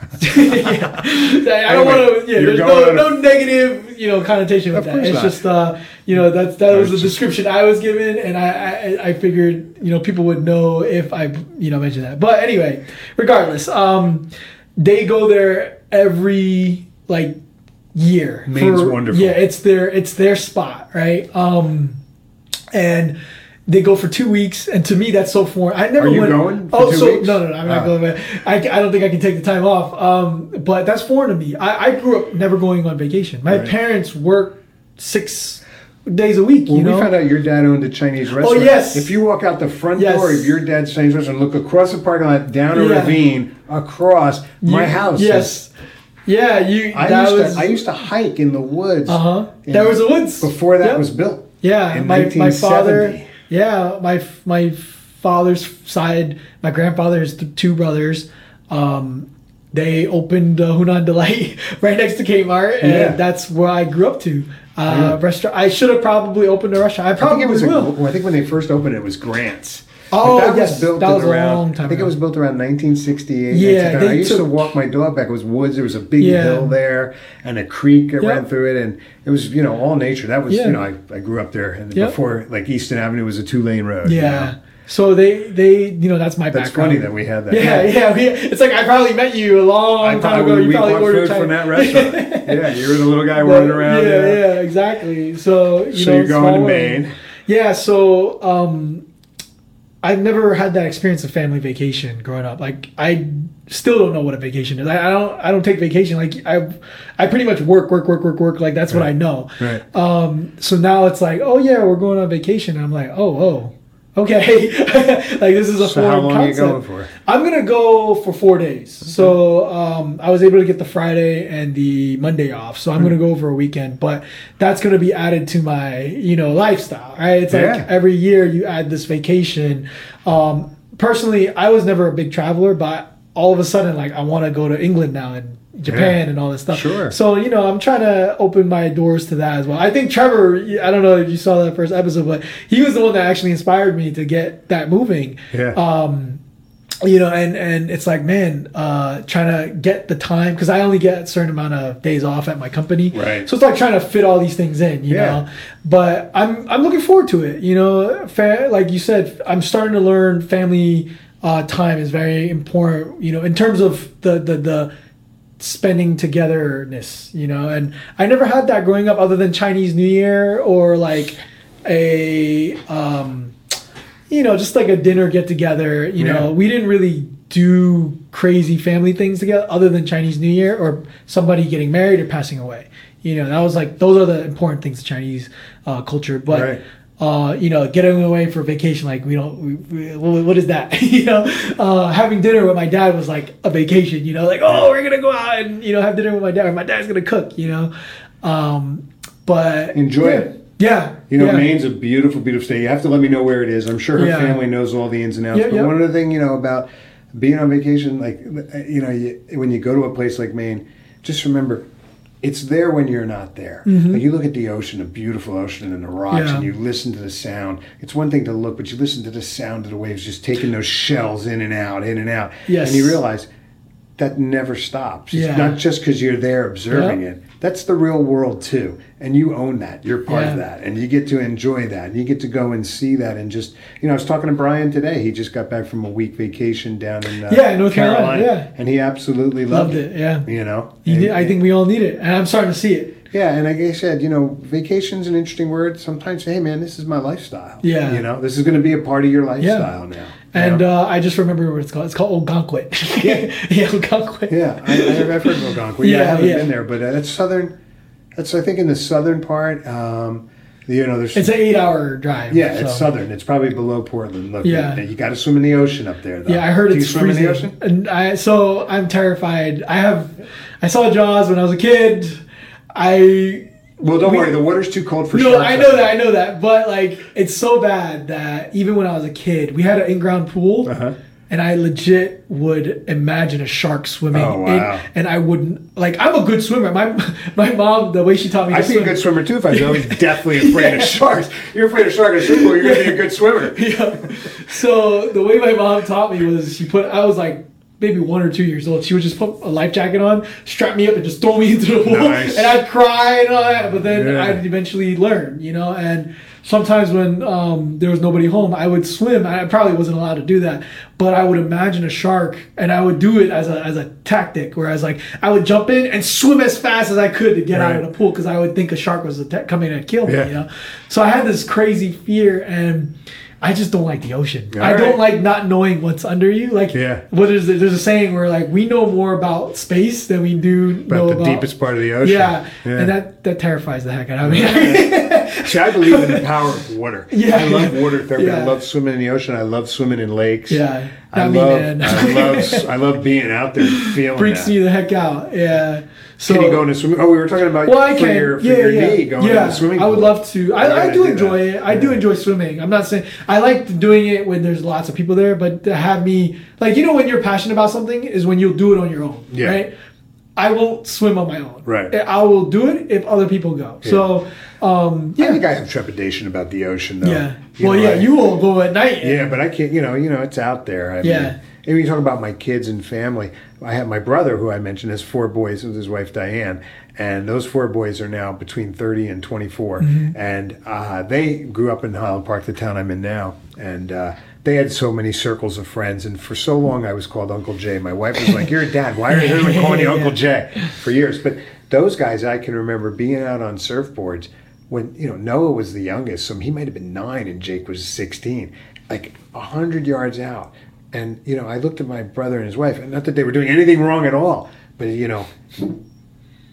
yeah. I don't Anyway, want to. Yeah, there's no, no negative, you know, connotation with that. It's not. just, uh, you know, that's that was the was just- description I was given, and I, I I figured, you know, people would know if I, you know, mentioned that. But anyway, regardless, um, they go there every like year. Maine's wonderful. Yeah, it's their it's their spot, right? Um, and they go for two weeks, and to me, that's so foreign. I never Are you went. going oh, so weeks? no, no, no, I'm not Ah. going. Back. I, I don't think I can take the time off. Um, but that's foreign to me. I, I grew up never going on vacation. My Right. parents work six days a week. Well, you know, we found out your dad owned a Chinese restaurant. Oh yes. If you walk out the front Yes. door of your dad's Chinese restaurant, look across the parking lot, down a Yeah. ravine, across my You- house. Yes, yeah. You. I that used was. to I used to hike in the woods. uh huh. There was a woods before that Yep. was built. Yeah, in my my father. 1970. Yeah, my my father's side, my grandfather's th- two brothers. Um, they opened uh, Hunan Delight right next to Kmart, and Yeah. that's where I grew up to. Uh, Yeah. Restaurant. I should have probably opened a restaurant. I I probably think it was. Will. well, I think when they first opened it was Grants. Oh, that yes, was built that was a long time I think ago. it was built around 1968. Yeah, I used to walk my dog back. It was woods. There was a big Yeah. hill there and a creek that Yep. ran through it, and it was you know all nature. That was Yeah. you know I, I grew up there, and Yep. before like Easton Avenue was a two lane road. you Yeah. know? So they they you know that's my That's background. funny that we had that. Yeah, yeah. We, it's like I probably met you a long I time ago. You we probably bought ordered food from that restaurant. yeah, you were the little guy running around. Yeah, yeah. yeah, exactly. So you So know, you're going to. Maine. Yeah, so um, I've never had that experience of family vacation growing up. Like I still don't know what a vacation is. I, I don't I don't take vacation. Like I I pretty much work work work work work. Like that's what I know. Right. Um, so now it's like oh yeah we're going on vacation. And I'm like oh oh okay like this is a So foreign how long are you concept. going for? I'm gonna go for four days. So um, I was able to get the Friday and the Monday off. So I'm gonna go for a weekend, but that's gonna be added to my you know lifestyle, right? It's Yeah. like every year you add this vacation. Um, personally, I was never a big traveler, but all of a sudden, like I want to go to England now and Japan Yeah. and all this stuff. Sure. So you know, I'm trying to open my doors to that as well. I think Trevor, I don't know if you saw that first episode, but he was the one that actually inspired me to get that moving Yeah. um you know and and it's like man uh trying to get the time because i only get a certain amount of days off at my company Right. so it's like trying to fit all these things in you Yeah. know but i'm i'm looking forward to it you know fa- like you said i'm starting to learn family uh time is very important you know in terms of the the the spending togetherness you know and i never had that growing up other than chinese new year or like a um you know, just like a dinner get together. You Yeah. know, we didn't really do crazy family things together other than Chinese New Year or somebody getting married or passing away. You know, that was like those are the important things to Chinese uh, culture. But Right. Uh, you know, getting away for vacation, like we don't, we, we, what is that? you know, uh, having dinner with my dad was like a vacation. You know, like oh, we're gonna go out and you know have dinner with my dad. My dad's gonna cook. You know, um, but Enjoy yeah. it. Yeah, You know, yeah. Maine's a beautiful, beautiful state. You have to let me know where it is. I'm sure her Yeah. family knows all the ins and outs. Yeah, but one other thing, you know, about being on vacation, like, you know, you, when you go to a place like Maine, just remember, it's there when you're not there. Like you look at the ocean, a beautiful ocean and the rocks, Mm-hmm. Yeah. and you listen to the sound. It's one thing to look, but you listen to the sound of the waves just taking those shells in and out, in and out. Yes. And you realize that never stops. It's not just because you're there observing Yeah. it. That's the real world too, and you own that. You're part of that, and you get to enjoy that. and You get to go and see that, and just you know, I was talking to Brian today. He just got back from a week vacation down in uh, Yeah, North Carolina, yeah. and he absolutely loved, loved it. Yeah, You know, You And- did- I think we all need it, and I'm starting to see it. yeah, and like I said, you know, vacation's an interesting word. Sometimes, hey man, this is my lifestyle. Yeah. you know, this is going to be a part of your lifestyle now. You And know? uh, I just remember what it's called. It's called Ogunquit. yeah, yeah, Ogunquit. Yeah, I, I, I've heard of Ogunquit. Yeah, I Yeah, haven't yeah. been there, but uh, that's southern. That's I think in the southern part. Um, you know, there's It's an eight-hour drive. yeah, it's southern. It's probably below Portland. Look, Yeah. you got to swim in the ocean up there. Though. Yeah, I heard Do you it's swim freezing. in the ocean. And I so I'm terrified. I have I saw Jaws when I was a kid. I Well, don't We- worry. The water's too cold for sure. no, sharks. I know that, I know that. But like it's so bad that even when I was a kid, we had an in-ground pool. Uh-huh. And I legit would imagine a shark swimming, Oh, wow. in, and I wouldn't like. I'm a good swimmer. My my mom, the way she taught me to I'd be a good swimmer too if I was. I was definitely afraid of sharks. You're afraid of sharks. Well, you're going to be a good swimmer. yeah. So the way my mom taught me was she put I was like maybe one or two years old. She would just put a life jacket on, strap me up, and just throw me into the pool, Nice. and I'd cry and all that. But then Yeah. I'd eventually learn, you know. And sometimes when um, there was nobody home, I would swim. I probably wasn't allowed to do that, but I would imagine a shark, and I would do it as a as a tactic. Whereas like I would jump in and swim as fast as I could to get out of the pool because I would think a shark was atta- coming to kill me, Yeah. you know. So I had this crazy fear and. I just don't like the ocean. I All don't like not knowing what's under you. Like, Yeah. what is it? There's a saying where like we know more about space than we do know About the about deepest part of the ocean. Yeah, Yeah. and that that terrifies the heck out of me. See, I believe in the power of water. Yeah. I love water therapy. I love swimming in the ocean. I love swimming in lakes. yeah, I love. I love, I love being out there, feeling Freaks that. me the heck out. Yeah. So Can you go in a swimming? Oh, we were talking about Well, I for can. your, yeah, yeah, knee going yeah. in the swimming I would love to. I, I do do enjoy that. it. I do enjoy swimming. I'm not saying I like doing it when there's lots of people there, but to have me like you know when you're passionate about something is when you'll do it on your own. Yeah. Right. I won't swim on my own. Right. I will do it if other people go. So, um, I think I have trepidation about the ocean, though. yeah. You well, know, yeah, I- you will go at night. Yeah, but I can't. You know, you know, it's out there. I Yeah. Mean, and when you talk about my kids and family, I have my brother, who I mentioned, has four boys with his wife Diane, and those four boys are now between thirty and 24 Mm-hmm. and uh, they grew up in Highland Park, the town I'm in now, and. Uh, they had so many circles of friends, and for so long I was called Uncle Jay. My wife was like, "You're a dad. Why are everyone calling you Uncle Jay?" For years, but those guys, I can remember being out on surfboards when you know Noah was the youngest, so he might have been nine and Jake was sixteen, like a hundred yards out. And you know, I looked at my brother and his wife, and not that they were doing anything wrong at all, but you know,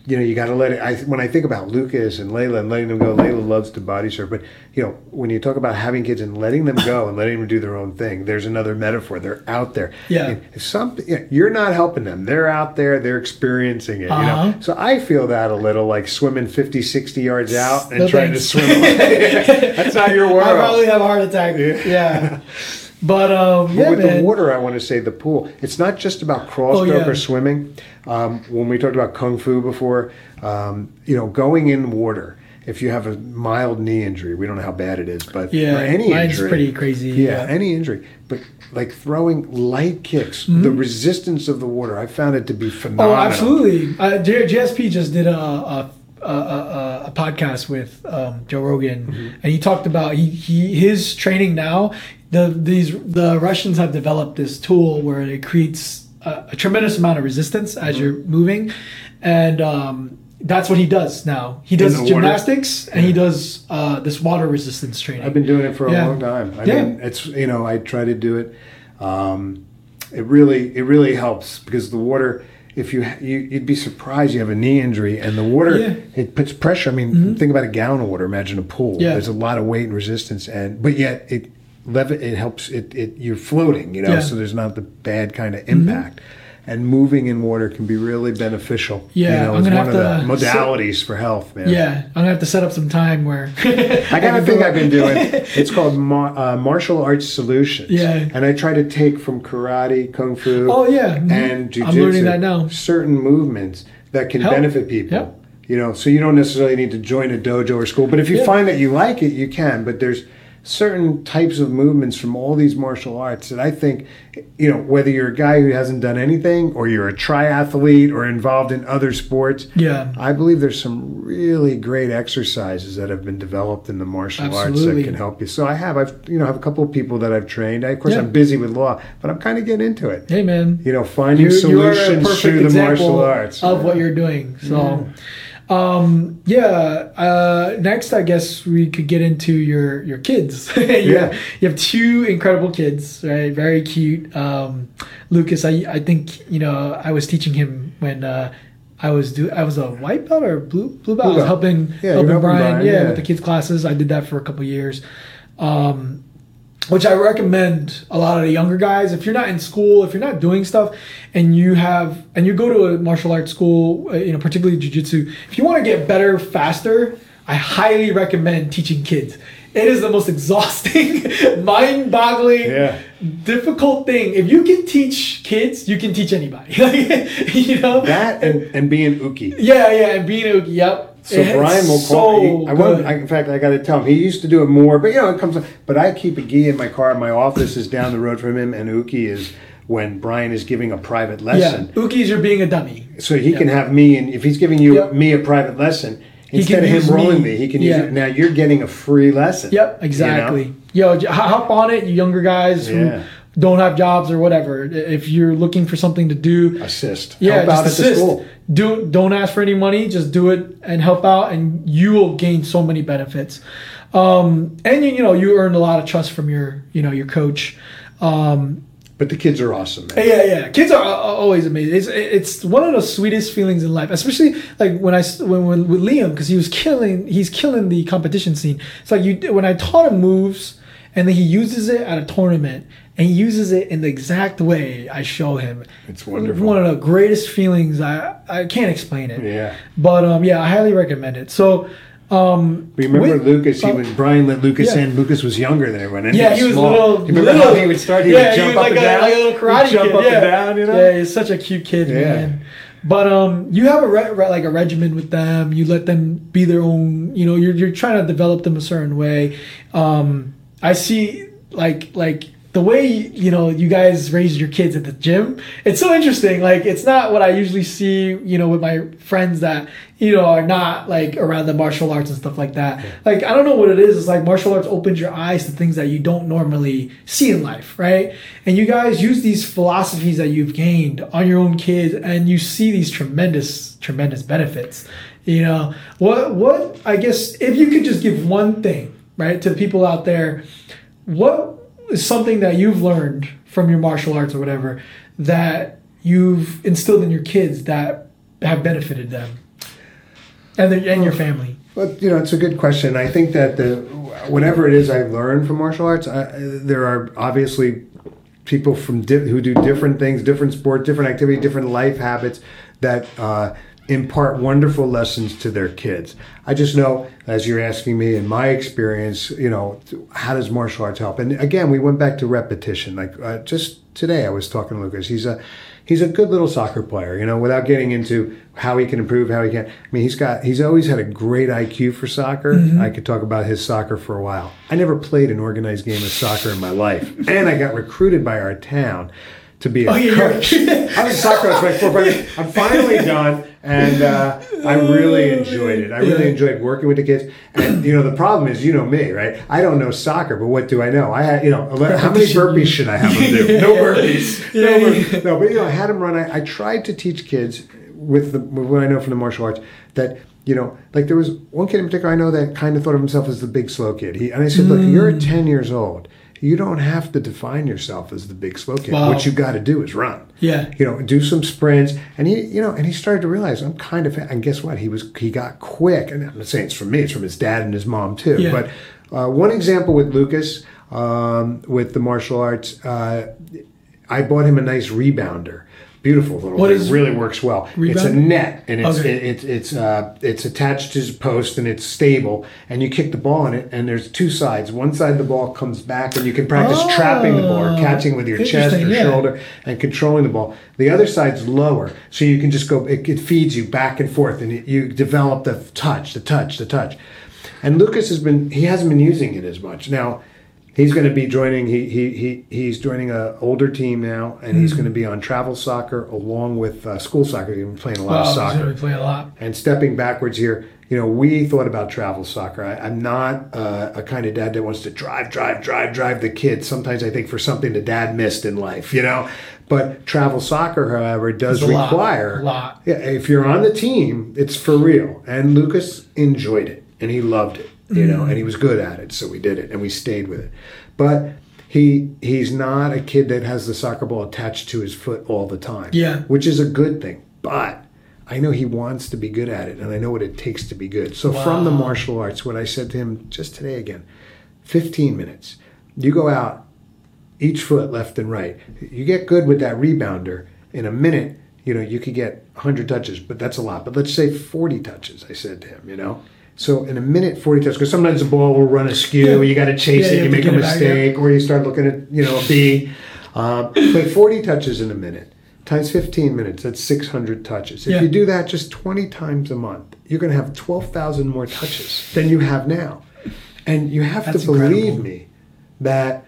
you know, you got to let it. I when I think about Lucas and Layla and letting them go, Layla loves to body surf, but you know, when you talk about having kids and letting them go and letting them do their own thing, there's another metaphor. They're out there. Yeah. And you know, you're not helping them, they're out there, they're experiencing it. You Uh-huh. know, so I feel that a little like swimming 50, 60 yards out and No trying thanks. to swim. away. That's not your world. I probably have a heart attack. Yeah. But um, But yeah, with man. the water, I want to say the pool. It's not just about cross Oh, yeah. or swimming. Um, when we talked about kung fu before, um, you know, going in water. If you have a mild knee injury, we don't know how bad it is, but Yeah, any mine's injury, pretty crazy, Yeah, yeah. any injury, but like throwing light kicks, the resistance of the water, I found it to be phenomenal. Oh, phenomenal. absolutely. Uh, J- JSP just did a a, a, a, a podcast with um, Joe Rogan, Mm-hmm. and he talked about he, he his training now. The these the Russians have developed this tool where it creates a, a tremendous amount of resistance Mm-hmm. as you're moving, and um, that's what he does now. He does the water? gymnastics and he does uh, this water resistance training. I've been doing it for a Yeah. long time. I Yeah. mean, it's you know, I try to do it. Um, it really it really helps because the water. If you, you you'd be surprised you have a knee injury and the water Yeah. Mm-hmm. it puts pressure. I mean, think about a gallon of water. Imagine a pool. Yeah. There's a lot of weight and resistance, and but yet it levi- it helps it, it you're floating. You know, Yeah. Mm-hmm. so there's not the bad kind of impact. And moving in water can be really beneficial. Yeah, you know, I'm it's gonna one of the have to- modalities for health, man. Yeah, I'm gonna have to set up some time where I got a thing I've been doing. It's called mar- uh, martial arts solutions. Yeah. And I try to take from karate, kung fu, Oh yeah, mhm. and jujitsu I'm learning that now. certain movements that can Help. benefit people. Yep. You know, so you don't necessarily need to join a dojo or school, but if you Yeah. find that you like it, you can. But there's certain types of movements from all these martial arts that I think, you know, whether you're a guy who hasn't done anything or you're a triathlete or involved in other sports, Yeah, I believe there's some really great exercises that have been developed in the martial arts that can help you. So I have, I've, you know, have a couple of people that I've trained. I, of course, Yeah. I'm busy with law, but I'm kind of getting into it. hey man, You know, finding you, you are a solutions through the martial arts of what you're doing. So, um, yeah. Uh, next, I guess we could get into your your kids. you Yeah. have, you have two incredible kids, right? Very cute. Um, Lucas, I I think you know I was teaching him when. Uh, I was do I was a white belt or blue blue belt. I was helping Yeah, helping helping Brian, Brian, yeah, yeah. with the kids classes. I did that for a couple years. Um, which I recommend a lot of the younger guys. If you're not in school, if you're not doing stuff, and you have and you go to a martial arts school, uh, you know, particularly jujitsu, if you want to get better faster, I highly recommend teaching kids. It is the most exhausting, mind-boggling, Yeah. difficult thing. If you can teach kids, you can teach anybody. you know That and, and being uki. Yeah, yeah, and being a yep. So It's Brian will so call me. I won't. I, in fact, I got to tell him. He used to do it more, but you know, it comes. But I keep a gi in my car. My office is down the road from him, and uki is when Brian is giving a private lesson. yeah. Uki's you're being a dummy. So he can have me, and if he's giving you Yep. me a private lesson, instead of him rolling me. me, he can Yeah. use it. Now you're getting a free lesson. Yep, you exactly. know? Yo, hop hop on it, you younger guys who Yeah. Don't have jobs or whatever. If you're looking for something to do, Assist. yeah, Help just out at the assist. Do don't ask for any money, just do it and help out, and you will gain so many benefits. Um, and you, you know you earn a lot of trust from your you know your coach. Um, But the kids are awesome, man. yeah, yeah. Kids are always amazing. It's it's one of the sweetest feelings in life, especially like when I when, when with Liam because he was killing he's killing the competition scene. It's like you when I taught him moves and then he uses it at a tournament and he uses it in the exact way I show him. It's wonderful. One of the greatest feelings. I I can't explain it. Yeah. But um yeah, I highly recommend it. So um Remember with- Lucas? He uh, was Brian let Lucas yeah. in. Lucas was younger than everyone. And Yeah, he was small. little. You remember little. how he would start? He yeah, would jump he was up like and a, down. like a little karate jump kid. up yeah. and down. You know. Yeah, he's such a cute kid, Yeah. man. But um, you have a re- re- like a regimen with them. You let them be their own. You know, you're you're trying to develop them a certain way. Um, I see like like the way you know you guys raise your kids at the gym. It's so interesting. Like it's not what I usually see. You know, with my friends that you know are not like around the martial arts and stuff like that. Like I don't know what it is. It's like martial arts opens your eyes to things that you don't normally see in life, right? And you guys use these philosophies that you've gained on your own kids, and you see these tremendous, tremendous benefits. You know what? What I guess if you could just give one thing, right, to the people out there, what something that you've learned from your martial arts or whatever that you've instilled in your kids that have benefited them and their, and your family? But you know, it's a good question. I think that the whatever it is I've learned from martial arts, I, there are obviously people from di- who do different things, different sport, different activity, different life habits that uh, impart wonderful lessons to their kids. I just know, as you're asking me, in my experience, you know, how does martial arts help? And again, we went back to repetition. Like uh, just today, I was talking to Lucas. He's a he's a good little soccer player, you know, without getting into how he can improve, how he can. I mean, he's got, he's always had a great IQ for soccer. Mm-hmm. I could talk about his soccer for a while. I never played an organized game of soccer in my life. And I got recruited by our town to be a Oh, yeah, coach. I was a soccer coach four, five years. I'm finally done. And uh, I really enjoyed it. I really Yeah. enjoyed working with the kids. And, you know, the problem is, you know me, right? I don't know soccer, but what do I know? I had, you know, how many burpees should I have them do? No burpees. No, burpees. no, but you know, I had them run. I, I tried to teach kids with the with what I know from the martial arts that you know, like there was one kid in particular I know that kind of thought of himself as the big slow kid. He and I said, look, you're 10 years old. You don't have to define yourself as the big slow kid. Wow. What you got to do is run. Yeah. You know, do some sprints, and he, you know, and he started to realize I'm kind of. And guess what? He was he got quick, and I'm not saying it's from me; it's from his dad and his mom too. Yeah. But uh, one example with Lucas um, with the martial arts, uh, I bought him a nice rebounder. Beautiful little What thing. really works well. It's a net, and it's Okay. it, it's it's uh, it's attached to his post, and it's stable. And you kick the ball in it, and there's two sides. One side the ball comes back, and you can practice Oh, trapping the ball or catching with your chest or yeah. shoulder and controlling the ball. The other side's lower, so you can just go. It, it feeds you back and forth, and you, you develop the touch, the touch, the touch. And Lucas has been he hasn't been using it as much now. He's going to be joining. He he, he he's joining a older team now, and Hmm. he's going to be on travel soccer along with uh, school soccer. He's been playing a lot Wow, of he's soccer. be playing a lot. And stepping backwards here, you know, we thought about travel soccer. I, I'm not uh, a kind of dad that wants to drive, drive, drive, drive the kids. Sometimes I think for something the dad missed in life, you know. But travel soccer, however, does a lot, require a lot. Yeah, if you're on the team, it's for real. And Lucas enjoyed it and he loved it, you know, and he mm. was good at it, so we did it and we stayed with it. But he he's not a kid that has the soccer ball attached to his foot all the time. Yeah. Which is a good thing. But I know he wants to be good at it and I know what it takes to be good. So from the martial arts, what I said to him just today again, 15 minutes. You go out each foot left and right. You get good with that rebounder in a minute, you know, you could get 100 touches, but that's a lot. But let's say 40 touches, I said to him, you know. So in a minute, 40 touches, because sometimes the ball will run askew, Yeah. you got to chase Yeah, it, you you make a get it yeah. mistake, or you start looking at, you know, a B. Um, but 40 touches in a minute times 15 minutes, that's 600 touches. If you do that just 20 times a month, you're going to have 12,000 more touches than you have now. And you have That's to believe incredible. me that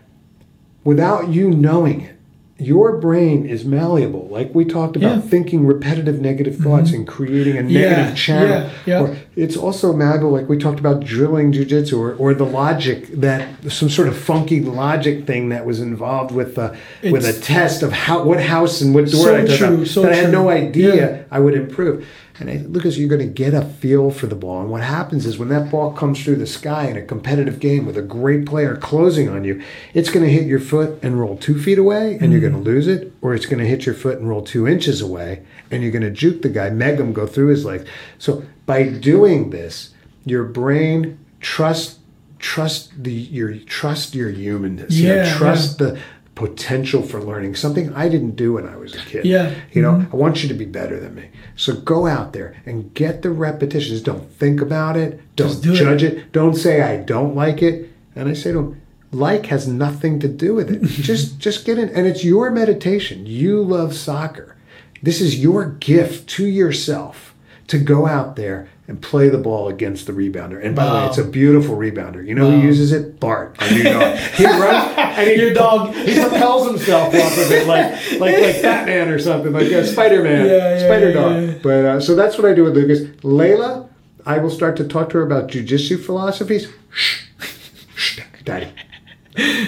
without you knowing it, your brain is malleable. Like we talked about, Yeah. Mm-hmm. thinking repetitive negative thoughts and creating a Yeah, negative channel. yeah, yeah. Or it's also malleable, like we talked about drilling jujitsu or, or the logic that some sort of funky logic thing that was involved with with a test of how what house and what door So I true, up so that I had no idea Yeah. I would improve. And I, Lucas, you're going to get a feel for the ball. And what happens is when that ball comes through the sky in a competitive game with a great player closing on you, it's going to hit your foot and roll two feet away and you're going to mm. lose it, or it's going to hit your foot and roll two inches away and you're going to juke the guy, meg him, go through his legs. So by doing this, your brain trust trust the your trust your humanness. you know, Yeah, trust the potential for learning something I didn't do when I was a kid. Yeah. You know, Mm-hmm. I want you to be better than me. So go out there and get the repetitions. Don't think about it. Don't do it. judge it. Don't say I don't like it. And I say to him, like has nothing to do with it. just just get in and it's your meditation. You love soccer. This is your gift to yourself to go out there and play the ball against the rebounder. And by the way, it's a beautiful rebounder. You know Wow. who uses it? Bart, our new dog. He runs and he Your dog. he propels himself off of it like like like Batman or something, like a Spider Man, Yeah, yeah, Spider yeah, Dog. yeah. But uh, so that's what I do with Lucas. Layla, I will start to talk to her about jujitsu philosophies. Shh, shh, Daddy.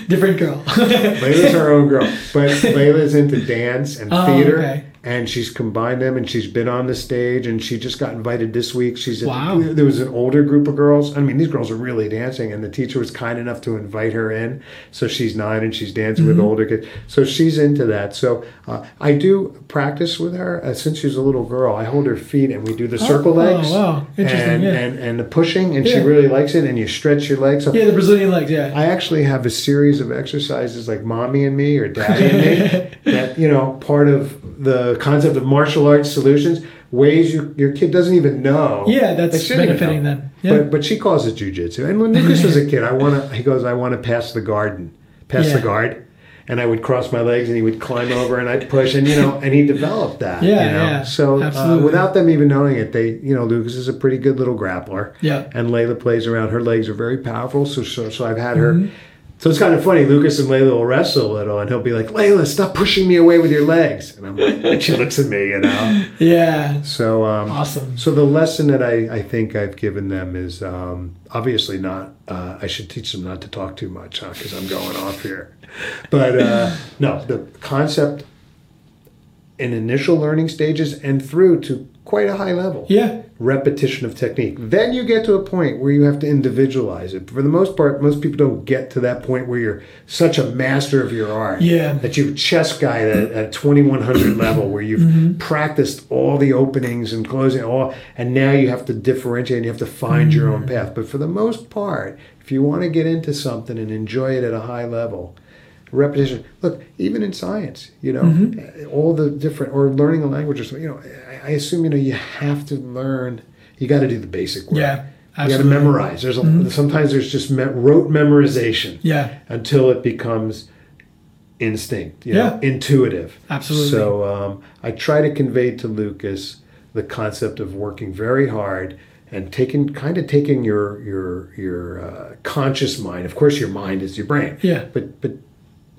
Different girl. Layla's her own girl, but Layla's into dance and Oh, theater, okay. And she's combined them, and she's been on the stage, and she just got invited this week. She's Wow. there was an older group of girls. I mean, these girls are really dancing, and the teacher was kind enough to invite her in. So she's nine, and she's dancing Mm-hmm. with older kids. So she's into that. So uh, I do practice with her uh, since she's a little girl. I hold her feet, and we do the circle Oh, legs. wow. Interesting, And, yeah. and and the pushing, and she really likes it. And you stretch your legs. So yeah, the Brazilian legs. Yeah. I actually have a series of exercises like mommy and me or daddy and me that, you know, part of the concept of martial arts solutions, ways you, your kid doesn't even know. Yeah, that's benefiting them. Yeah. But, but she calls it jujitsu. And when Lucas was a kid, I want to, he goes, I want to pass the garden, pass the guard. And I would cross my legs and he would climb over and I'd push and, you know, and he developed that. Yeah, you know? yeah, So uh, without them even knowing it, they, you know, Lucas is a pretty good little grappler yeah. and Layla plays around. Her legs are very powerful, so so, so I've had her. So it's kind of funny. Lucas and Layla will wrestle a little, and he'll be like, "Layla, stop pushing me away with your legs," and I'm like, and she looks at me, you know. Yeah. So um, Awesome. So the lesson that I, I think I've given them is um, obviously not. Uh, I should teach them not to talk too much, because I'm going off here. But uh, no, the concept in initial learning stages and through to quite a high level. Yeah. Repetition of technique. Then you get to a point where you have to individualize it. For the most part, most people don't get to that point where you're such a master of your art Yeah. that you're a chess guy at, at 2100 level where you've Mm-hmm. practiced all the openings and closing all and now you have to differentiate and you have to find your Mm-hmm. own path but for the most part if you want to get into something and enjoy it at a high level repetition look even in science you know Mm-hmm. all the different or learning a language or something you know I, assume you know you have to learn you got to do the basic work Yeah. you got to Mm-hmm. memorize there's a, sometimes there's just me- rote memorization Yeah. until it becomes instinct, you know, Yeah. intuitive. Absolutely. So um, I try to convey to Lucas the concept of working very hard and taking kind of taking your your your uh, conscious mind. Of course, your mind is your brain. Yeah. But but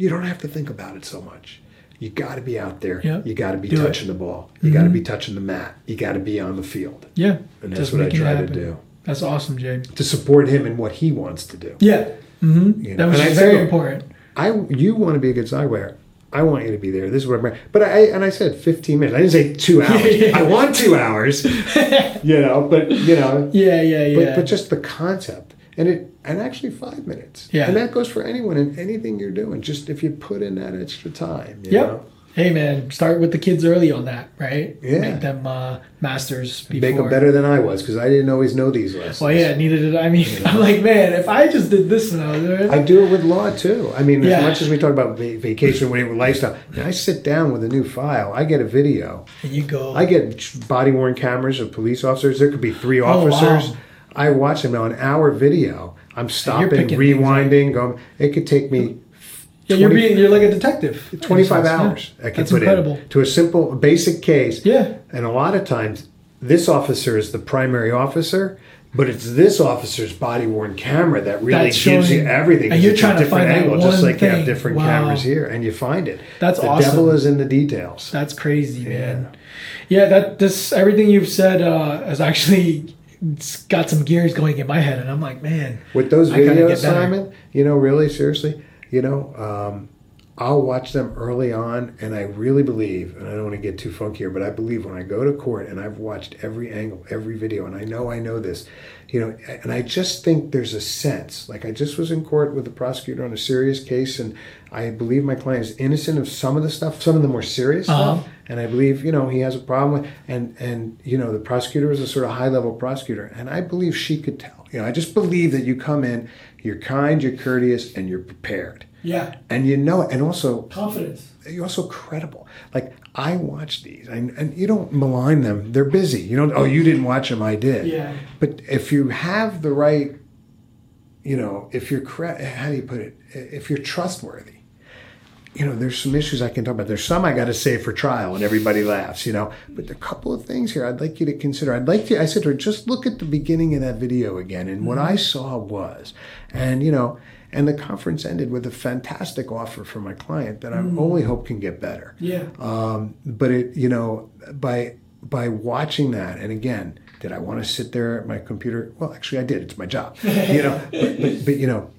you don't have to think about it so much. You got to be out there. Yeah. You got to be Do it. Mm-hmm. touching the ball. You got to be touching the mat. You got to be on the field. Yeah. And that's Just what I it try to do That's awesome, Jay. to support him in what he wants to do. Yeah. Mm-hmm. You know, That was and I very said, important. I you want to be a good side player. I want you to be there. This is what I'm. But I and I said 15 minutes. I didn't say two hours. Yeah. I want two hours. you know, but you know, Yeah, yeah, yeah. but but just the concept and it and actually five minutes. Yeah. and that goes for anyone in anything you're doing. Just if you put in that extra time. You Yep. know? Hey man, start with the kids early on that, right? Yeah. Make them uh, masters before. Make them better than I was because I didn't always know these lessons. Well, yeah, neither did I. I mean, I'm like, man, if I just did this now, I I do it with law too. I mean, Yeah. as much as we talk about vacation, when lifestyle, and I sit down with a new file. I get a video. and you go, I get body worn cameras of police officers. There could be three officers. wow. I watch them on an hour video. I'm stopping, picking things up. rewinding, going. It could take me yeah, you're being, you're like a detective. 25 Yeah. hours. I could That's put incredible. in to a simple, basic case. Yeah, And a lot of times, this officer is the primary officer, but it's this officer's body worn camera that really That's gives you everything. and you're trying to find that angle, just one like you have different Wow. cameras here, and you find it. That's awesome. the awesome. devil is in the details. that's crazy, man. Yeah, that this everything you've said uh, has actually got some gears going in my head, and I'm like, man, With those videos. Simon, you know, really seriously, you know, um, I'll watch them early on, and I really believe, and I don't want to get too funky here, but I believe when I go to court and I've watched every angle, every video, and I know I know this, you know, and I just think there's a sense. Like I just was in court with the prosecutor on a serious case, and I believe my client is innocent of some of the stuff, some of the more serious Uh-huh. stuff, and I believe you know he has a problem with, and and you know the prosecutor is a sort of high level prosecutor, and I believe she could tell. You know, I just believe that you come in, you're kind, you're courteous, and you're prepared, yeah, and you know it, and also confidence. you're also credible. Like I watch these, and, and you don't malign them. They're busy. You don't. Oh, you didn't watch them. I did. Yeah, But if you have the right, you know, if you're cre- how do you put it? If you're trustworthy, you know, there's some issues I can talk about. There's some I got to save for trial, and everybody laughs, you know. But a couple of things here I'd like you to consider. I'd like to. I said to her, just look at the beginning of that video again, and what mm-hmm. I saw was, and you know. And the conference ended with a fantastic offer for my client that I only hope can get better. yeah, Um, but it, you know, by by watching that, and again, did I want to sit there at my computer? Well, actually, I did. It's my job, you know. but, but, but you know,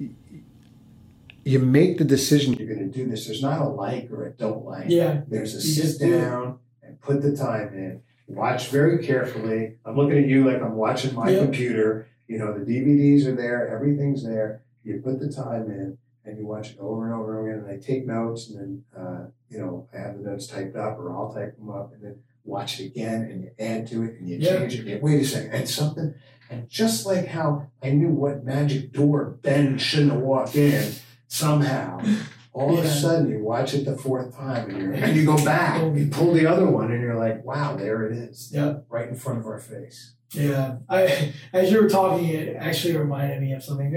you make the decision you're going to do this. There's not a like or a don't like. Yeah. There's a sit do down and put the time in. Watch very carefully. I'm looking at you like I'm watching my Yeah. computer. You know, the DVDs are there. Everything's there. You put the time in and you watch it over and over again. And I take notes and then, uh, you know, I have the notes typed up or I'll type them up and then watch it again and you add to it and you Yeah. change it. You, wait a second, and something. And just like how I knew what magic door Ben shouldn't have walked in somehow, all of a sudden you watch it the fourth time and, and you go back, you pull the other one and you're like, wow, there it is. Yeah. Right in front of our face. Yeah, I as you were talking, it actually reminded me of something,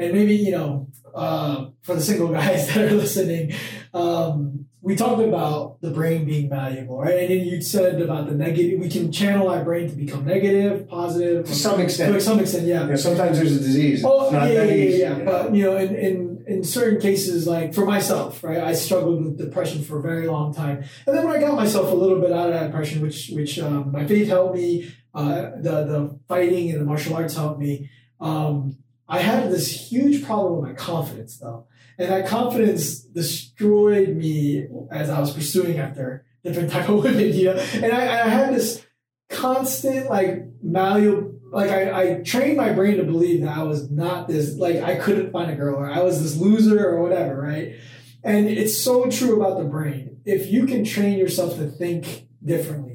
and maybe you know, uh, for the single guys that are listening, um, we talked about the brain being valuable, right? And then you said about the negative. We can channel our brain to become negative, positive, To some extent. To some extent, yeah. Know, sometimes there's a disease. Oh yeah, that yeah, yeah, yeah. But you know, in, in in certain cases, like for myself, right, I struggled with depression for a very long time, and then when I got myself a little bit out of that depression, which which um, my faith helped me, uh, the the fighting and the martial arts helped me. Um, I had this huge problem with my confidence, though, and that confidence destroyed me as I was pursuing after different type of women, you know. And I, I had this constant like malleable. Like I, I trained my brain to believe that I was not this. Like I couldn't find a girl, or I was this loser, or whatever, right? And it's so true about the brain. If you can train yourself to think differently,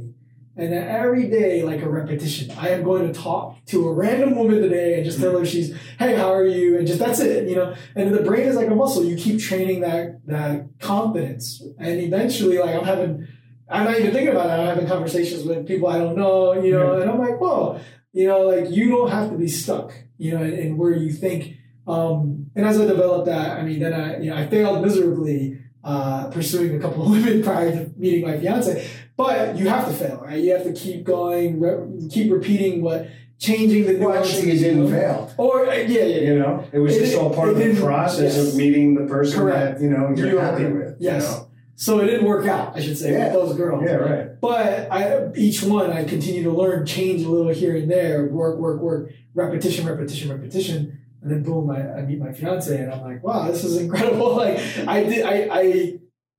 and every day, like a repetition, I am going to talk to a random woman today and just tell her she's, hey, how are you? And just that's it, you know. And the brain is like a muscle. You keep training that that confidence, and eventually, like I'm having, I'm not even thinking about it. I'm having conversations with people I don't know, you know, and I'm like, whoa, you know, like you don't have to be stuck, you know, in, in where you think. Um, and as I developed that, I mean, then I, you know, I failed miserably uh, pursuing a couple of women prior to meeting my fiance. But you have to fail, right? You have to keep going, re- keep repeating what, changing the Well, actually, you didn't fail. Or uh, yeah, yeah, yeah. You know, it was It just all part of the process yes. of meeting the person Correct. that you know you're You happy with. Yes. You know? So it didn't work out, I should say, Yeah. with those girls. Yeah. Right. But I, each one, I continue to learn, change a little here and there, work, work, work, repetition, repetition, repetition, and then boom, I, I meet my fiance, and I'm like, wow, this is incredible. Like I did, I, I,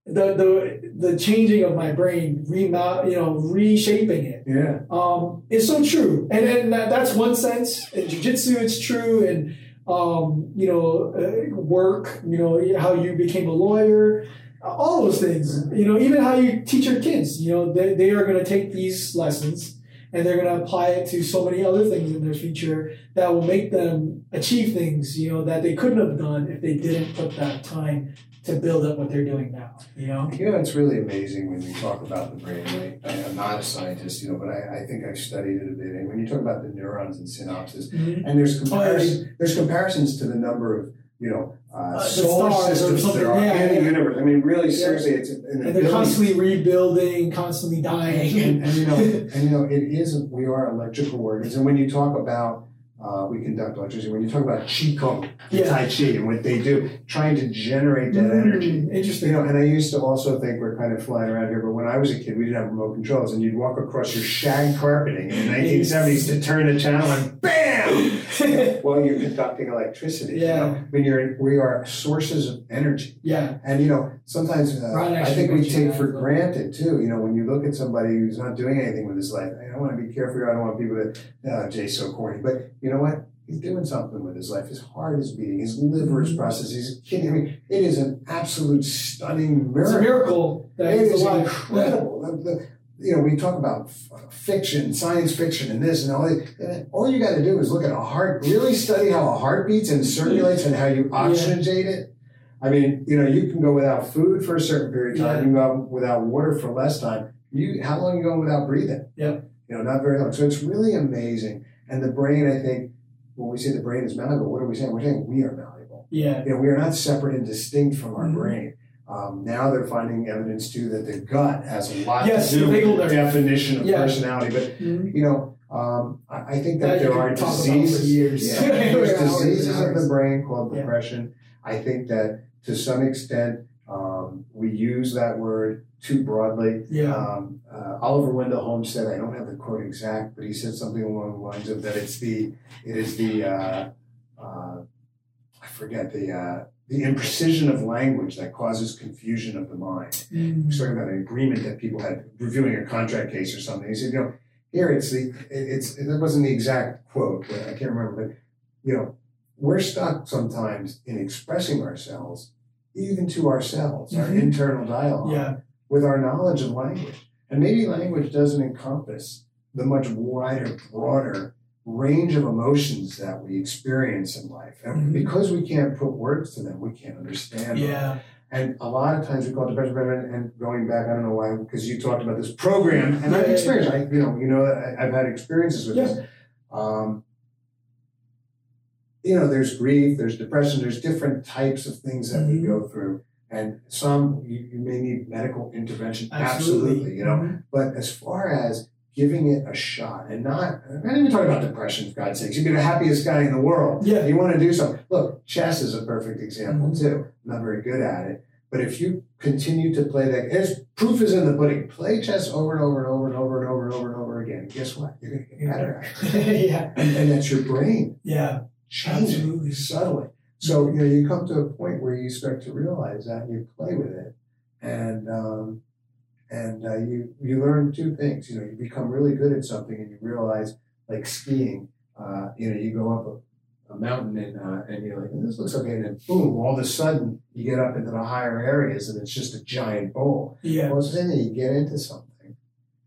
the the the changing of my brain, remount, you know, reshaping it, Yeah. um, is so true, and and that, that's one sense. In jujitsu, it's true, and um, you know, uh, work, you know, how you became a lawyer, all those things, you know, even how you teach your kids, you know, they, they are going to take these lessons and they're going to apply it to so many other things in their future that will make them achieve things, you know, that they couldn't have done if they didn't put that time to build up what they're doing now, you know? You know, it's really amazing when you talk about the brain. I, I'm not a scientist, you know, but I, I think I've studied it a bit. And when you talk about the neurons and synapses, mm-hmm. and there's oh, comparison, there's comparisons to the number of you know uh, Uh, solar stars or systems something, there are yeah, in the universe. I mean, really, Yeah. seriously, it's an And they're constantly rebuilding, constantly dying. and, and you know, and you know, it is. We are electrical organs, and when you talk about uh, we conduct electricity. When you talk about qigong, Yeah. Tai Chi, and what they do, trying to generate that Mm, energy. Interesting. You know, and I used to also think we're kind of flying around here, but when I was a kid, we didn't have remote controls, and you'd walk across your shag carpeting in the 1970s to turn a channel, and bam! well, you're conducting electricity. Yeah. You know? When you're, we are sources of energy. yeah. And you know, sometimes uh, I think we take for granted too. You know, when you look at somebody who's not doing anything with his life, I don't want to be careful. here. I don't want people to, uh, Jay's so corny, but you know what? He's doing something with his life. His heart is beating. His liver is Mhm. processing. He's kidney. I mean, it is an absolute stunning It's a miracle. miracle that It is alive. incredible. The- you know, we talk about fiction, science fiction, and this and all. that. All you got to do is look at a heart. Really study how a heart beats and circulates, and how you oxygenate it. I mean, you know, you can go without food for a certain period of time. Yeah. You can go without water for less time. You, how long are you going without breathing? Yeah. You know, not very long. So it's really amazing. And the brain, I think, when we say the brain is malleable, what are we saying? We're saying we are malleable. Yeah. You know, we are not separate and distinct from our Mhm. brain. Um, now they're finding evidence too that the gut has a lot Yes, to do with the definition of Yeah. personality. But Mhm. you know, um, I, I think that That there are diseases. Yeah, there's diseases of the brain called depression. I think that to some extent um, we use that word too broadly. Yeah. Um, uh, Oliver Wendell Holmes said, I don't have the quote exact, but he said something along the lines of that it's the, it is the, uh, uh, I forget the, uh, the imprecision of language that causes confusion of the mind. He Mm. was talking about an agreement that people had reviewing a contract case or something. He said, you know, here it's the, it's, it wasn't the exact quote, but I can't remember, but, you know, we're stuck sometimes in expressing ourselves, even to ourselves, our Mhm. internal dialogue Yeah. with our knowledge of language. And maybe language doesn't encompass the much wider, broader range of emotions that we experience in life. And Mhm. because we can't put words to them, we can't understand them. Yeah. And a lot of times we call it depression, and, going back, I don't know why, because you talked about this program, and Yeah, I've experienced, I, you know, you know, I- I've had experiences with Yeah. this. Um, you know, there's grief, there's depression, there's different types of things that we Mhm. go through, and some you, you may need medical intervention, Absolutely. absolutely, you know. Mhm. But as far as giving it a shot, and not, I'm not even talking about depression, for God's sakes. You'd be the happiest guy in the world. Yeah. You want to do something. Look, chess is a perfect example Mhm. too. I'm not very good at it. But if you continue to play that, there's proof is in the pudding. Play chess over and over and over and over and over and over and over again. Guess what? You're going to get better at it. yeah. And, and that's your brain Yeah. Changing Absolutely. subtly. So, you know, you come to a point where you start to realize that and you play with it. And, um, and uh, you you learn two things. You know, you become really good at something, and you realize, like skiing, uh, you know, you go up a, a mountain and uh, and you're like, this looks okay, and then boom, all of a sudden you get up into the higher areas, and it's just a giant bowl. Yeah. Well, then you get into something,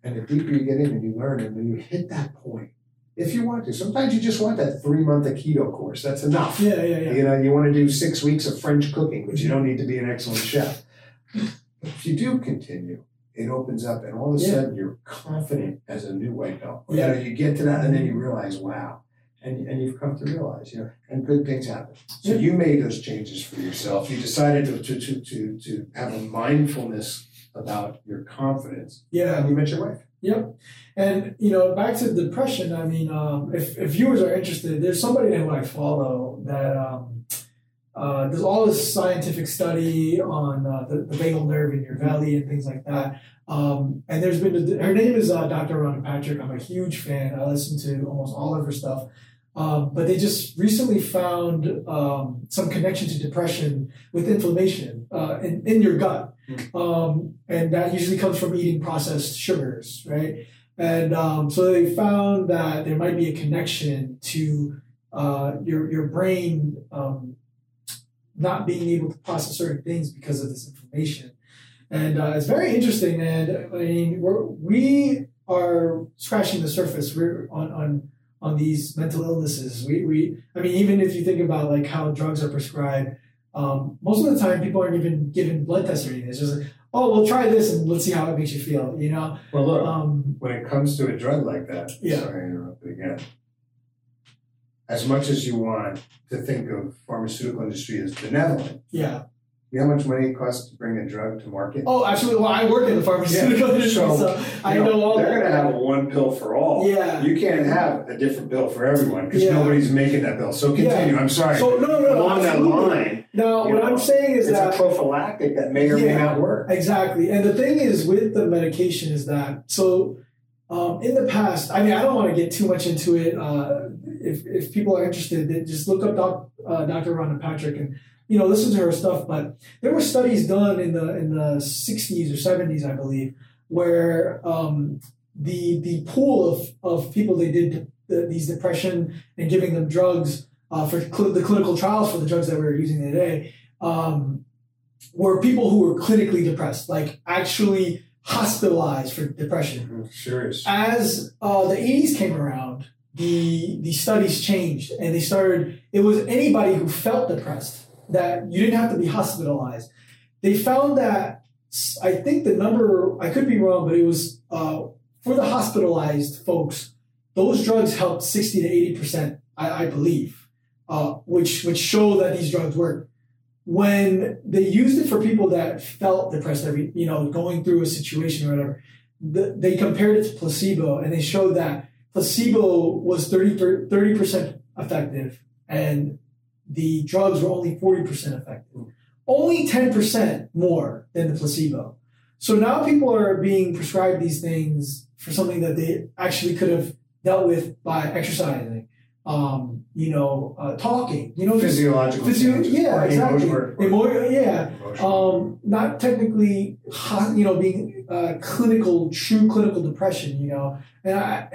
and the deeper you get in, and you learn, and when you hit that point, if you want to, sometimes you just want that three month keto course. That's enough. Yeah, yeah, yeah. You know, you want to do six weeks of French cooking, but you don't need to be an excellent chef. If you do continue, it opens up, and all of a Yeah. sudden you're confident as a new white belt. Yeah. You know, you get to that, and then you realize, wow, and and you've come to realize, you know, and good things happen. So you made those changes for yourself. You decided to to to to, to have a mindfulness about your confidence, Yeah. and you met your wife. Yep. And you know, back to depression. I mean, um, if if viewers are interested, there's somebody who I follow that um, uh, there's all this scientific study on uh, the, the vagal nerve in your belly and things like that. Um, and there's been her name is uh, Dr. Rhonda Patrick. I'm a huge fan. I listen to almost all of her stuff. Um, but they just recently found um, some connection to depression with inflammation uh, in, in your gut. Um, and that usually comes from eating processed sugars, right? And um, so they found that there might be a connection to uh, your your brain um, not being able to process certain things because of this inflammation. And uh, it's very interesting. And I mean, we're, we are scratching the surface. We're on on on these mental illnesses. We we I mean, even if you think about like how drugs are prescribed. Um, most of the time, people aren't even given blood tests or anything. It's just like, oh, well, try this and let's see how it makes you feel. You know, Well, look, um, when it comes to a drug like that, Yeah. sorry I interrupted again. As much as you want to think of pharmaceutical industry as benevolent, yeah. you know how much money it costs to bring a drug to market? Oh, actually, well, I work in the pharmaceutical Yeah, industry, so, so, I You know all They're going to have a one pill for all. Yeah. You can't have a different pill for everyone because Yeah. nobody's making that pill. So continue. I'm sorry. So no, no, no. Along that line, Now, you what know, I'm saying is it's that a prophylactic that may or may not work. Exactly. And the thing is with the medication is that so um, in the past, I mean, I don't want to get too much into it. Uh, if, if people are interested, then just look up doc, uh, Dr. Rhonda Patrick and you know listen to her stuff. But there were studies done in the in the 60s or 70s, I believe, where um, the the pool of, of people they did the, these depression and giving them drugs uh, for cl- the clinical trials for the drugs that we're using today. Um, were people who were clinically depressed, like actually hospitalized for depression. Mhm, Serious. As uh, the 80s came around, the the studies changed and they started. It was anybody who felt depressed that you didn't have to be hospitalized. They found that I think the number I could be wrong, but it was uh, for the hospitalized folks. Those drugs helped 60 to 80 percent, I, I believe, uh, which which show that these drugs work. When they used it for people that felt depressed every you know going through a situation or whatever the, they compared it to placebo and they showed that placebo was 30 percent effective and the drugs were only 40% effective. Only 10% more than the placebo. So now people are being prescribed these things for something that they actually could have dealt with by exercising um, you know uh, talking you know Physiological Physio- changes. yeah, Or exactly. emotion- or- Emo- yeah, um, not technically, you know, being uh, clinical, true clinical depression, you know. And I,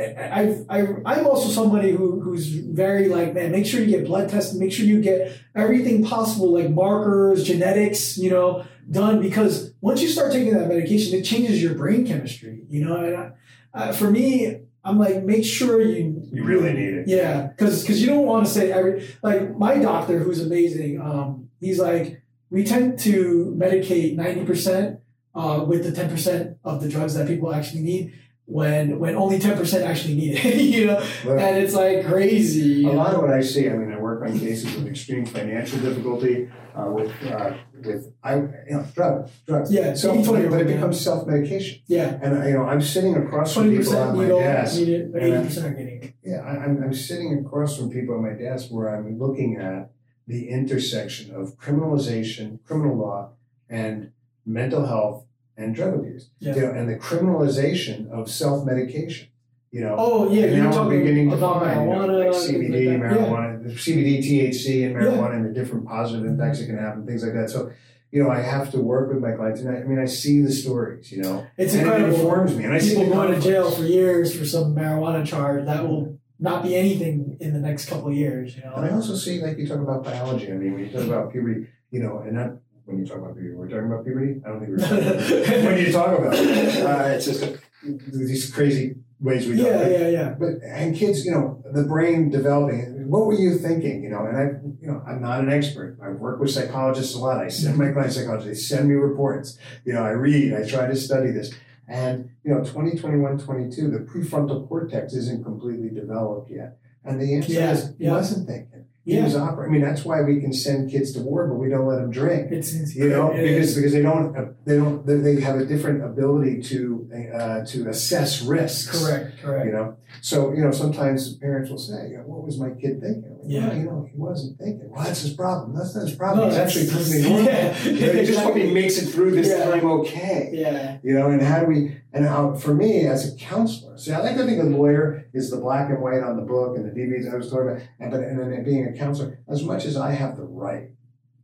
I, I, I'm also somebody who, who's very like, man, make sure you get blood tested, make sure you get everything possible, like markers, genetics, you know, done because once you start taking that medication, it changes your brain chemistry, you know. And I, uh, for me, I'm like, make sure you You really need it. yeah, because because you don't want to say every like my doctor, who's amazing. Um, he's like, we tend to medicate ninety percent uh, with the ten percent of the drugs that people actually need, when when only ten percent actually need it. you know, and it's like crazy. A lot know? of what I see, I mean, I on cases of extreme financial difficulty, uh, with, uh, with, I, you know, drugs, drugs. Yeah, Self, 80-20 but it becomes self-medication. yeah, And, you know, I'm sitting across from people on my desk. need it, but and I- eighty percent are getting it. Yeah, I, I'm, I'm sitting across from people on my desk where I'm looking at the intersection of criminalization, criminal law, and mental health and drug abuse. Yeah. You know, and the criminalization of self-medication. You know, Oh yeah, and you're now we're talking beginning to find you know, marijuana, like CBD, like that. Yeah. CBD, THC, and marijuana, and the different positive impacts it can have, and things like that. So, you know, I have to work with my clients, and I, I mean, I see the stories, you know, It's and incredible. it informs me, and I see People going to jail for years for some marijuana charge that will not be anything in the next couple of years. You know, And I also see, like you talk about biology. I mean, when you talk about puberty, you know, and not when you talk about puberty, we're talking about puberty. I don't think we're talking about when you talk about it. Uh, it's just a, these crazy ways we talk. Yeah, yeah, yeah. But and kids, you know, the brain developing. What were you thinking? You know, and I, you know, I'm not an expert. I work with psychologists a lot. I send my clients psychologists. They send me reports. You know, I read. I try to study this. And you know, 2021, 22, the prefrontal cortex isn't completely developed yet. And the answer Yeah, is yeah. wasn't thinking. He Yeah. was operating. I mean, that's why we can send kids to war, but we don't let them drink. It's, it's You know, it because is. because they don't they don't they- they have a different ability to uh, to assess risks. correct, correct. You know, so you know sometimes parents will say, you know, "What was my kid thinking?" Like, Yeah. "Well, you know, he wasn't thinking. Well, that's his problem. That's not his problem. No, He's that's- actually perfectly normal. Yeah. You know, he just hope he makes it through this Yeah. time okay. Yeah, You know, and how do we? And how for me as a counselor, see, I like to think a lawyer is the black and white on the book and the DVDs I was talking about, and but and then being a counselor, as much as I have the right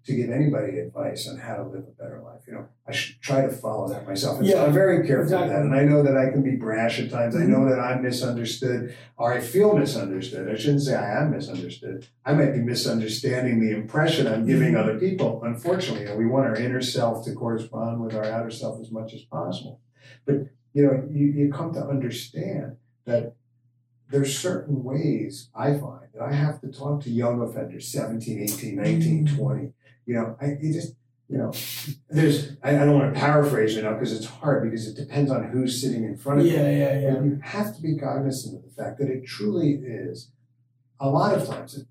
to give anybody advice on how to live a better life, you know, I should try to follow that myself. And so Yeah, I'm very careful of that, and I know that I can be brash at times. I Mm-hmm. know that I'm misunderstood, or I feel misunderstood. I shouldn't say I am misunderstood. I might be misunderstanding the impression I'm giving Mhm. other people. Unfortunately, know, we want our inner self to correspond with our outer self as much as possible. But you know, you, you come to understand that there's certain ways I find that I have to talk to young offenders, 17, 18, 19, Mm. 20. You know, I just, you know, there's, I, I don't want to paraphrase it now because it's hard because it depends on who's sitting in front of you. yeah, yeah, yeah. But you have to be cognizant of the fact that it truly is, a lot of times, it,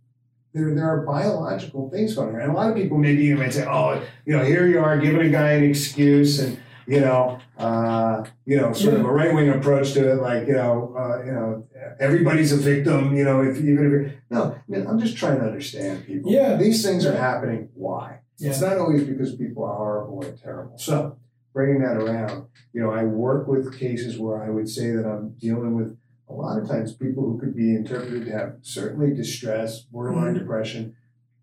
there, there are biological things going on. And a lot of people maybe you might say, oh, you know, here you are giving a guy an excuse and, you know, uh, you know, sort of a right wing approach to it, like, you know, uh, you know, everybody's a victim, you know, if even if you're, no, I mean, I'm just trying to understand people. Yeah. These things are happening. Why? It's not always because people are horrible or terrible. So, bringing that around, you know, I work with cases where I would say that I'm dealing with a lot of times people who could be interpreted to have certainly distress, borderline Mhm. depression,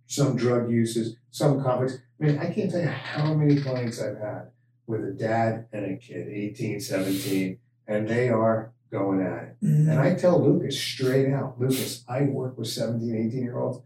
some drug uses, some conflicts. I mean, I can't tell you how many clients I've had with a dad and a kid, 18, 17, and they are going at it. Mhm. And I tell Lucas straight out, Lucas, I work with 17, 18 year olds.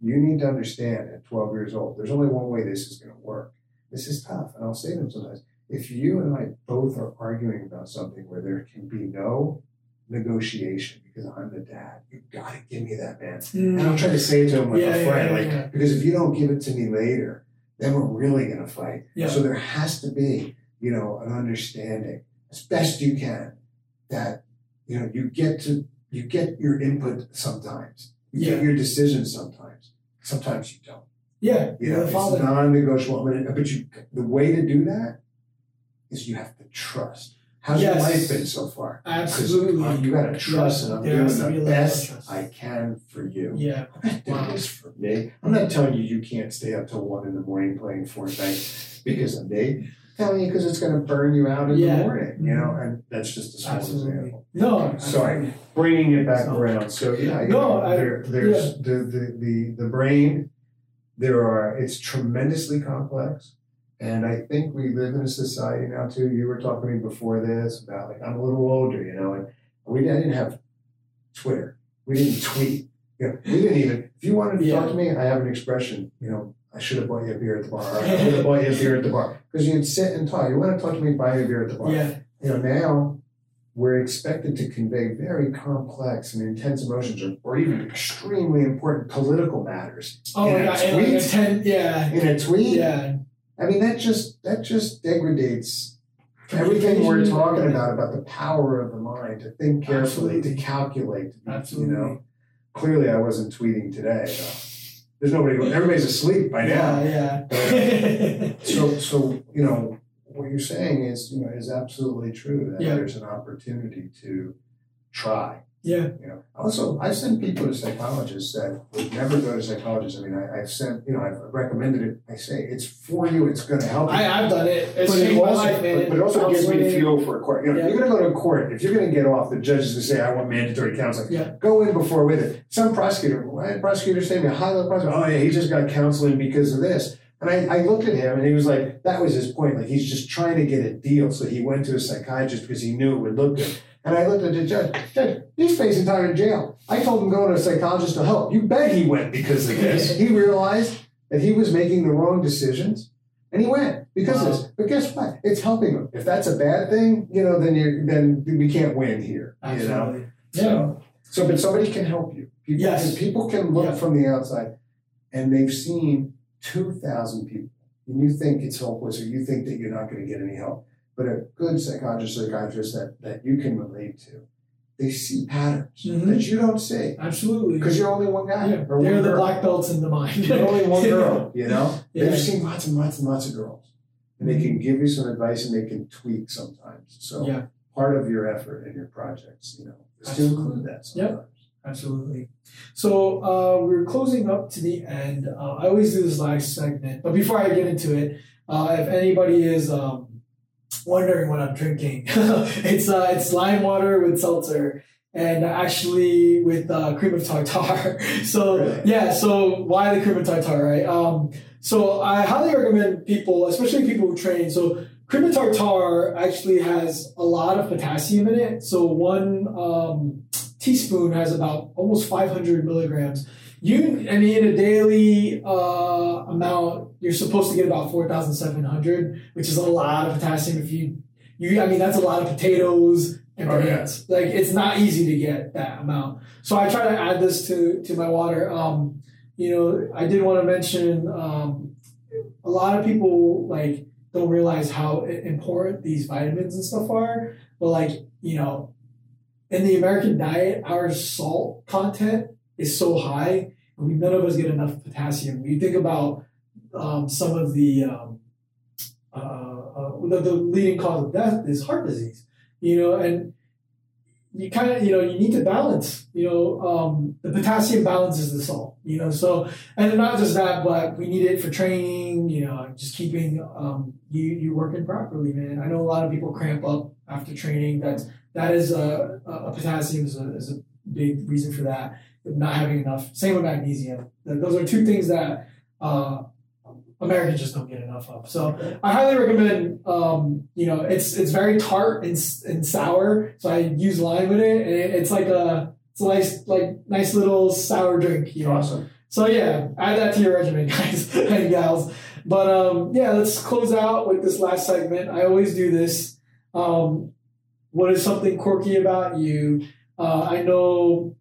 You need to understand at 12 years old, there's only one way this is going to work. This is tough. And I'll say to them sometimes, if you and I both are arguing about something where there can be no negotiation because I'm the dad, you got to give me that, man. And I'll try to say to him like Yeah, a friend, yeah, like, yeah. because if you don't give it to me later, then we're really going to fight. Yeah. So there has to be, you know, an understanding as best you can that, you know, you get to, you get your input sometimes. You Yeah. get your decision sometimes. Sometimes you don't. yeah, You know, the it's non-negotiable. But you, the way to do that is you have to trust. How's Yes. your life been so far? Absolutely. uh, you got to trust, and I'm there doing to be a the best. I can for you. Yeah, I'm Wow. this for me. I'm not telling you you can't stay up till one in the morning playing Fortnite because of me. I'm telling you because it's going to burn you out in Yeah. the morning. You know, and that's just a small absolutely. example. No, Sorry. Bringing it back around. So yeah, you No, know, I- there, there's the, the the the brain. There are. It's tremendously complex. And I think we live in a society now too. You were talking to me before this about like I'm a little older, you know, and we I didn't have Twitter. We didn't tweet. You know, we didn't even. If you wanted to Yeah. talk to me, I have an expression. You know, I should have bought you a beer at the bar. I should have bought you a beer at the bar because you'd sit and talk. You want to talk to me? Buy you a beer at the bar. Yeah, You know, now we're expected to convey very complex and intense emotions, or, or even extremely important political matters Oh In my a god, and like a tweet? ten, yeah, in a tweet. yeah, I mean, that just that just degrades everything we're talking about about the power of the mind to think carefully, Absolutely. to calculate. Absolutely. You know, clearly I wasn't tweeting today. Though. There's nobody. Everybody's asleep by now. yeah, yeah. So, so you know, what you're saying is, you know, is absolutely true. That Yeah. there's an opportunity to try. yeah, You know, also I've sent people to psychologists that would never go to psychologists. I mean, I, I've sent, you know, I've recommended it. I say it's for you. It's going to help you. I, I've done it. It's but, it also, life, but, but it also gives me fuel for a court. You know, Yeah. you're going to go to a court. If you're going to get off, the judge is going to say, "I want mandatory counseling." Yeah. Go in before with it. Some prosecutor, why prosecutor say to me, high level prosecutor, oh yeah, he just got counseling because of this. And I, I looked at him and he was like, that was his point. Like he's just trying to get a deal. So he went to a psychiatrist because he knew it would look good. And I looked at the judge, Judge, he's facing time in jail. I told him go to a psychologist to help. You bet he went because of this. He realized that he was making the wrong decisions. And he went because wow. of this. But guess what? It's helping him. If that's a bad thing, you know, then you then we can't win here. Absolutely. You know? Yeah. So, so but somebody can help you. People yes. can, people can look from the outside and they've seen 2,000 people. And you think it's hopeless or you think that you're not going to get any help. But a good psychologist, or psychiatrist that, that you can relate to, they see patterns mm-hmm. that you don't see. Absolutely. Because you're only one guy. Yeah. They're the girl. black belts in the mind. you're only one girl, you know? Yeah. They've seen lots and lots and lots of girls. And they can give you some advice and they can tweak sometimes. So yeah. part of your effort and your projects, you know, is Absolutely. to include that sometimes. Yep. Absolutely. So uh, we're closing up to the end. Uh, I always do this last segment, but before I get into it, uh, if anybody is um, wondering what I'm drinking, it's uh, it's lime water with seltzer and actually with uh, cream of tartar. so really? yeah, so why the cream of tartar, right? Um, so I highly recommend people, especially people who train. So cream of tartar actually has a lot of potassium in it. So one um, teaspoon has about almost 500 milligrams. You, I mean, a daily uh, amount, you're supposed to get about 4,700, which is a lot of potassium. If you, you, I mean, that's a lot of potatoes and. Oh, yeah. Like, it's not easy to get that amount. So I try to add this to to my water. Um, you know, I did want to mention um, a lot of people like don't realize how important these vitamins and stuff are. But like, you know, in the American diet, our salt content is so high, and we none of us get enough potassium. When you think about um, some of the, um, uh, uh, the, the leading cause of death is heart disease. You know, and you kind of you know you need to balance. You know, um, the potassium balances the salt. You know, so and not just that, but we need it for training. You know, just keeping um, you you working properly, man. I know a lot of people cramp up after training. That's that is a, a potassium is a, is a big reason for that. Not having enough. Same with magnesium. Those are two things that uh, Americans just don't get enough of. So I highly recommend. Um, you know, it's it's very tart and, and sour. So I use lime with it, and it, it's like a it's a nice like nice little sour drink. You know? Awesome. So yeah, add that to your regimen, guys and gals. But um, yeah, let's close out with this last segment. I always do this. Um, what is something quirky about you? Uh, I know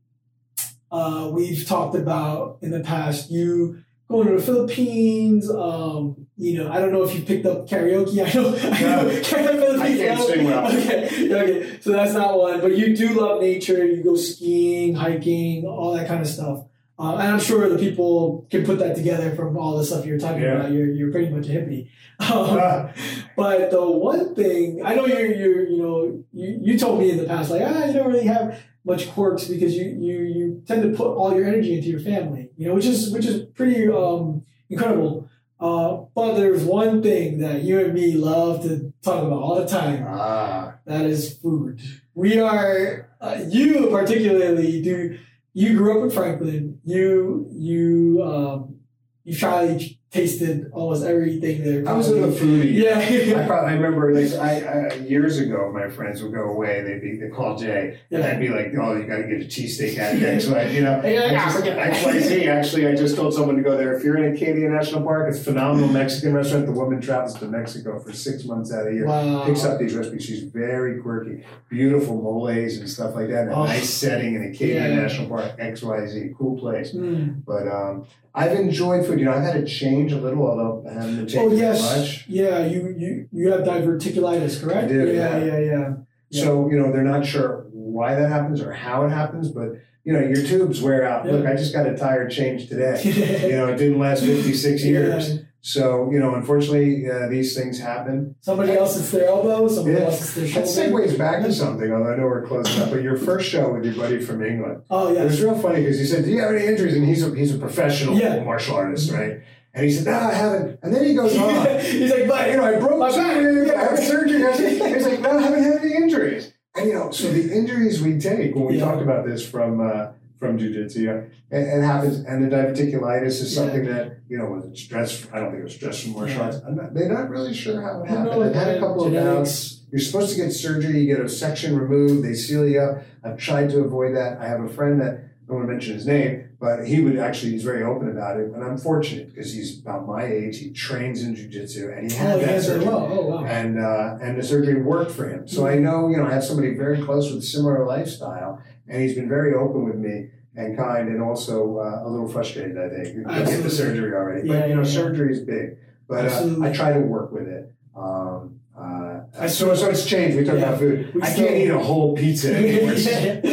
uh, we've talked about in the past you going to the Philippines. Um, you know, I don't know if you picked up karaoke. I know, I, know, I can't sing well. Okay, okay, so that's not one. But you do love nature. You go skiing, hiking, all that kind of stuff. Uh, and I'm sure the people can put that together from all the stuff you're talking yeah. about. You're, you're pretty much a hippie. Um, but the one thing I know you're, you're you know, you, you told me in the past, like, ah, you don't really have much quirks because you, you, you tend to put all your energy into your family, you know, which is, which is pretty, um, incredible. Uh, but there's one thing that you and me love to talk about all the time. Ah. That is food. We are, uh, you particularly do, you grew up in Franklin. You you um you tried tasted almost everything there. I was a foodie. Yeah, I, probably, I remember like I, I, years ago, my friends would go away. They'd be they call Jay, yeah. and I'd be like, "Oh, you got to get a cheesesteak at next one." You know, yeah, XYZ. Actually, I just told someone to go there. If you're in Acadia National Park, it's a phenomenal Mexican restaurant. The woman travels to Mexico for six months out of the year, wow. picks up these recipes. She's very quirky, beautiful moles and stuff like that. And a oh. nice setting in Acadia yeah. National Park, XYZ, cool place. Mm. But um, I've enjoyed food. You know, I've had a change a little, although I haven't changed oh, yes. much. Yeah, you, you you have diverticulitis, correct? I do. Yeah, yeah, yeah, yeah, yeah. So you know, they're not sure why that happens or how it happens, but you know, your tubes wear out. Yeah. Look, I just got a tire change today. you know, it didn't last fifty six years. Yeah. So, you know, unfortunately, uh, these things happen. Somebody else hits their elbow, somebody yeah. else hits their shoulder. That segues back to something, although I know we're closing up, but your first show with your buddy from England. Oh, yeah. It was real funny because he said, Do you have any injuries? And he's a, he's a professional martial artist, right? And he said, No, I haven't. And then he goes on. he's like, But, you know, I broke my back. I had surgery. He's like, No, I haven't had any injuries. And, you know, so the injuries we take when we yeah. talked about this from, uh, from jujitsu. Yeah. It, it happens, and the diverticulitis is something that you know was stress. I don't think it was stress from martial Yeah. arts. I'm not, they're not really sure how it I happened. know, I've had a couple of bouts. You're supposed to get surgery. You get a section removed. They seal you up. I've tried to avoid that. I have a friend that I don't want to mention his name, but he would actually. He's very open about it, and I'm fortunate because he's about my age. He trains in jujitsu, and he had Oh, that yeah, surgery well. Oh, wow. and uh, and the surgery worked for him. So I know you know I have somebody very close with similar lifestyle, and he's been very open with me and kind, and also uh, a little frustrated. I think to get the surgery already, Yeah, but you know yeah, surgery is big. But uh, I try to work with it. Um, uh, so so it's changed. We talk Yeah. about food. We I can't eat a whole pizza anymore.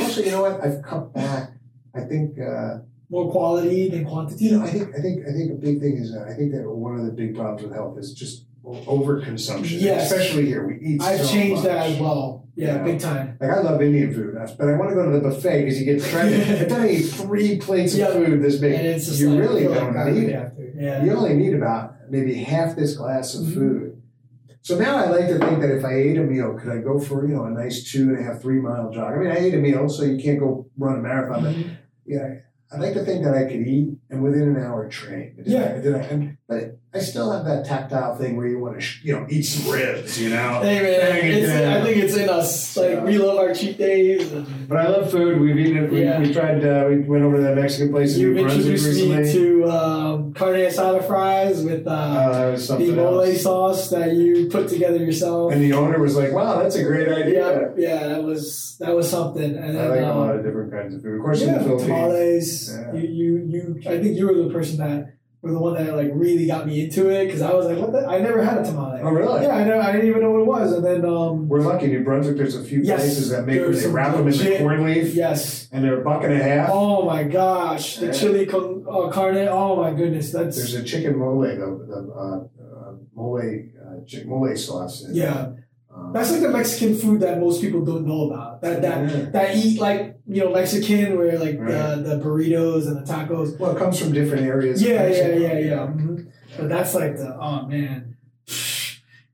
Also, you know what? I've come back. I think. Uh, More quality than quantity. I think I think I think a big thing is uh, I think that one of the big problems with health is just overconsumption. Yes. Especially here, we eat. I've so changed much. that as well. Yeah, Yeah. big time. Like I love Indian food, but I want to go to the buffet because you get treated. but then I eat three plates of Yeah. food this big. And it's you like, really don't garbage need it. Yeah. You only need about maybe half this glass of Mhm. food. So now I like to think that if I ate a meal, could I go for you know a nice two and a half, three mile jog? I mean, I ate a meal, so you can't go run a marathon. But Mhm. yeah, I'd like to think that I could eat and within an hour train. Yeah. I, did I, but I still have that tactile thing where you want to, sh- you know, eat some ribs, you know. Hey man, it's. I think it's in us. Like we love our cheat days. And But I love food. We've eaten it. We, Yeah. we tried. Uh, we went over to that Mexican place in New Brunswick introduced me to um, carne asada fries with uh, uh, the mole else. sauce that you put together yourself. And the owner was like, "Wow, that's a great idea." yeah, yeah, that was that was something. And then, I like a um, lot of different kinds of food. Of course, in yeah, the Philippines. tamales. Yeah. You, you, you. I think you were the person that were the one that like really got me into it because I was like, what the? I never had a tamale. Oh, really? Yeah, I know. I didn't even know what it was, and then um, We're lucky. New Brunswick. There's a few Yes, places that make there's they wrap them in the corn leaf, yes. and they're a buck and a half. Oh my gosh, the Yeah. chili con uh, carne. Oh my goodness, that's There's a chicken mole, the, the uh, uh, mole, uh, mole sauce. Yeah. um, That's like the Mexican food that most people don't know about. That that Yeah. that eat like you know Mexican, where like Right. the the burritos and the tacos. well, it comes from different areas. Yeah, yeah, Mexico. yeah, yeah. Mhm. But that's like the oh man.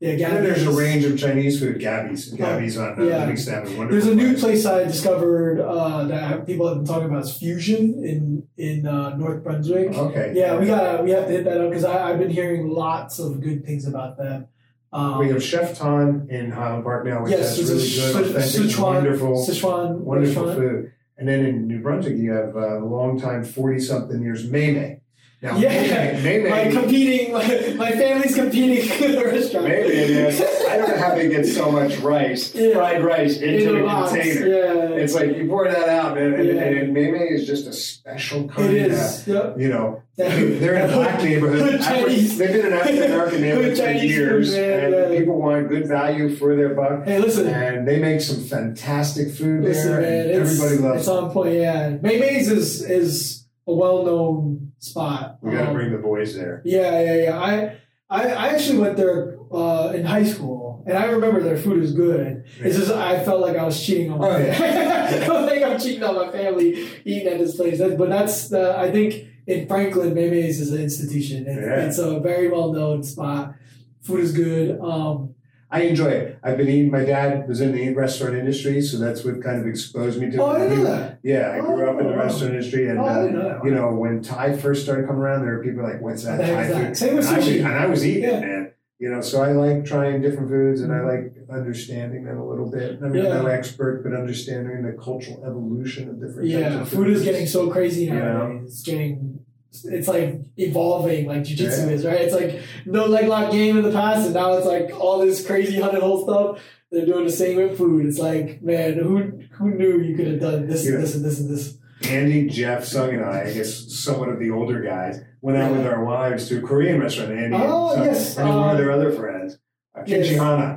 Yeah, And then there's a range of Chinese food. Gabby's, Gabby's on uh, Yeah. Livingston. There's a new place. place I discovered uh, that people have been talking about is Fusion in in uh, North Brunswick. Okay. Yeah, we gotta we have to hit that up because I've been hearing lots of good things about them. Um, We have Chef Ton in Highland Park now, which yes, has really a good, authentic, Sichuan, wonderful, Sichuan wonderful restaurant. food. And then in New Brunswick, you have uh, long time, forty something years Maymay. Now, Yeah, Maymay, my Maymay, competing, my, my family's competing restaurant. Maybe it is. I don't know how they get so much rice, Yeah. fried rice, in into the a box. container. Yeah, It's like you pour that out, and, and, Yeah. and Maymay is just a special kind it of, is. Yep. you know, they're in a black Hood- neighborhood. Chinese. They've been in African American neighborhoods for years, man, and yeah. people want good value for their buck. Hey, listen, And they make some fantastic food listen, there. man. everybody loves it's it. on point. Yeah, Maymay's is is a well known spot. We got to Um, bring the boys there. Yeah, yeah, yeah. I, I, I actually went there uh, in high school, and I remember their food is good. It's just I felt like I was cheating on my. Oh, yeah. I felt like I'm cheating on my family eating at this place. But that's the I think in Franklin, Maymay's is an institution. It's, Yeah. it's a very well known spot. Food is good. Um, I enjoy it. I've been eating. My dad was in the restaurant industry, so that's what kind of exposed me to. oh, I it. didn't know that. Yeah, I grew up in the Oh. restaurant industry, and Oh, uh, know you know when Thai first started coming around, there were people like, "What's that What the heck Thai food?" Same with sushi. and I was eating Yeah. man. You know, so I like trying different foods, and I like understanding them a little bit. I mean, Yeah. I'm no expert, but understanding the cultural evolution of different. types Yeah, of food is getting so crazy You nowadays. know? It's getting, it's like evolving like jujitsu Yeah. is, right? It's like no leg lock game in the past, and now it's like all this crazy hundred hole stuff. They're doing the same with food. It's like, man, who who knew you could have done this Yeah. and this and this and this? Andy, Jeff, Sung, and I, I guess somewhat of the older guys, went out with our wives to a Korean restaurant. Andy, Oh, and, yes, and one uh, of their other friends, uh, yes.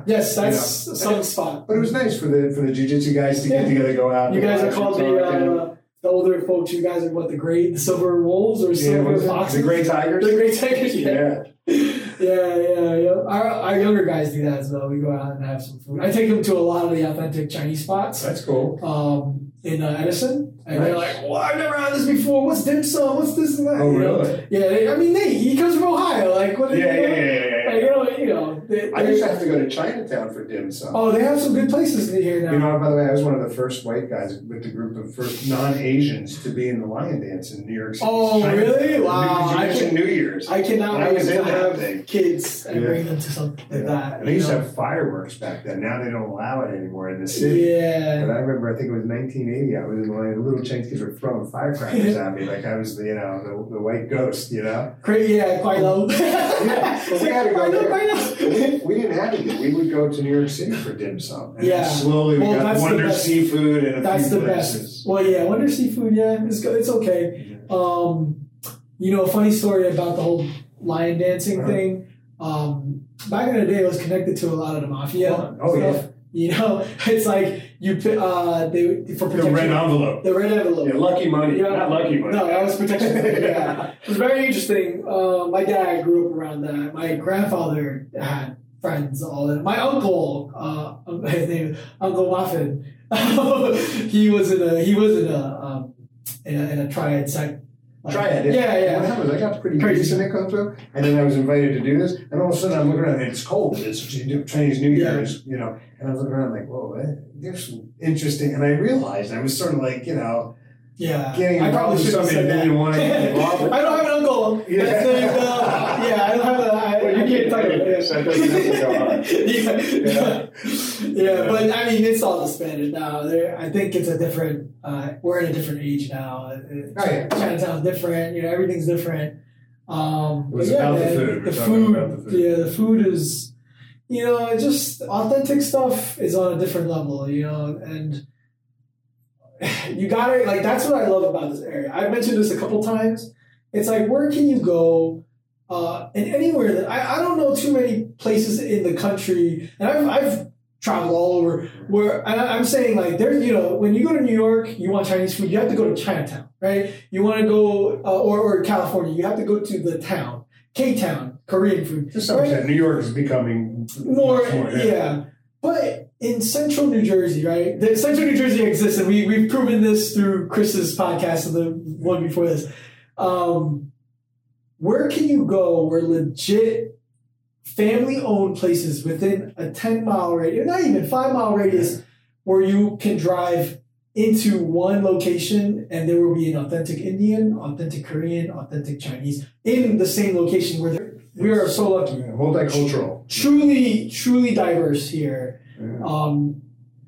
Yes, that's You some spot. But it was nice for the for the jiu-jitsu guys to get Yeah. together, go out. You guys are called the uh, the older folks. You guys are what the great the silver wolves or yeah, silver foxes? the Great Tigers. The great tigers. yeah. yeah, yeah, yeah. Our, our younger guys do that as well. We go out and have some food. I take them to a lot of the authentic Chinese spots that's cool. um, in uh, Edison, and they're like, "Well, I've never had this before. What's dim sum? What's this and that?" Oh, you know? really? Yeah. They, I mean, they, he comes from Ohio. Like, what? Yeah, you yeah, know? yeah, yeah, Like, you know, you know, they, I used to have to go to Chinatown for dim sum. oh, they have some good places here now. You know, by the way, I was one of the first white guys with the group of first non-Asians to be in the lion dance in New York City. Oh, Chinatown. really? Wow. You I mentioned can- New Year's. I cannot I was in have thing. kids and Yeah. bring them to something like that. They used to have fireworks back then. Now they don't allow it anymore in the city. Yeah. And I remember, I think it was 1980. I was in. The little Chinese kids were throwing firecrackers at me like I was, the, you know, the, the white ghost. You know, Crazy, yeah, gweilo. Yeah, well, we had to go Gweilo, there. We, didn't have to. do- We would go to New York City for dim sum. And Yeah. slowly we Well, got Wonder. Seafood and a That's few the places. best. Well, yeah, Wonder Seafood, yeah, it's it's okay. Um, you know, a funny story about the whole lion dancing Uh-huh. thing. Um, back in the day, it was connected to a lot of the mafia Oh, yeah. You know, it's like you uh, they for protection. The red envelope. the red envelope. Yeah, lucky money. Yeah. Not lucky money. No, that was protection. yeah. It was very interesting. Uh, my dad grew up around that. My grandfather had friends, all that. My uncle, uh, his name is Uncle Muffin. he was in a he was in a um, in a, in a triad sect. it. Yeah, yeah. What happened? I got pretty decent at Kung Fu, and then I was invited to do this, and all of a sudden I'm looking around, and it's cold. It's Chinese New Yeah. Year's, you know, and I was looking around like, whoa, eh, there's some interesting, and I realized I was sort of like, you know, Yeah, Getting I probably should have said that that. didn't wanna get involved with. I don't have an uncle. Yeah. Uh, yeah, I don't have a. I, Well, you I can't talk about it, doesn't to on. yeah. yeah, but I mean, it's all expanded now. There, I think it's a different. Uh, we're in a different age now. Uh, Oh, yeah. Chinatown's different. You know, everything's different. Um, It was yeah, about the food. The food, about the food. yeah, the food is. You know, just authentic stuff is on a different level. You know, and you gotta like that's what I love about this area. I've mentioned this a couple times. It's like where can you go uh, and anywhere that I, I don't know too many places in the country, and I've I've traveled all over where I, I'm saying like there's you know when you go to New York, you want Chinese food, you have to go to Chinatown, right? You want to go uh, or or California, you have to go to the town, K Town, Korean food. to some extent, New York is becoming more, much yeah. But in central New Jersey, right? The central New Jersey exists, and we, we've proven this through Chris's podcast and the one before this. Um, where can you go where legit family owned places within a 10 mile radius, not even five mile radius, where you can drive into one location and there will be an authentic Indian, authentic Korean, authentic Chinese in the same location where they're- we are so lucky Yeah, multicultural. truly, truly diverse here. Yeah. Um,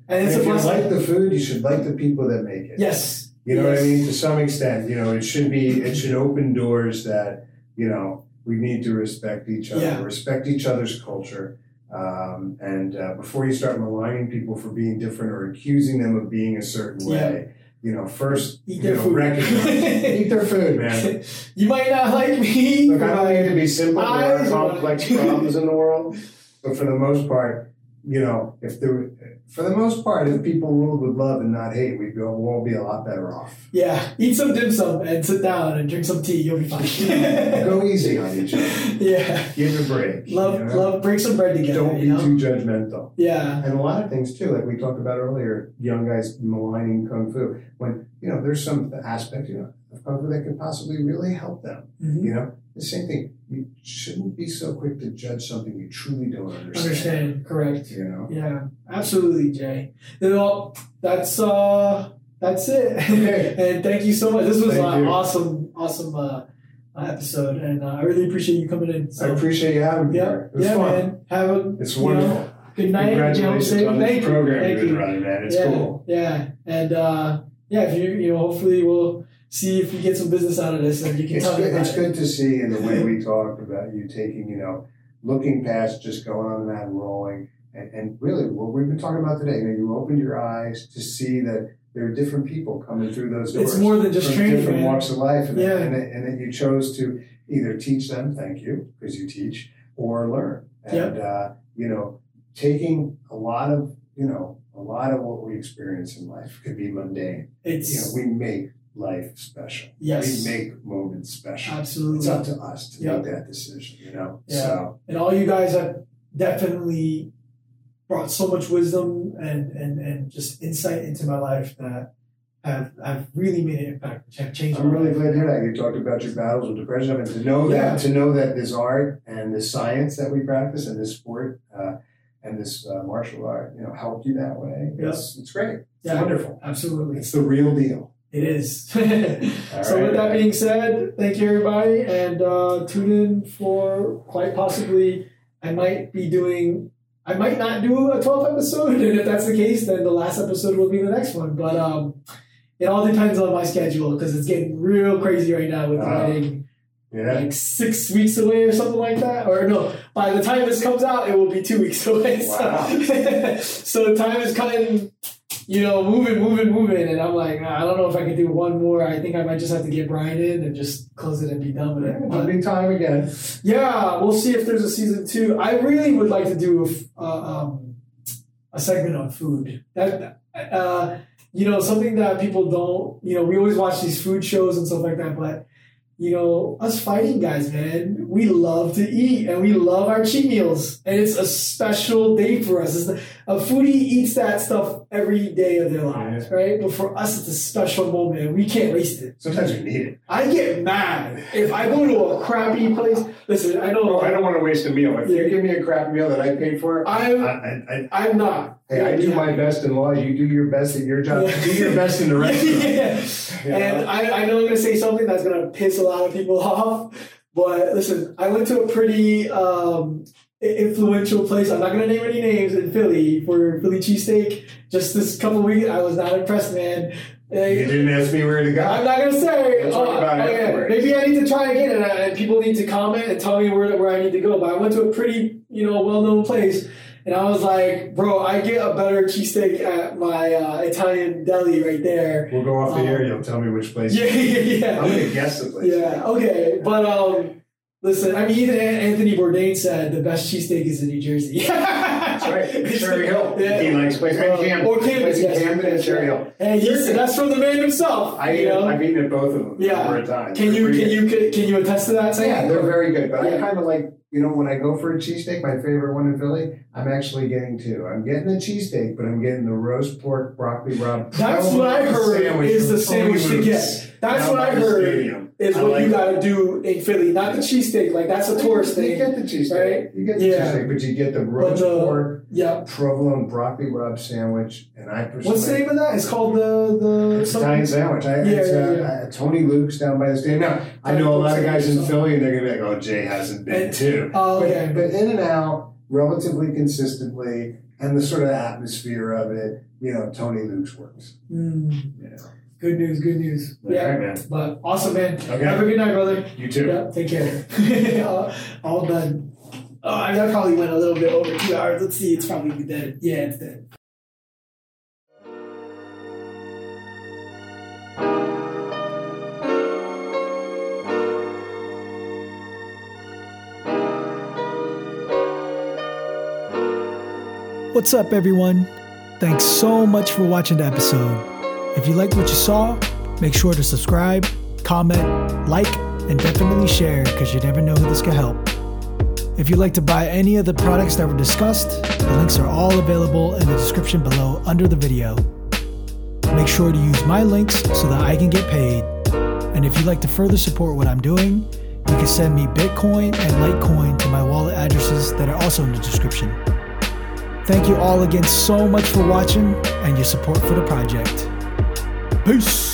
and And it's a if you like the food, you should like the people that make it. yes. You know yes. what I mean? To some extent, you know, it should be, it should open doors that, you know, we need to respect each other, Yeah. respect each other's culture. Um, and uh, before you start maligning people for being different or accusing them of being a certain way, you know, first, Eat you their know, food. recognize, eat their food, man. you might not like me. Look, I don't need to be simple. There are complex problems in the world, but for the most part, you know, if there, for the most part, if people ruled with love and not hate, we'd go, we'll all be a lot better off. yeah, eat some dim sum and sit down and drink some tea. You'll be fine. Go easy on each other. yeah, Give a break. love, you know? love. Break some bread together. Don't be you know? too judgmental. yeah, And a lot of things too, like we talked about earlier, young guys maligning kung fu. When you know, there's some aspect, you know, of kung fu that could possibly really help them. Mhm. You know, the same thing. You shouldn't be so quick to judge something you truly don't understand. understand. Correct. You know. Yeah, absolutely, Jay. Well, that's uh, that's it. Okay. and thank you so much. This was an you. awesome, awesome uh, uh, episode, and uh, I really appreciate you coming in. I So, appreciate you having me yeah, here. It was yeah, fun. man. Have a It's you know, wonderful. good night. Congratulations you know, on thank this you. program Thank you've been you. running, man. It's yeah, cool. Yeah, and uh, yeah, if you you know, hopefully we'll see if we get some business out of this, and you can It's tell me good, about it's it. good to see in the way we talk about you taking, you know, looking past just going on that and rolling. And, and really, what we've been talking about today, you know, you opened your eyes to see that there are different people coming through those doors. It's more than just from training, different man. walks of life. And, Yeah. and, and that you chose to either teach them, thank you, because you teach, or learn. And, uh, you know, taking a lot of, you know, a lot of what we experience in life could be mundane. It's You know, we make life special. yes, We make moments special. absolutely. It's up to us to Yep. make that decision, you know? Yeah. So, and all you guys have definitely brought so much wisdom and and and just insight into my life that have have really made an impact, have changed. I'm really glad to hear that. You talked about your battles with depression, and to know Yeah. that to know that this art and this science that we practice and this sport uh, and this uh, martial art, you know, helped you that way. Yeah. It's it's great. It's Yeah. wonderful. Absolutely, It's the real deal. It is. So right. with that being said, thank you everybody, and uh, tune in for quite possibly I might be doing. I might not do a 12th episode, and if that's the case, then the last episode will be the next one. But um, it all depends on my schedule because it's getting real crazy right now with Wow. wedding. yeah. like six weeks away or something like that. Or no, by the time this comes out, it will be two weeks away. Wow. So, so time is cutting, you know, moving, moving, moving. And I'm like, "Ah, I don't know if I can do one more. I think I might just have to get Brian in and just close it and be done with it. But be time again. yeah, we'll see if there's a season two. I really would like to do a, uh, um, a segment on food. That uh, you know, something that people don't. You know, we always watch these food shows and stuff like that, but you know, us fighting guys, man, we love to eat and we love our cheat meals, and it's a special day for us. It's the, a foodie eats that stuff every day of their lives, right? But for us, it's a special moment, and we can't waste it. Sometimes we need it. I get mad if I go to a crappy place. Listen, I know Oh, I don't want to waste a meal. If Yeah. you give me a crap meal that I paid for, I'm I, I, I'm not. hey, I do my best in law. You do your best at your job. Do your best in the restaurant. yeah. Yeah. And I, I know I'm gonna say something that's gonna piss a lot of people off, but listen, I went to a pretty um, influential place. I'm not gonna name any names in Philly for Philly cheesesteak. Just this couple weeks, I was not impressed, man. You Uh, didn't ask me where to go. I'm not gonna say. We'll oh, about it oh, yeah. Maybe I need to try again, and, I, and people need to comment and tell me where, where I need to go. But I went to a pretty, you know, well-known place, and I was like, bro, I get a better cheesesteak at my uh, Italian deli right there. We'll go off the Um, air. You'll tell me which place. Yeah, yeah, yeah. I'm gonna guess the place. Yeah, okay. But um, listen, I mean, even Anthony Bourdain said the best cheesesteak is in New Jersey. That's right. Cherry Hill. Yeah. He likes place Uh, Camden. or Camden, Place in yes. Camden and Cherry Hill. And he's, that's from the man himself. I, you know? I've eaten at both of them Yeah. over a time. can you can you can, can you attest to that? good. Yeah, they're very good. But I Yeah. kind of like, you know, when I go for a cheesesteak, my favorite one in Philly, I'm actually getting two. I'm getting a cheesesteak, but I'm getting the roast pork broccoli rabe. That's what I heard is the sandwich to get. That's what I heard stadium. Is I what like you got to do in Philly, not the cheesesteak. Like that's a tourist You thing. get the cheesesteak. right? You get the Yeah. cheesesteak, but you get the roast the- pork, Yeah. provolone broccoli rabe sandwich, and I personally. What's the name of that? It's called the the It's Italian sandwich. I, Yeah, it's, yeah, uh, yeah. Uh, Tony Luke's down by the stadium. Now, I know a lot of guys in Philly, and they're gonna be like, "Oh, Jay hasn't been And- too." Oh, But- okay. But, in and out, relatively consistently, and the sort of atmosphere of it, you know, Tony Luke's works. Mm, You know. Good news. Good news. All Yeah. right, man. But awesome, man. Okay. Have a good night, brother. You too. Yeah, take care. all, all done. Oh, I that probably went a little bit over two hours. Let's see. It's probably dead. Yeah, it's dead. What's up, everyone? Thanks so much for watching the episode. If you liked what you saw, make sure to subscribe, comment, like, and definitely share because you never know who this could help. If you'd like to buy any of the products that were discussed, the links are all available in the description below under the video. Make sure to use my links so that I can get paid. And if you'd like to further support what I'm doing, you can send me Bitcoin and Litecoin to my wallet addresses that are also in the description. Thank you all again so much for watching and your support for the project. Peace.